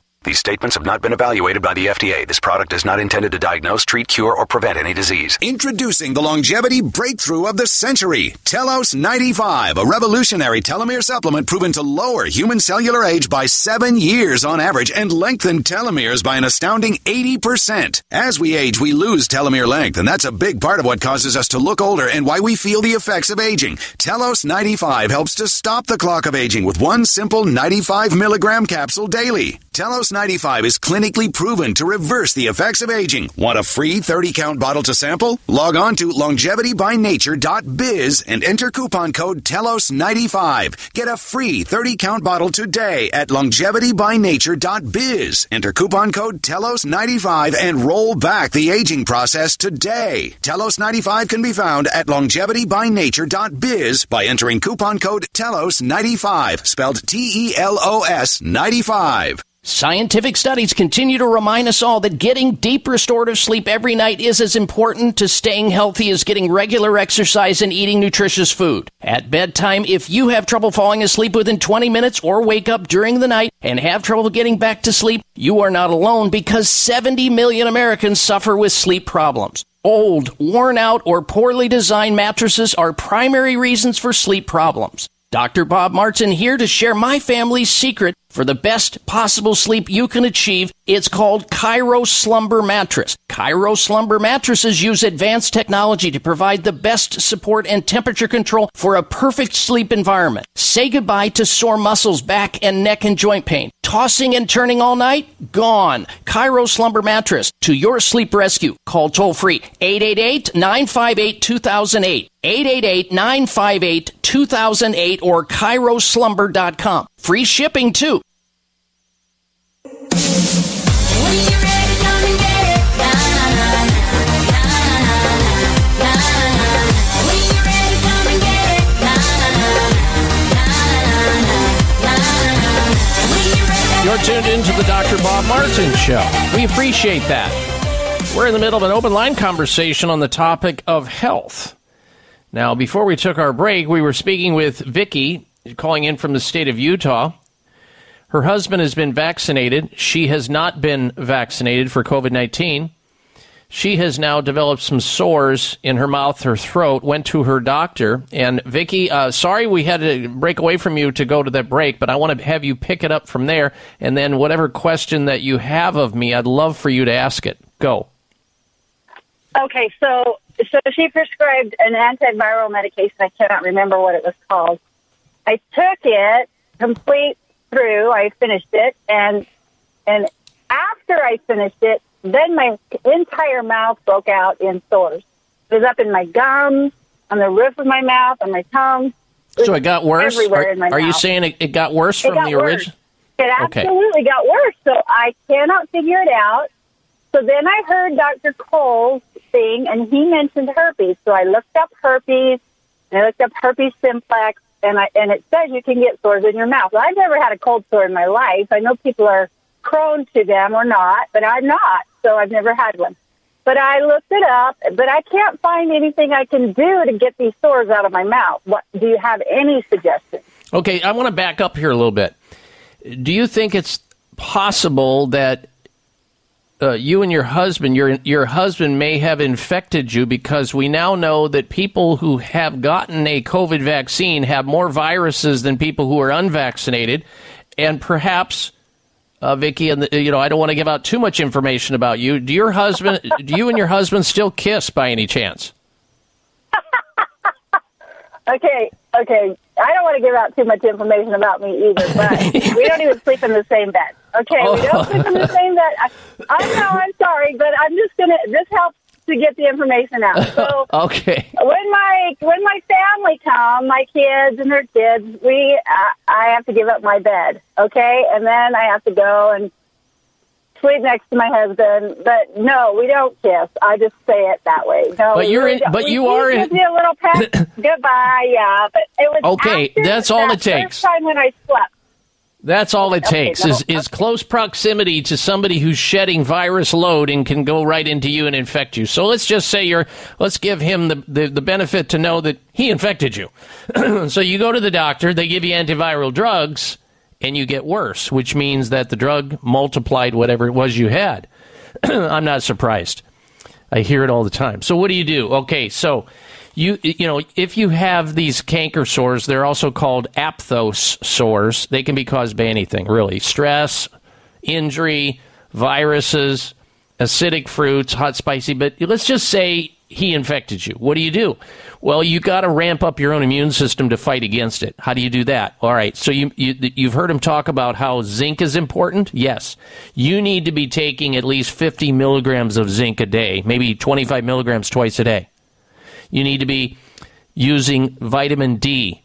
These statements have not been evaluated by the FDA. This product is not intended to diagnose, treat, cure, or prevent any disease. Introducing the longevity breakthrough of the century, Telos 95, a revolutionary telomere supplement proven to lower human cellular age by seven years on average and lengthen telomeres by an astounding 80%. As we age, we lose telomere length, and that's a big part of what causes us to look older and why we feel the effects of aging. Telos 95 helps to stop the clock of aging with one simple 95 milligram capsule daily. Telos 95 is clinically proven to reverse the effects of aging. Want a free 30 count bottle to sample? Log on to longevitybynature.biz and enter coupon code TELOS95. Get a free 30 count bottle today at longevitybynature.biz. Enter coupon code TELOS95 and roll back the aging process today. Telos 95 can be found at longevitybynature.biz by entering coupon code TELOS95, spelled T E L O S 95. Scientific studies continue to remind us all that getting deep restorative sleep every night is as important to staying healthy as getting regular exercise and eating nutritious food. At bedtime, if you have trouble falling asleep within 20 minutes or wake up during the night and have trouble getting back to sleep, you are not alone because 70 million Americans suffer with sleep problems. Old, worn out, or poorly designed mattresses are primary reasons for sleep problems. Dr. Bob Martin here to share my family's secret for the best possible sleep you can achieve. It's called ChiroSlumber Mattress. ChiroSlumber mattresses use advanced technology to provide the best support and temperature control for a perfect sleep environment. Say goodbye to sore muscles, back and neck and joint pain. Tossing and turning all night? Gone. ChiroSlumber Mattress to your sleep rescue. Call toll free 888-958-2008. 888-958-2008 or ChiroSlumber.com. Free shipping too. You're tuned into the Dr. Bob Martin Show. We appreciate that. We're in the middle of an open line conversation on the topic of health. Now, before we took our break, we were speaking with Vicky, calling in from the state of Utah. Her husband has been vaccinated. She has not been vaccinated for COVID 19. She has now developed some sores in her mouth, her throat, went to her doctor. And Vicki, uh, sorry we had to break away from you to go to that break, but I want to have you pick it up from there. And then whatever question that you have of me, I'd love for you to ask it. Go. Okay, so so she prescribed an antiviral medication. I cannot remember what it was called. I took it complete through. I finished it, and and after I finished it, then my entire mouth broke out in sores. It was up in my gums, on the roof of my mouth, on my tongue. was So it got worse? Everywhere Are, in my are you saying it, it got worse It from got the original? It Okay. absolutely got worse. So I cannot figure it out. So then I heard Dr. Cole's thing, and he mentioned herpes. So I looked up herpes, and I looked up herpes simplex, and I and it says you can get sores in your mouth. Well, I've never had a cold sore in my life. I know people are prone to them or not, but I'm not. So I've never had one. But I looked it up, but I can't find anything I can do to get these sores out of my mouth. What do you have any suggestions? Okay, I want to back up here a little bit. Do you think it's possible that uh, you and your husband, your your husband may have infected you because we now know that people who have gotten a COVID vaccine have more viruses than people who are unvaccinated, and perhaps. Uh, Vicky, and the, you know, I don't want to give out too much information about you. Do your husband, do you and your husband still kiss by any chance? Okay, okay. I don't want to give out too much information about me either, but we don't even sleep in the same bed. Okay, we don't sleep in the same bed. I, I know, I'm sorry, but I'm just gonna. This helps to get the information out. So Okay. when my when my family come, my kids and their kids, we uh, I have to give up my bed. Okay, and then I have to go and sleep next to my husband. But no, we don't kiss. I just say it that way. No, But you're in- don't. but We- you are in- a little pat goodbye. Yeah, but it was Okay, after that's all that it takes. First time when I slept. That's all it Okay, takes no, is, is close proximity to somebody who's shedding virus load and can go right into you and infect you. So let's just say you're, let's give him the, the, the benefit to know that he infected you. so you go to the doctor, they give you antiviral drugs, and you get worse, which means that the drug multiplied whatever it was you had. I'm not surprised. I hear it all the time. So what do you do? Okay, so you you know if you have these canker sores, they're also called aphthous sores. They can be caused by anything, really: stress, injury, viruses, acidic fruits, hot, spicy. But let's just say he infected you. What do you do? Well, you got to ramp up your own immune system to fight against it. How do you do that? All right. So you, you you've heard him talk about how zinc is important. Yes, you need to be taking at least 50 milligrams of zinc a day, maybe 25 milligrams twice a day. You need to be using vitamin D,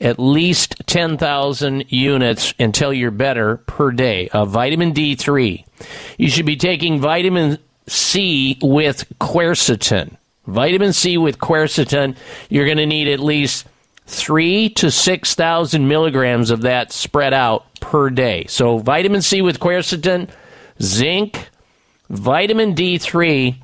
at least 10,000 units until you're better per day of vitamin D3. You should be taking vitamin C with quercetin. Vitamin C with quercetin, you're going to need at least three to 6,000 milligrams of that spread out per day. So, vitamin C with quercetin, zinc, vitamin D3,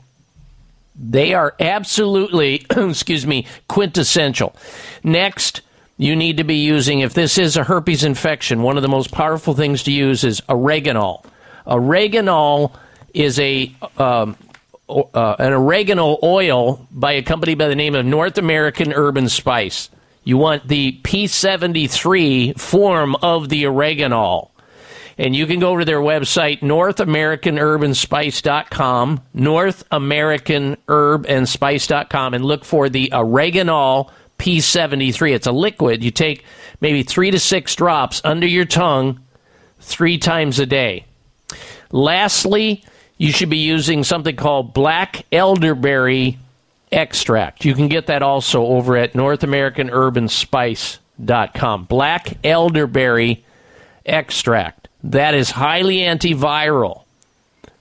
they are absolutely, excuse me, quintessential. Next, you need to be using, if this is a herpes infection, one of the most powerful things to use is oreganol. Oreganol is a um, uh, an oregano oil by a company by the name of North American Herb and Spice. You want the P73 form of the oreganol. And you can go to their website, NorthAmericanUrbanSpice.com, NorthAmericanHerbandSpice.com, and look for the oreganol P73. It's a liquid. You take maybe three to six drops under your tongue three times a day. Lastly, you should be using something called black elderberry extract. You can get that also over at NorthAmericanHerbandSpice.com. Black elderberry extract. That is highly antiviral.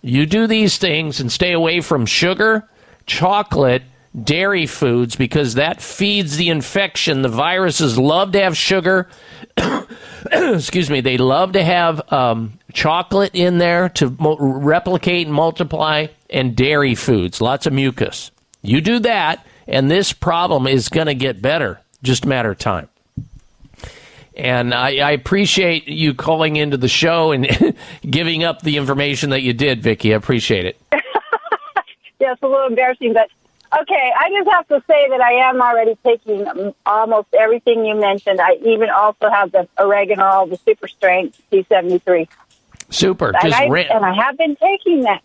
You do these things and stay away from sugar, chocolate, dairy foods because that feeds the infection. The viruses love to have sugar. Excuse me. They love to have um, chocolate in there to mo- replicate and multiply, and dairy foods, lots of mucus. You do that, and this problem is going to get better. Just a matter of time. And I, I appreciate you calling into the show and giving up the information that you did, Vicki. I appreciate it. yeah, it's a little embarrassing, but okay. I just have to say that I am already taking almost everything you mentioned. I even also have the oregano, the super strength P73. Super. And Just I, ran- and I have been taking that.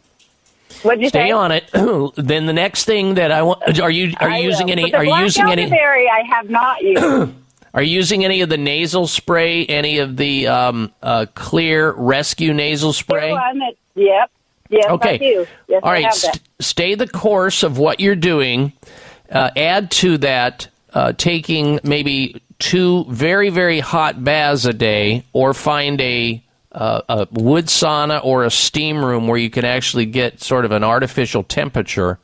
What'd you stay say? on it. then the next thing that I want are you are I you using will. any are you using any I have not used. are you using any of the nasal spray, any of the um, uh, Xlear rescue nasal spray? That- yep. Yes, Okay. I do. Yes, All that. st- stay the course of what you're doing. Uh, add to that uh, taking maybe two very very hot baths a day, or find a uh, a wood sauna or a steam room where you can actually get sort of an artificial temperature.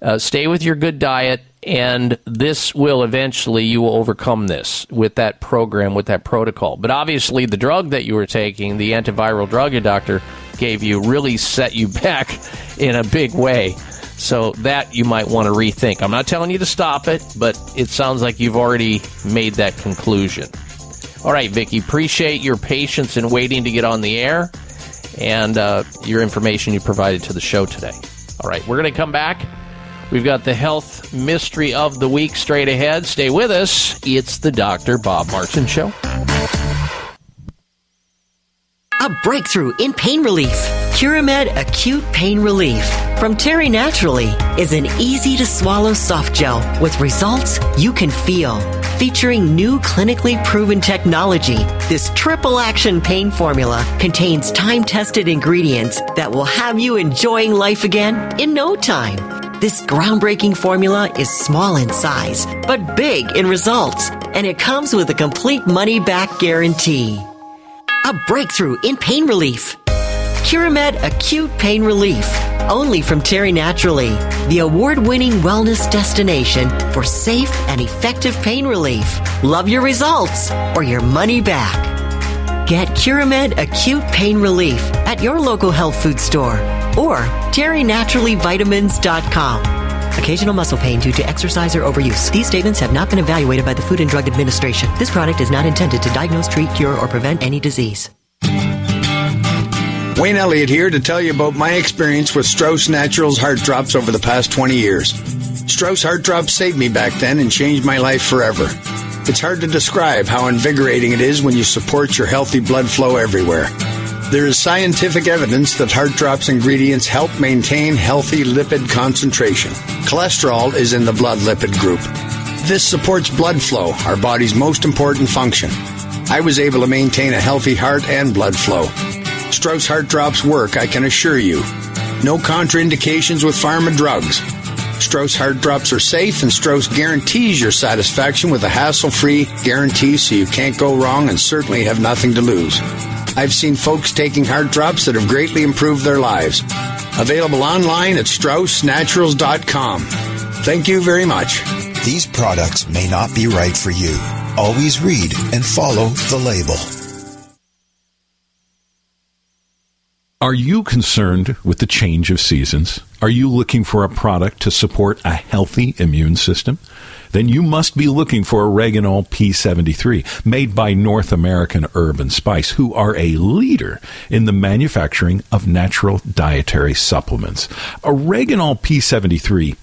Uh, stay with your good diet, and this will eventually you will overcome this with that program, with that protocol. But obviously, the drug that you were taking, the antiviral drug your doctor gave you, really set you back in a big way. So that you might want to rethink. I'm not telling you to stop it, but it sounds like you've already made that conclusion. All right, Vicki, appreciate your patience in waiting to get on the air and uh, your information you provided to the show today. All right, we're going to come back. We've got the health mystery of the week straight ahead. Stay with us. It's the Dr. Bob Martin Show. A breakthrough in pain relief. Curamed Acute Pain Relief from Terry Naturally is an easy to swallow soft gel with results you can feel. Featuring new clinically proven technology, this triple action pain formula contains time tested ingredients that will have you enjoying life again in no time. This groundbreaking formula is small in size, but big in results, and it comes with a complete money back guarantee. A breakthrough in pain relief. Curamed Acute Pain Relief. Only from Terry Naturally, the award winning wellness destination for safe and effective pain relief. Love your results or your money back. Get Curamed Acute Pain Relief at your local health food store or terrynaturallyvitamins.com. Occasional muscle pain due to exercise or overuse. These statements have not been evaluated by the Food and Drug Administration. This product is not intended to diagnose, treat, cure, or prevent any disease. Wayne Elliott here to tell you about my experience with Strauss Naturals Heart Drops over the past 20 years. Strauss Heart Drops saved me back then and changed my life forever. It's hard to describe how invigorating it is when you support your healthy blood flow everywhere. There is scientific evidence that Heart Drops ingredients help maintain healthy lipid concentration. Cholesterol is in the blood lipid group. This supports blood flow, our body's most important function. I was able to maintain a healthy heart and blood flow. Strauss Heart Drops work, I can assure you. No contraindications with pharma drugs. Strauss Heart Drops are safe, and Strauss guarantees your satisfaction with a hassle free guarantee so you can't go wrong and certainly have nothing to lose. I've seen folks taking heart drops that have greatly improved their lives. Available online at StraussNaturals.com. Thank you very much. These products may not be right for you. Always read and follow the label. Are you concerned with the change of seasons? Are you looking for a product to support a healthy immune system? Then you must be looking for Oreganol P73, made by North American Herb and Spice, who are a leader in the manufacturing of natural dietary supplements. Oreganol P73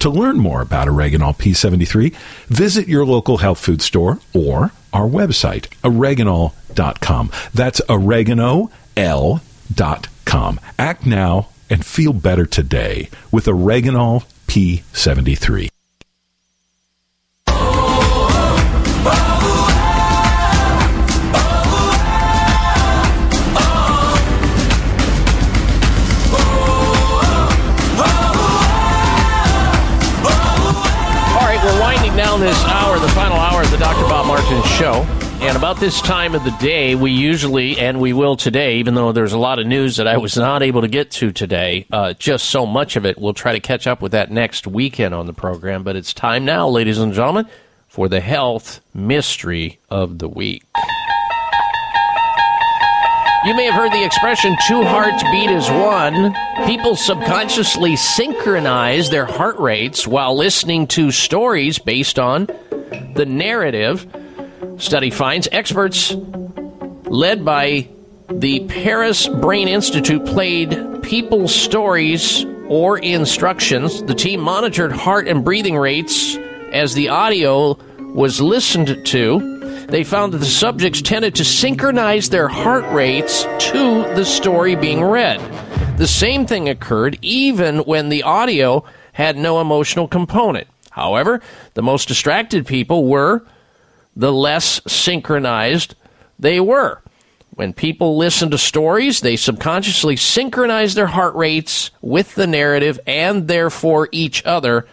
To learn more about Oreganol P73, visit your local health food store or our website, oreganol.com. That's oregano.l.com. Act now and feel better today with Oreganol P73. This hour, the final hour of the Dr. Bob Martin show. And about this time of the day, we usually, and we will today, even though there's a lot of news that I was not able to get to today, uh, just so much of it, we'll try to catch up with that next weekend on the program. But it's time now, ladies and gentlemen, for the health mystery of the week. You may have heard the expression two hearts beat as one. People subconsciously synchronize their heart rates while listening to stories based on the narrative. Study finds experts led by the Paris Brain Institute played people's stories or instructions. The team monitored heart and breathing rates as the audio was listened to. They found that the subjects tended to synchronize their heart rates to the story being read. The same thing occurred even when the audio had no emotional component. However, the most distracted people were the less synchronized they were. When people listen to stories, they subconsciously synchronize their heart rates with the narrative and therefore each other.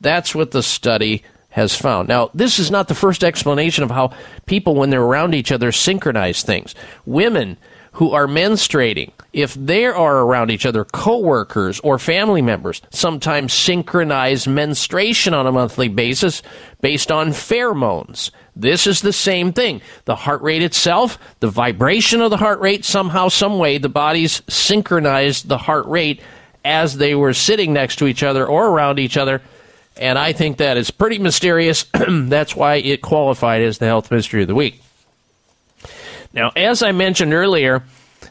That's what the study has found. Now, this is not the first explanation of how people, when they're around each other, synchronize things. Women who are menstruating, if they are around each other, coworkers or family members, sometimes synchronize menstruation on a monthly basis based on pheromones. This is the same thing. The heart rate itself, the vibration of the heart rate, somehow, some way, the bodies synchronized the heart rate as they were sitting next to each other or around each other. And I think that is pretty mysterious. That's why it qualified as the health mystery of the week. Now, as I mentioned earlier,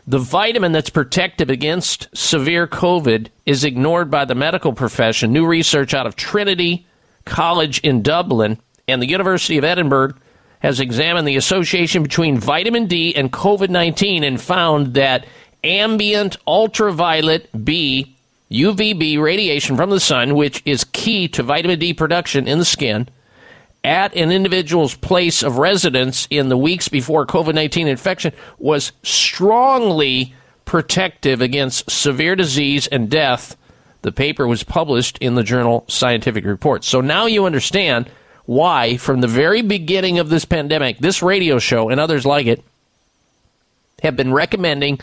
the vitamin that's protective against severe COVID is ignored by the medical profession. New research out of Trinity College in Dublin and the University of Edinburgh has examined the association between vitamin D and COVID 19 and found that ambient ultraviolet B, UVB radiation from the sun, which is key to vitamin D production in the skin, at an individual's place of residence in the weeks before COVID 19 infection was strongly protective against severe disease and death. The paper was published in the journal Scientific Reports. So now you understand why, from the very beginning of this pandemic, this radio show and others like it have been recommending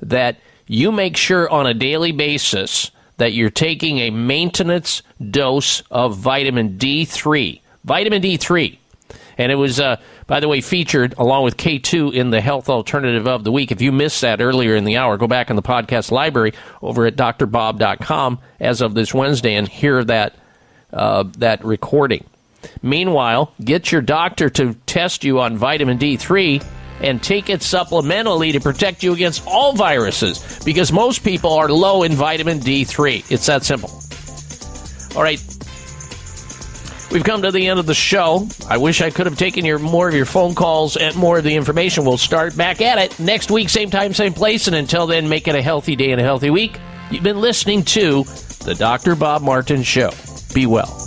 that you make sure on a daily basis that you're taking a maintenance dose of vitamin D3. Vitamin D3. And it was, uh, by the way, featured along with K2 in the health alternative of the week. If you missed that earlier in the hour, go back in the podcast library over at drbob.com as of this Wednesday and hear that, uh, that recording. Meanwhile, get your doctor to test you on vitamin D3 and take it supplementally to protect you against all viruses because most people are low in vitamin D3. It's that simple. All right. We've come to the end of the show. I wish I could have taken your more of your phone calls and more of the information. We'll start back at it next week, same time, same place. And until then, make it a healthy day and a healthy week. You've been listening to the Dr. Bob Martin Show. Be well.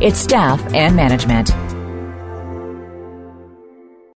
its staff, and management.